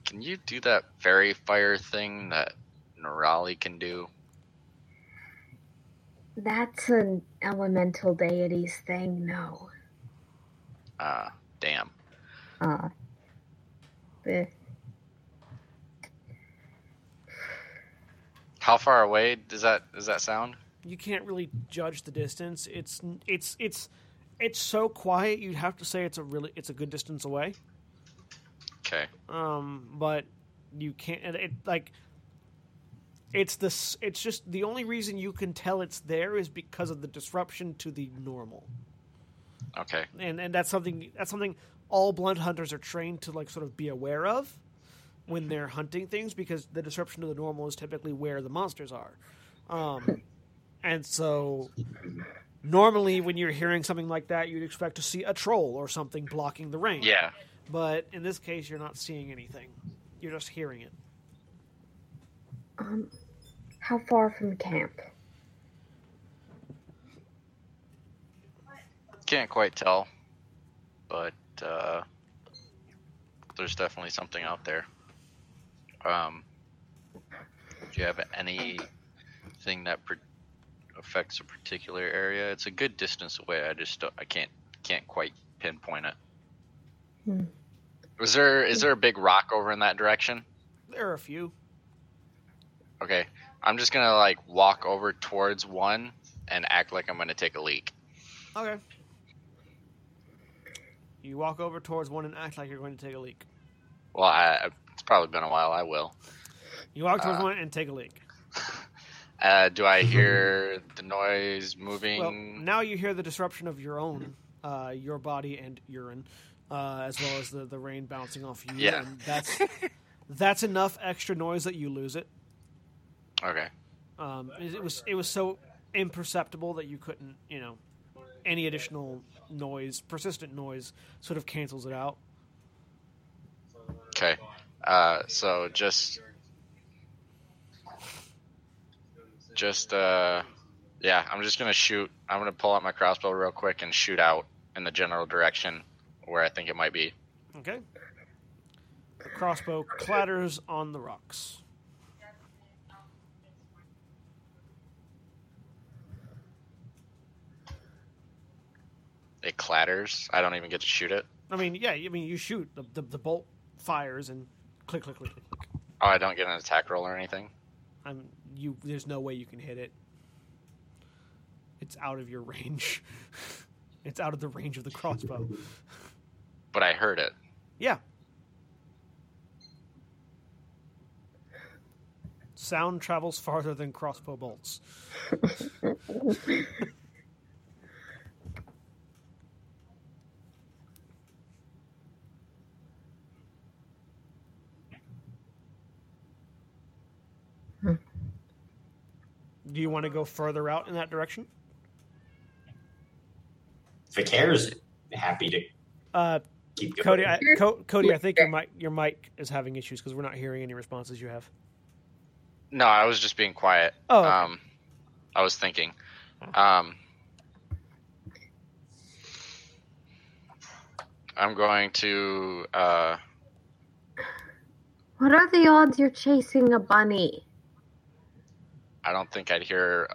"Can you do that fairy fire thing that Nerali can do?" That's an elemental deities thing. No. Ah, damn. Uh. eh. How far away does that does that sound? you can't really judge the distance. It's it's it's it's so quiet. You'd have to say it's a really it's a good distance away. Okay. Um, but you can't. It, it like it's this. It's just the only reason you can tell it's there is because of the disruption to the normal, Okay. and and that's something that's something all blood hunters are trained to like sort of be aware of when they're hunting things because the disruption to the normal is typically where the monsters are. Um, and so normally when you're hearing something like that, you'd expect to see a troll or something blocking the rain. Yeah. But in this case, you're not seeing anything. You're just hearing it. Um. How far from camp? Can't quite tell, but uh, there's definitely something out there. Um, do you have anything that per- affects a particular area? It's a good distance away. I just don't, I can't can't quite pinpoint it. Hmm. Was there is there a big rock over in that direction? There are a few. Okay, I'm just gonna like walk over towards one and act like I'm gonna take a leak. Okay. You walk over towards one and act like you're going to take a leak. Well, I, it's probably been a while. I will. You walk towards Uh, one and take a leak. *laughs* Uh, do I *laughs* hear the noise moving? Well, now you hear the disruption of your own, uh, your body and urine, uh, as well as the, the rain bouncing off you. Yeah. And that's that's enough extra noise that you lose it. okay. Um, it, it was it was so imperceptible that you couldn't, you know, any additional noise, persistent noise, sort of cancels it out. Okay. Uh, so just, just uh, yeah. I'm just gonna shoot. I'm gonna pull out my crossbow real quick and shoot out in the general direction where I think it might be. Okay. The crossbow clatters on the rocks. It clatters. I don't even get to shoot it. I mean, yeah, I mean, you shoot the, the, the bolt fires and click, click, click, click, click. Oh, I don't get an attack roll or anything. I'm you. There's no way you can hit it. It's out of your range. *laughs* it's out of the range of the crossbow. *laughs* But I heard it. Yeah. Sound travels farther than crossbow bolts. *laughs* Do you want to go further out in that direction? Fi'cayr's happy to Uh, keep going. Koty, I, Co- Koty, I think your mic your mic is having issues because we're not hearing any responses you have. No, I was just being quiet. Oh, okay. Um, I was thinking. Um, I'm going to. Uh, What are the odds you're chasing a bunny? I don't think I'd hear.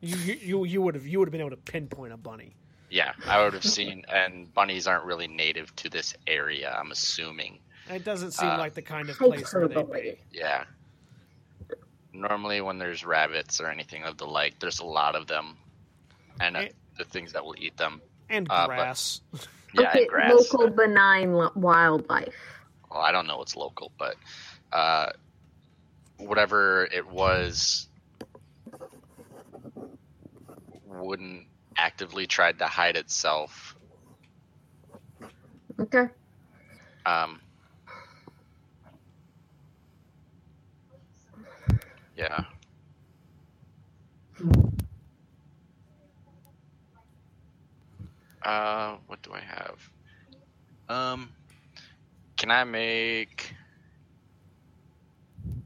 You you you would have you would have been able to pinpoint a bunny. Yeah, I would have seen. And bunnies aren't really native to this area. I'm assuming. It doesn't seem Uh, like the kind of place where they Hyperbole. be. Yeah. Normally, when there's rabbits or anything of the like, there's a lot of them, and uh, Eh. the things that will eat them. And Uh, but- grass. *laughs* Yeah, okay, and grass. local benign wildlife. well, I don't know what's local, but uh, whatever it was wouldn't actively try to hide itself. Okay. Um, yeah. Uh, what do I have? Um, can I make?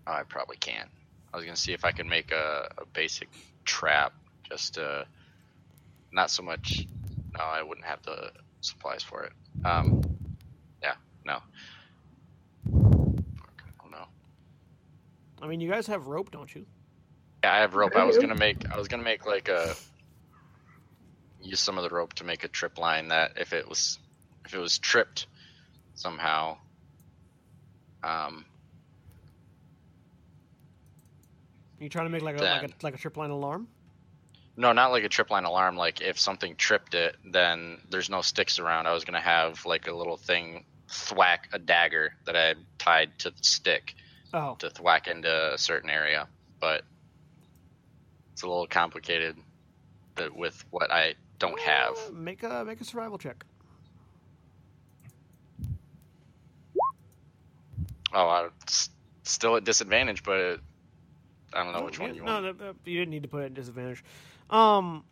Oh, I probably can't. I was gonna see if I can make a, a basic trap, just to not so much. No, I wouldn't have the supplies for it. Um, yeah, no. Oh no. I mean, you guys have rope, don't you? Yeah, I have rope. I was gonna make. I was gonna make like a. Use some of the rope to make a trip line that if it was, if it was tripped, somehow. Um, You trying to make like a like a like a trip line alarm? No, not like a trip line alarm. Like if something tripped it, then there's no sticks around. I was gonna have like a little thing thwack a dagger that I had tied to the stick Oh, to thwack into a certain area, but it's a little complicated with what I don't have. Uh, Make a make a survival check. Oh, I'm still at disadvantage, but I don't know Oh, which one you no, want. no, you didn't need to put it at disadvantage. Um,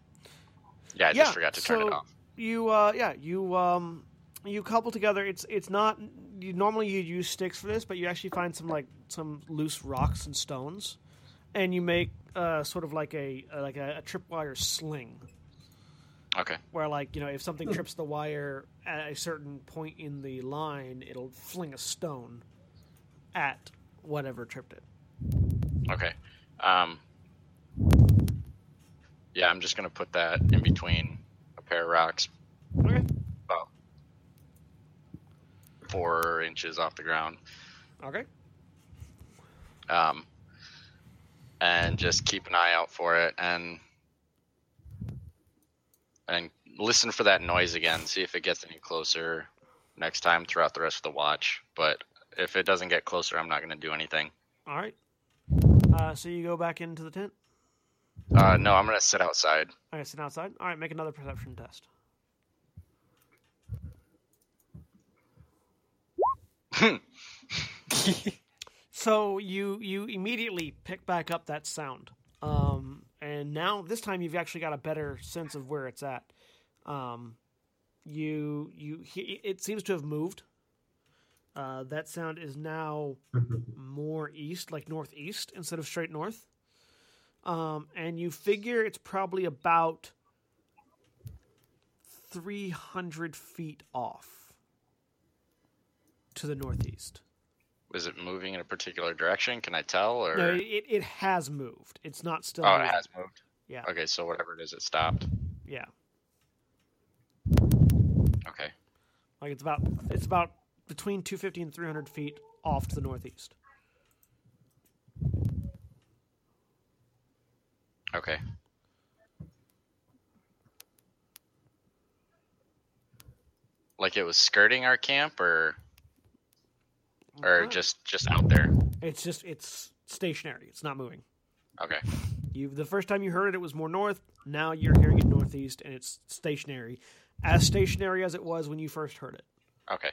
Yeah, I yeah, just forgot to turn so- it off. you uh, yeah, you um, you couple together. It's it's not. You normally you use sticks for this, but you actually find some like some loose rocks and stones, and you make uh, sort of like a uh, like a, a tripwire sling. Okay. where like you know if something trips the wire at a certain point in the line it'll fling a stone at whatever tripped it Okay. Um, yeah, I'm just gonna put that in between a pair of rocks, okay about four inches off the ground, okay um, and just keep an eye out for it and and listen for that noise again. See if it gets any closer next time throughout the rest of the watch. But if it doesn't get closer, I'm not gonna do anything. all right uh, so you go back into the tent Uh, no, I'm gonna sit outside. okay sit outside. All right make another perception test. *laughs* So you you immediately pick back up that sound. Um, and now this time you've actually got a better sense of where it's at. Um, you you he- it seems to have moved. Uh, that sound is now more east like northeast instead of straight north um, and you figure it's probably about 300 feet off to the northeast Is it moving in a particular direction? Can I tell? Or No, it, it has moved. It's not still. oh, it has moved. Yeah. Okay, so whatever it is, it stopped. Yeah, Okay. like it's about it's about between 250 and 300 feet off to the northeast. Okay. Like it was skirting our camp, or or Uh, just just out there. It's just it's stationary. It's not moving. Okay. You the first time you heard it, it was more north. Now you're hearing it northeast, and it's stationary, as stationary as it was when you first heard it. Okay.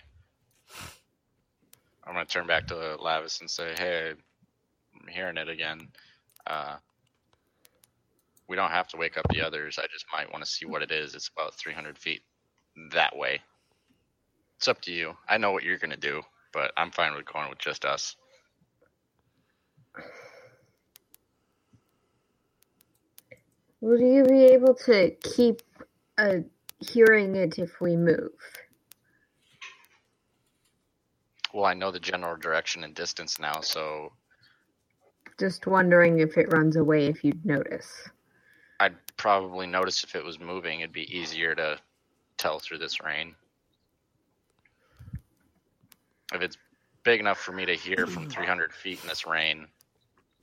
I'm gonna turn back to Lavias and say, "Hey, I'm hearing it again. Uh, we don't have to wake up the others. I just might want to see what it is. It's about 300 feet that way. It's up to you. I know what you're gonna do, but I'm fine with going with just us. Will you be able to keep uh, hearing it if we move? Well, I know the general direction and distance now, so Just wondering if it runs away if you'd notice. I'd probably notice if it was moving. It'd be easier to tell through this rain. If it's big enough for me to hear from *clears throat* 300 feet in this rain,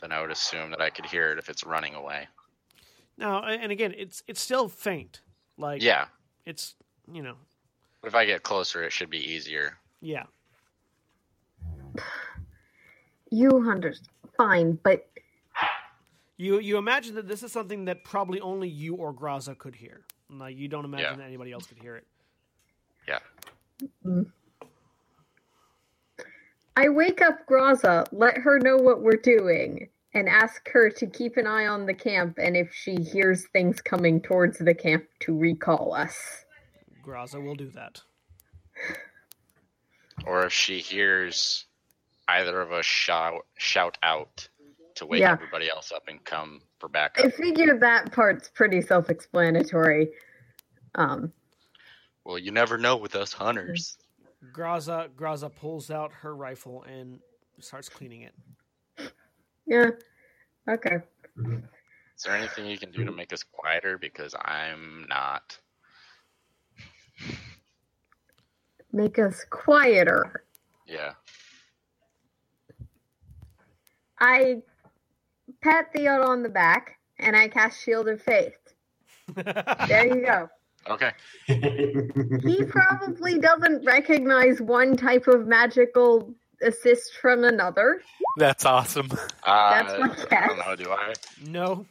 then I would assume that I could hear it if it's running away. Now, and again, it's it's still faint. Like Yeah. it's you know But if I get closer, it should be easier. yeah. You understand. Fine, but You you imagine that this is something that probably only you or Graza could hear. Like you don't imagine Yeah. that anybody else could hear it. Yeah. I wake up Graza, let her know what we're doing, and ask her to keep an eye on the camp and if she hears things coming towards the camp to recall us. Graza will do that. Or if she hears either of us shout shout out to wake Yeah. everybody else up and come for backup. I figure that part's pretty self explanatory. Um, Well, you never know with us hunters. Graza Graza pulls out her rifle and starts cleaning it. yeah. Okay. Is there anything you can do to make us quieter? Because I'm not. Make us quieter. Yeah. I pat Theod on the back and I cast Shield of Faith. There you go. *laughs* Okay. He probably doesn't recognize one type of magical assist from another. That's awesome. Uh, That's my I guess. don't know. Do I? no.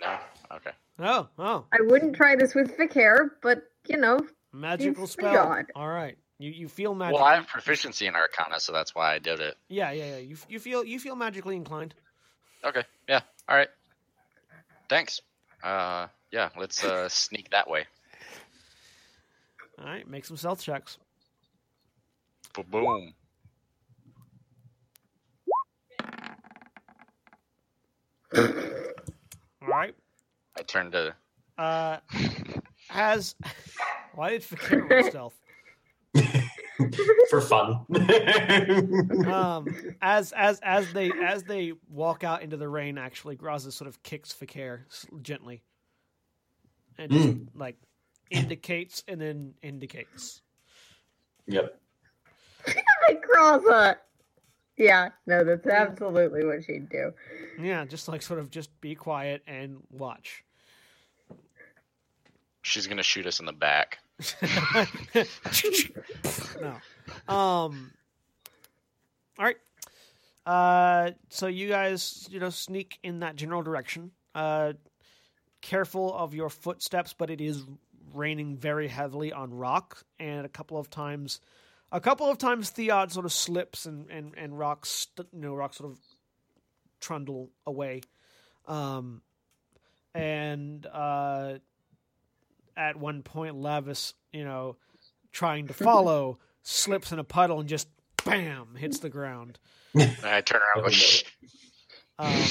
No. Okay. Oh, oh. I wouldn't try this with Fi'cayr, but you know, Magical spell. God. All right. You you feel magic. Well, I have proficiency in Arcana, so that's why I did it. yeah, yeah, yeah. You you feel you feel magically inclined. Okay. Yeah. All right. Thanks. Uh, yeah. Let's uh *laughs* sneak that way. All right, make some stealth checks. Boom. All right. I turned to. Uh, *laughs* has *laughs* why did Fi'cayr roll stealth? *laughs* For fun. *laughs* Um, as as as they as they walk out into the rain, actually, Graza sort of kicks Fi'cayr gently, and just like indicates and then indicates. yep. like *laughs* Graza. Yeah, no, that's absolutely what she'd do. Yeah, just like sort of just be quiet and watch. She's gonna shoot us in the back. *laughs* no. Um. All right. Uh. So you guys, you know, sneak in that general direction. Uh. Careful of your footsteps, but it is raining very heavily on rock, and a couple of times, a couple of times, Theod sort of slips and and and rocks, you know, rocks sort of trundle away. Um. And uh at one point Lavias, you know, trying to *laughs* follow, slips in a puddle and just bam hits the ground. *laughs* I turn around go. Shh. Um,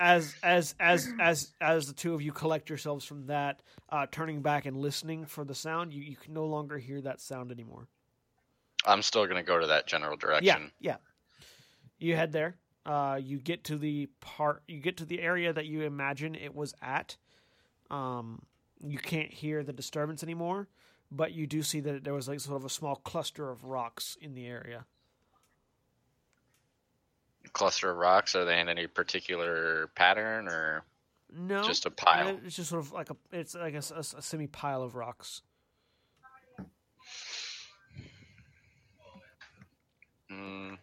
as as as as as the two of you collect yourselves from that, uh, turning back and listening for the sound, you, you can no longer hear that sound anymore. I'm still gonna go to that general Yeah, direction. yeah. You head there. Uh, you get to the part. You get to the area that you imagine it was at. Um, you can't hear the disturbance anymore, but you do see that there was like sort of a small cluster of rocks in the area. Cluster of rocks. Are they in any particular pattern or? No, Just a pile. It's just sort of like a. It's like a semi pile of rocks. Mm.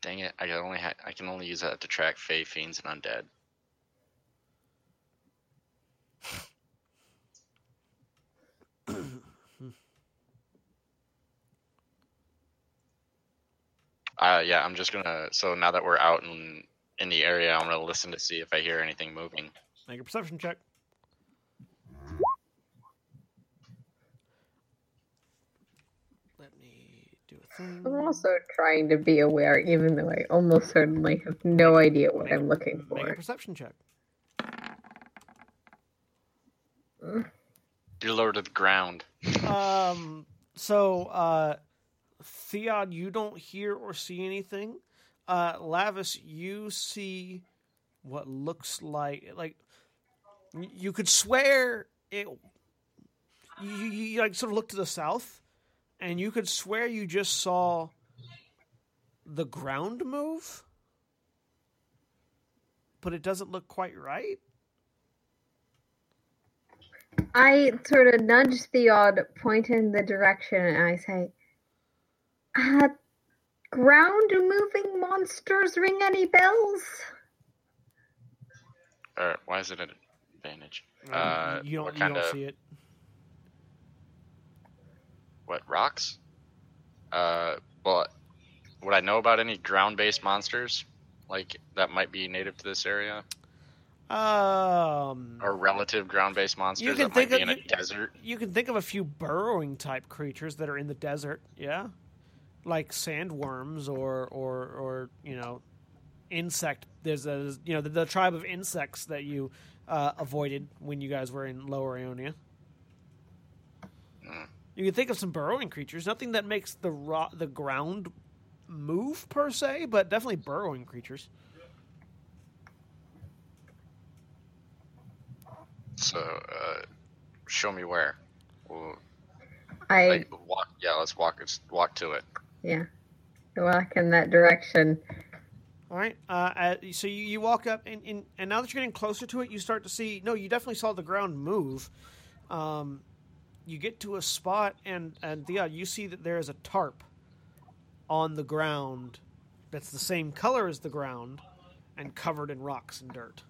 Dang it! I can only ha- I can only use that to track fey fiends and undead. Uh, yeah, I'm just gonna. So now that we're out in in the area, I'm gonna listen to see if I hear anything moving. Make a perception check. Let me do a thing. I'm also trying to be aware, even though I almost certainly have no idea what I'm looking for. Make a perception check. You're lower to the ground. *laughs* Um. So, uh, Theod, you don't hear or see anything. Uh, Lavias, you see what looks like like you could swear it. You, you, you like sort of look to the south, and you could swear you just saw the ground move, but it doesn't look quite right. I sort of nudge Theod, point in the direction, and I say, uh, ground moving monsters ring any bells? Or why is it an advantage? Uh, you don't, what you don't of see it. what rocks? Uh, well, would I know about any ground-based monsters like that might be native to this area, Um, or relative ground-based monsters you can that might think be of- in a you- desert? you can think of a few burrowing type creatures that are in the desert. Yeah, like sandworms or or or you know, insect. There's a you know the, the tribe of insects that you uh, avoided when you guys were in Lower Ionia. Mm. You can think of some burrowing creatures. Nothing that makes the ro- the ground move per se, but definitely burrowing creatures. So, uh, show me where. Well, I like, walk. Yeah, let's walk. Let's walk to it. Yeah, I walk in that direction. All right. Uh, uh, so you, you walk up, and, and and now that you're getting closer to it, you start to see. No, you definitely saw the ground move. Um, you get to a spot, and and yeah, you see that there is a tarp on the ground that's the same color as the ground, and covered in rocks and dirt.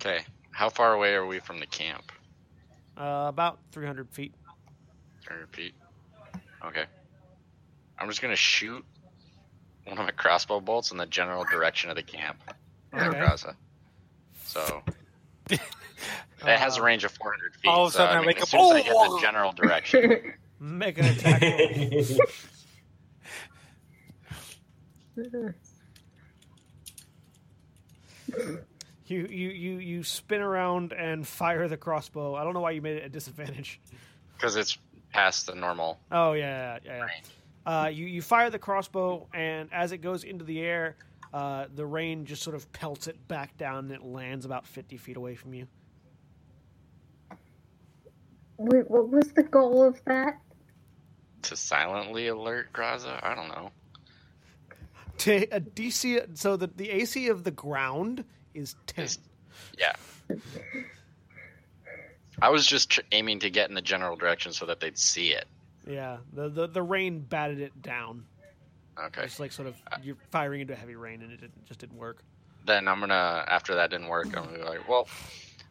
Okay. How far away are we from the camp? Uh, about 300 feet. Can you repeat? Okay. I'm just gonna shoot one of my crossbow bolts in the general direction of the camp. There, Okay. So *laughs* it has a Uh, range of 400 feet. all of a so, sudden I mean, wake as up, soon as I hit "Oh!" the general direction. *laughs* Make an attack. *laughs* roll. You, you you you spin around and fire the crossbow. I don't know why you made it a disadvantage. Because it's past the normal Oh yeah, yeah, yeah. range. Uh, you you fire the crossbow, and as it goes into the air, uh, the rain just sort of pelts it back down, and it lands about fifty feet away from you. Wait, what was the goal of that? To silently alert Graza? I don't know. To a DC, so the the AC of the ground is ten. Is- Yeah. I was just tr- aiming to get in the general direction so that they'd see it. Yeah, the, the the rain batted it down. Okay. It's like sort of you're firing into heavy rain, and it didn't, just didn't work. then I'm gonna after that didn't work, I'm gonna be like, well,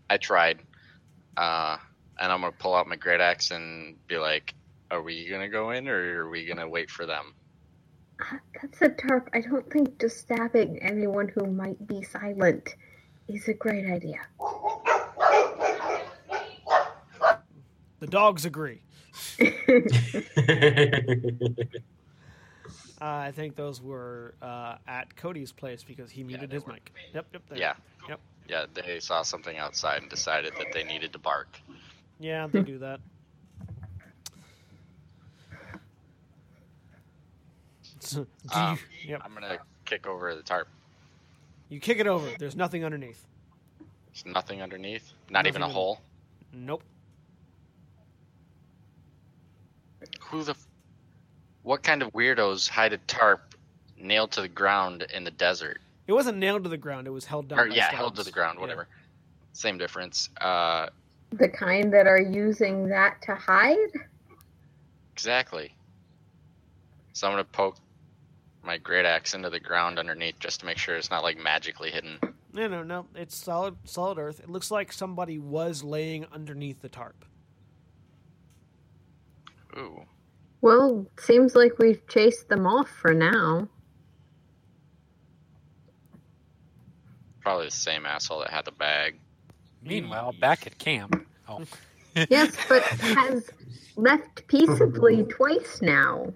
I tried, uh, and I'm gonna pull out my great axe and be like, are we gonna go in or are we gonna wait for them? Uh, That's a tarp. I don't think just stabbing anyone who might be silent is a great idea. The dogs agree. *laughs* Uh, I think those were uh, at Koty's place because he muted they his were. mic. Yep, yep. There. Yeah, Yep. yeah, they saw something outside and decided that they needed to bark. Yeah, they *laughs* do that. So, *laughs* do Um, you, yep. I'm gonna kick over the tarp. You kick it over. There's nothing underneath. There's nothing underneath, not even a Nothing. hole. Nope. Who the? f- What kind of weirdos hide a tarp nailed to the ground in the desert? It wasn't nailed to the ground. It was held down. Or by yeah, held to the ground, Yeah. whatever. Same difference. Uh, The kind that are using that to hide? exactly. So I'm gonna poke my great axe into the ground underneath just to make sure it's not like magically hidden. No, no, no. It's solid, solid earth. It looks like somebody was laying underneath the tarp. Ooh. Well, seems like we've chased them off for now. Probably the same asshole that had the bag. Meanwhile, back at camp. Oh, Yes, but *laughs* has left peaceably twice now.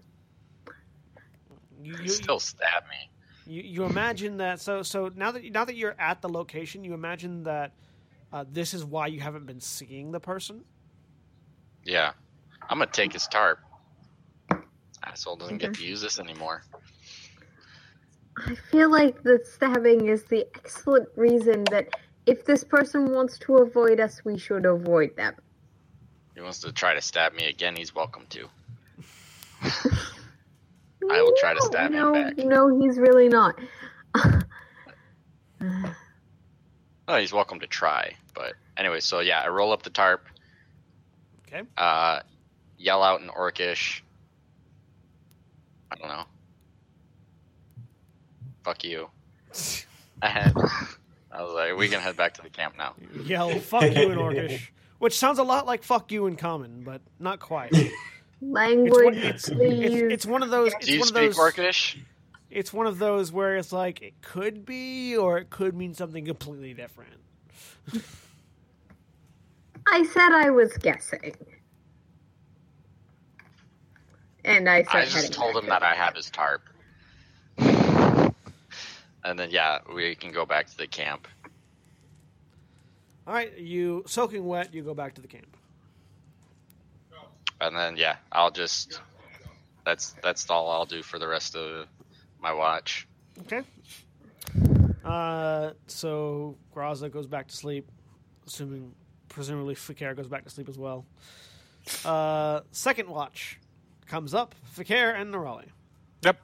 You, you, Still stab me. you, you imagine that. So, so now that now that you're at the location, you imagine that uh, this is why you haven't been seeing the person. Yeah. I'm gonna take his tarp. Asshole doesn't get to use this anymore. I feel like the stabbing is the excellent reason that if this person wants to avoid us, we should avoid them. he wants to try to stab me again, he's welcome to. *laughs* I will try to stab him no, back. No, he's really not. *laughs* Oh, he's welcome to try. But anyway, so yeah, I roll up the tarp, Okay. uh, yell out in Orcish. I don't know. Fuck you. *laughs* And I was like, we can head back to the camp now. Yell "fuck you" in Orcish, which sounds a lot like "fuck you" in Common, but not quite. *laughs* It's Language, one, it's, it's, it's one of those. It's Do you one of those. Orcish? It's one of those where it's like it could be, or it could mean something completely different. I said I was guessing. And I said I just told him that I have his tarp. *laughs* And then yeah, we can go back to the camp. All right, you soaking wet. You go back to the camp. And then yeah, I'll just that's that's all I'll do for the rest of my watch. Okay. Uh, so Graza goes back to sleep, assuming presumably Fi'cayr goes back to sleep as well. Uh, second watch comes up. Fi'cayr and Nerali. Yep.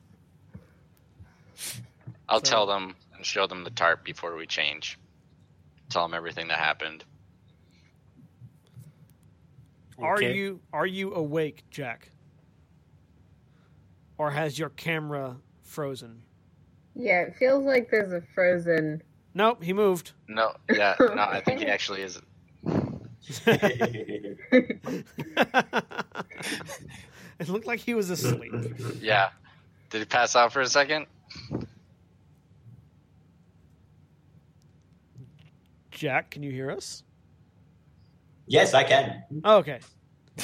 I'll So- tell them and show them the tarp before we change. Tell them everything that happened. Are Okay. you are you awake, Jack? Or has your camera frozen? Yeah, it feels like there's a frozen. Nope, he moved. No, yeah, *laughs* no, I think he actually isn't. *laughs* *laughs* it looked like he was asleep. Yeah. Did he pass out for a second? Jack, can you hear us? Yes, I can. Oh, okay. *laughs*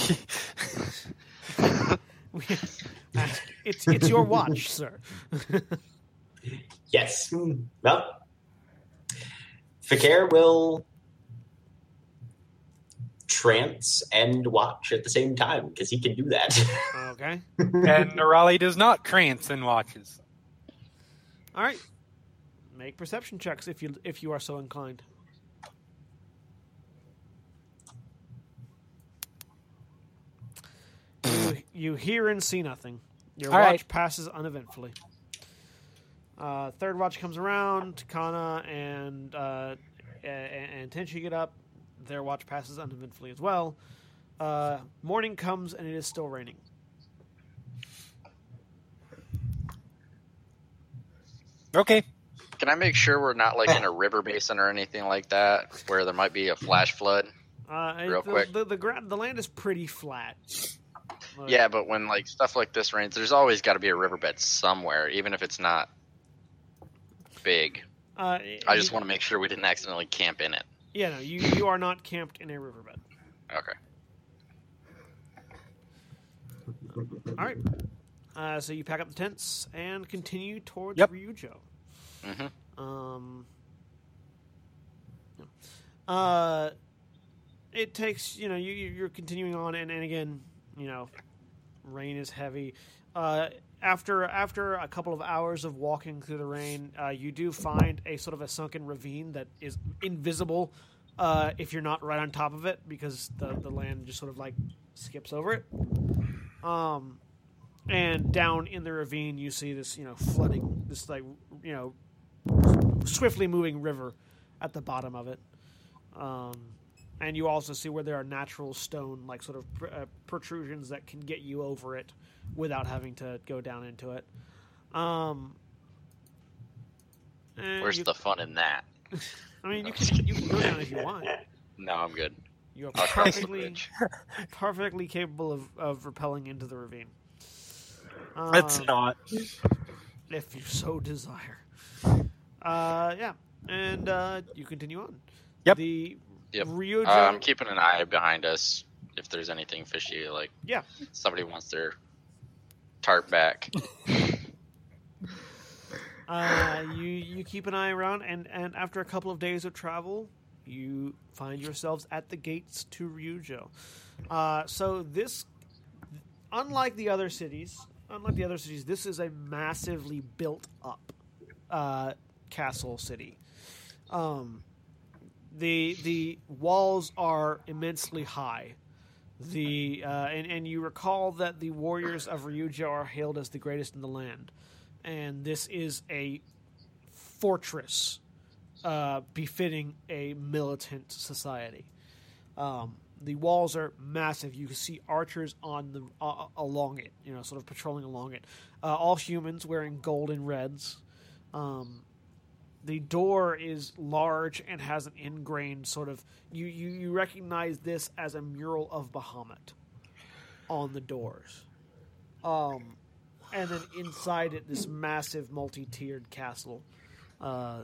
it's it's your watch, sir. Yes. Well, Fi'cayr will trance and watch at the same time because he can do that. *laughs* okay. *laughs* and Nerali does not trance and watches. All right. Make perception checks if you if you are so inclined. You, you hear and see nothing. Your All watch right. passes uneventfully. Uh, third watch comes around. Kana and uh, a- a- and Tenchi get up. Their watch passes uneventfully as well. Uh, morning comes and it is still raining. Okay. Can I make sure we're not like in a river basin or anything like that where there might be a flash flood? Uh, Real the, quick. the the, gra- the land is pretty flat. Like, Yeah, but when like stuff like this rains, there's always got to be a riverbed somewhere, even if it's not big. Uh, I just you- want to make sure we didn't accidentally camp in it. Yeah, no, you you are not camped in a riverbed. Okay. All right. Uh, so you pack up the tents and continue towards Yep. Ryujo. Mhm. Um. yeah. Uh, it takes you know you you- you're continuing on, and, and again, you know, rain is heavy. Uh, after after a couple of hours of walking through the rain, uh, you do find a sort of a sunken ravine that is invisible uh, if you're not right on top of it because the the land just sort of like skips over it. Um, and down in the ravine, you see this, you know, flooding, this like, you know, swiftly moving river at the bottom of it. Um, and you also see where there are natural stone, like sort of pr- uh, protrusions that can get you over it without having to go down into it. Um, Where's you- the fun in that? *laughs* I mean, you can you can go down if you want. No, I'm good. You are I'll cross the perfectly *laughs* perfectly capable of, of repelling into the ravine. It's Um, not. if you so desire. Uh, yeah, and uh, you continue on. Yep. The Yep. Ryujo. Uh, I'm keeping an eye behind us if there's anything fishy, like yeah. somebody wants their tarp back. *laughs* Uh, you you keep an eye around, and and after a couple of days of travel, you find yourselves at the gates to Ryujo. Uh, so this, unlike the other cities, unlike the other cities, this is a massively built up uh, castle city. Um, the the walls are immensely high. the uh, and and you recall that the warriors of Ryuja are hailed as the greatest in the land, and this is a fortress uh, befitting a militant society. Um, the walls are massive. You can see archers on the uh, along it, you know, sort of patrolling along it. Uh, all humans wearing gold and reds. Um, the door is large and has an ingrained sort of you, you you recognize this as a mural of Bahamut on the doors. Um, and then inside it, this massive multi-tiered castle, uh,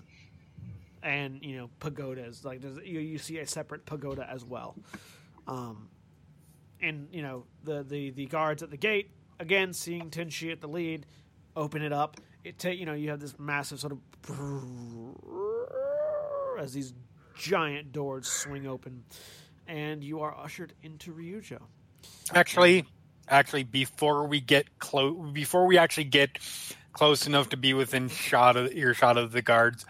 and you know pagodas. Like you, you see a separate pagoda as well. Um, and you know the, the the guards at the gate again, seeing Tenshi at the lead, open it up. It take you know you have this massive sort of as these giant doors swing open, and you are ushered into Ryujo. Actually, actually, before we get close, before we actually get close enough to be within shot of earshot of the guards,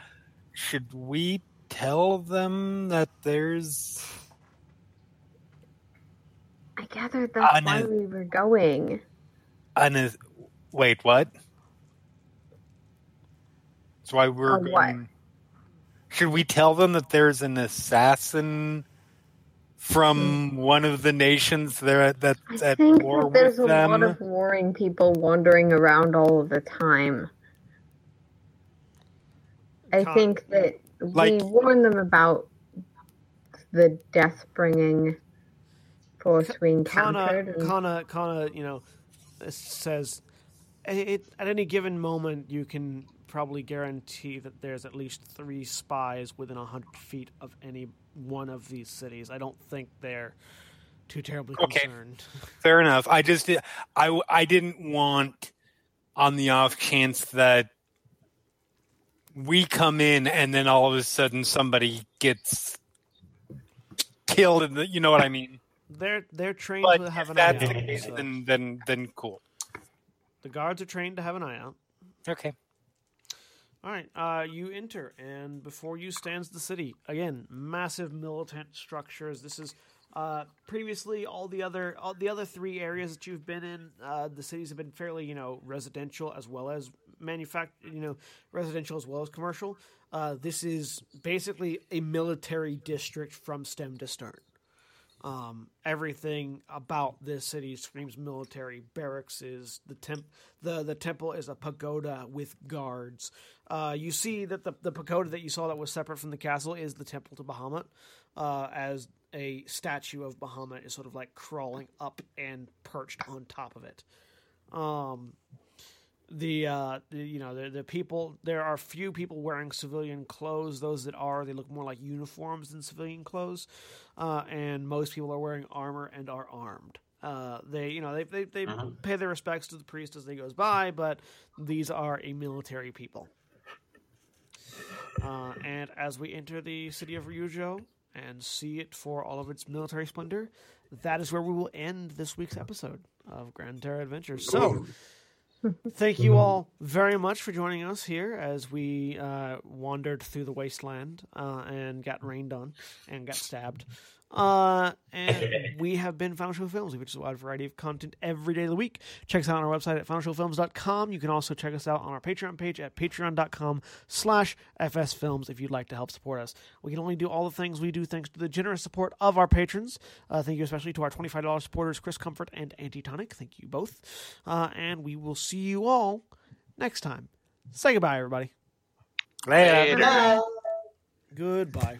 should we tell them that there's? I gathered that's An- why we were going. An, wait, what? That's why we're. On what? going- Should we tell them that there's an assassin from hmm. one of the nations there that's I at think war that there's with a lot of warring people wandering around all of the time. I Con- think that Like- we warn them about the death bringing force we encountered. Kana, and- Kana, Kana, you know, says it, at any given moment you can probably guarantee that there's at least three spies within a hundred feet of any one of these cities. I don't think they're too terribly Okay. concerned. *laughs* Fair enough. I just I I didn't want on the off chance that we come in and then all of a sudden somebody gets killed and the, you know what I mean. They're they're trained But to have if an eye that's the out. case, so- then then then cool. The guards are trained to have an eye out. Okay. All right, uh, you enter, and before you stands the city. Again, massive militant structures. This is uh, previously all the other all the other three areas that you've been in. Uh, the cities have been fairly, you know, residential as well as manufact, you know, residential as well as commercial. Uh, this is basically a military district from stem to stern. Um, everything about this city screams military. Barracks is the temp. the The temple is a pagoda with guards. Uh, you see that the the pagoda that you saw that was separate from the castle is the temple to Bahamut, uh, as a statue of Bahamut is sort of like crawling up and perched on top of it. Um, the, uh, the you know the, the people there are few people wearing civilian clothes. Those that are they look more like uniforms than civilian clothes uh, and most people are wearing armor and are armed. Uh, they you know they they, they pay their respects to the priest as they goes by but these are a military people uh, and as we enter the city of Ryujo and see it for all of its military splendor, that is where we will end this week's episode of Gran Terra Adventures. So, *laughs* thank you all very much for joining us here as we uh, wandered through the wasteland uh, and got rained on and got stabbed. Uh, and *laughs* we have been Final Show Films, which is a wide variety of content every day of the week. Check us out on our website at finalshowfilms.com. You can also check us out on our Patreon page at patreon.com slash fsfilms if you'd like to help support us. We can only do all the things we do thanks to the generous support of our patrons. Uh, thank you especially to our $25 supporters, Chris Comfort and Antitonic. Thank you both. Uh, and we will see you all next time. Say goodbye, everybody. Later. Later. Goodbye.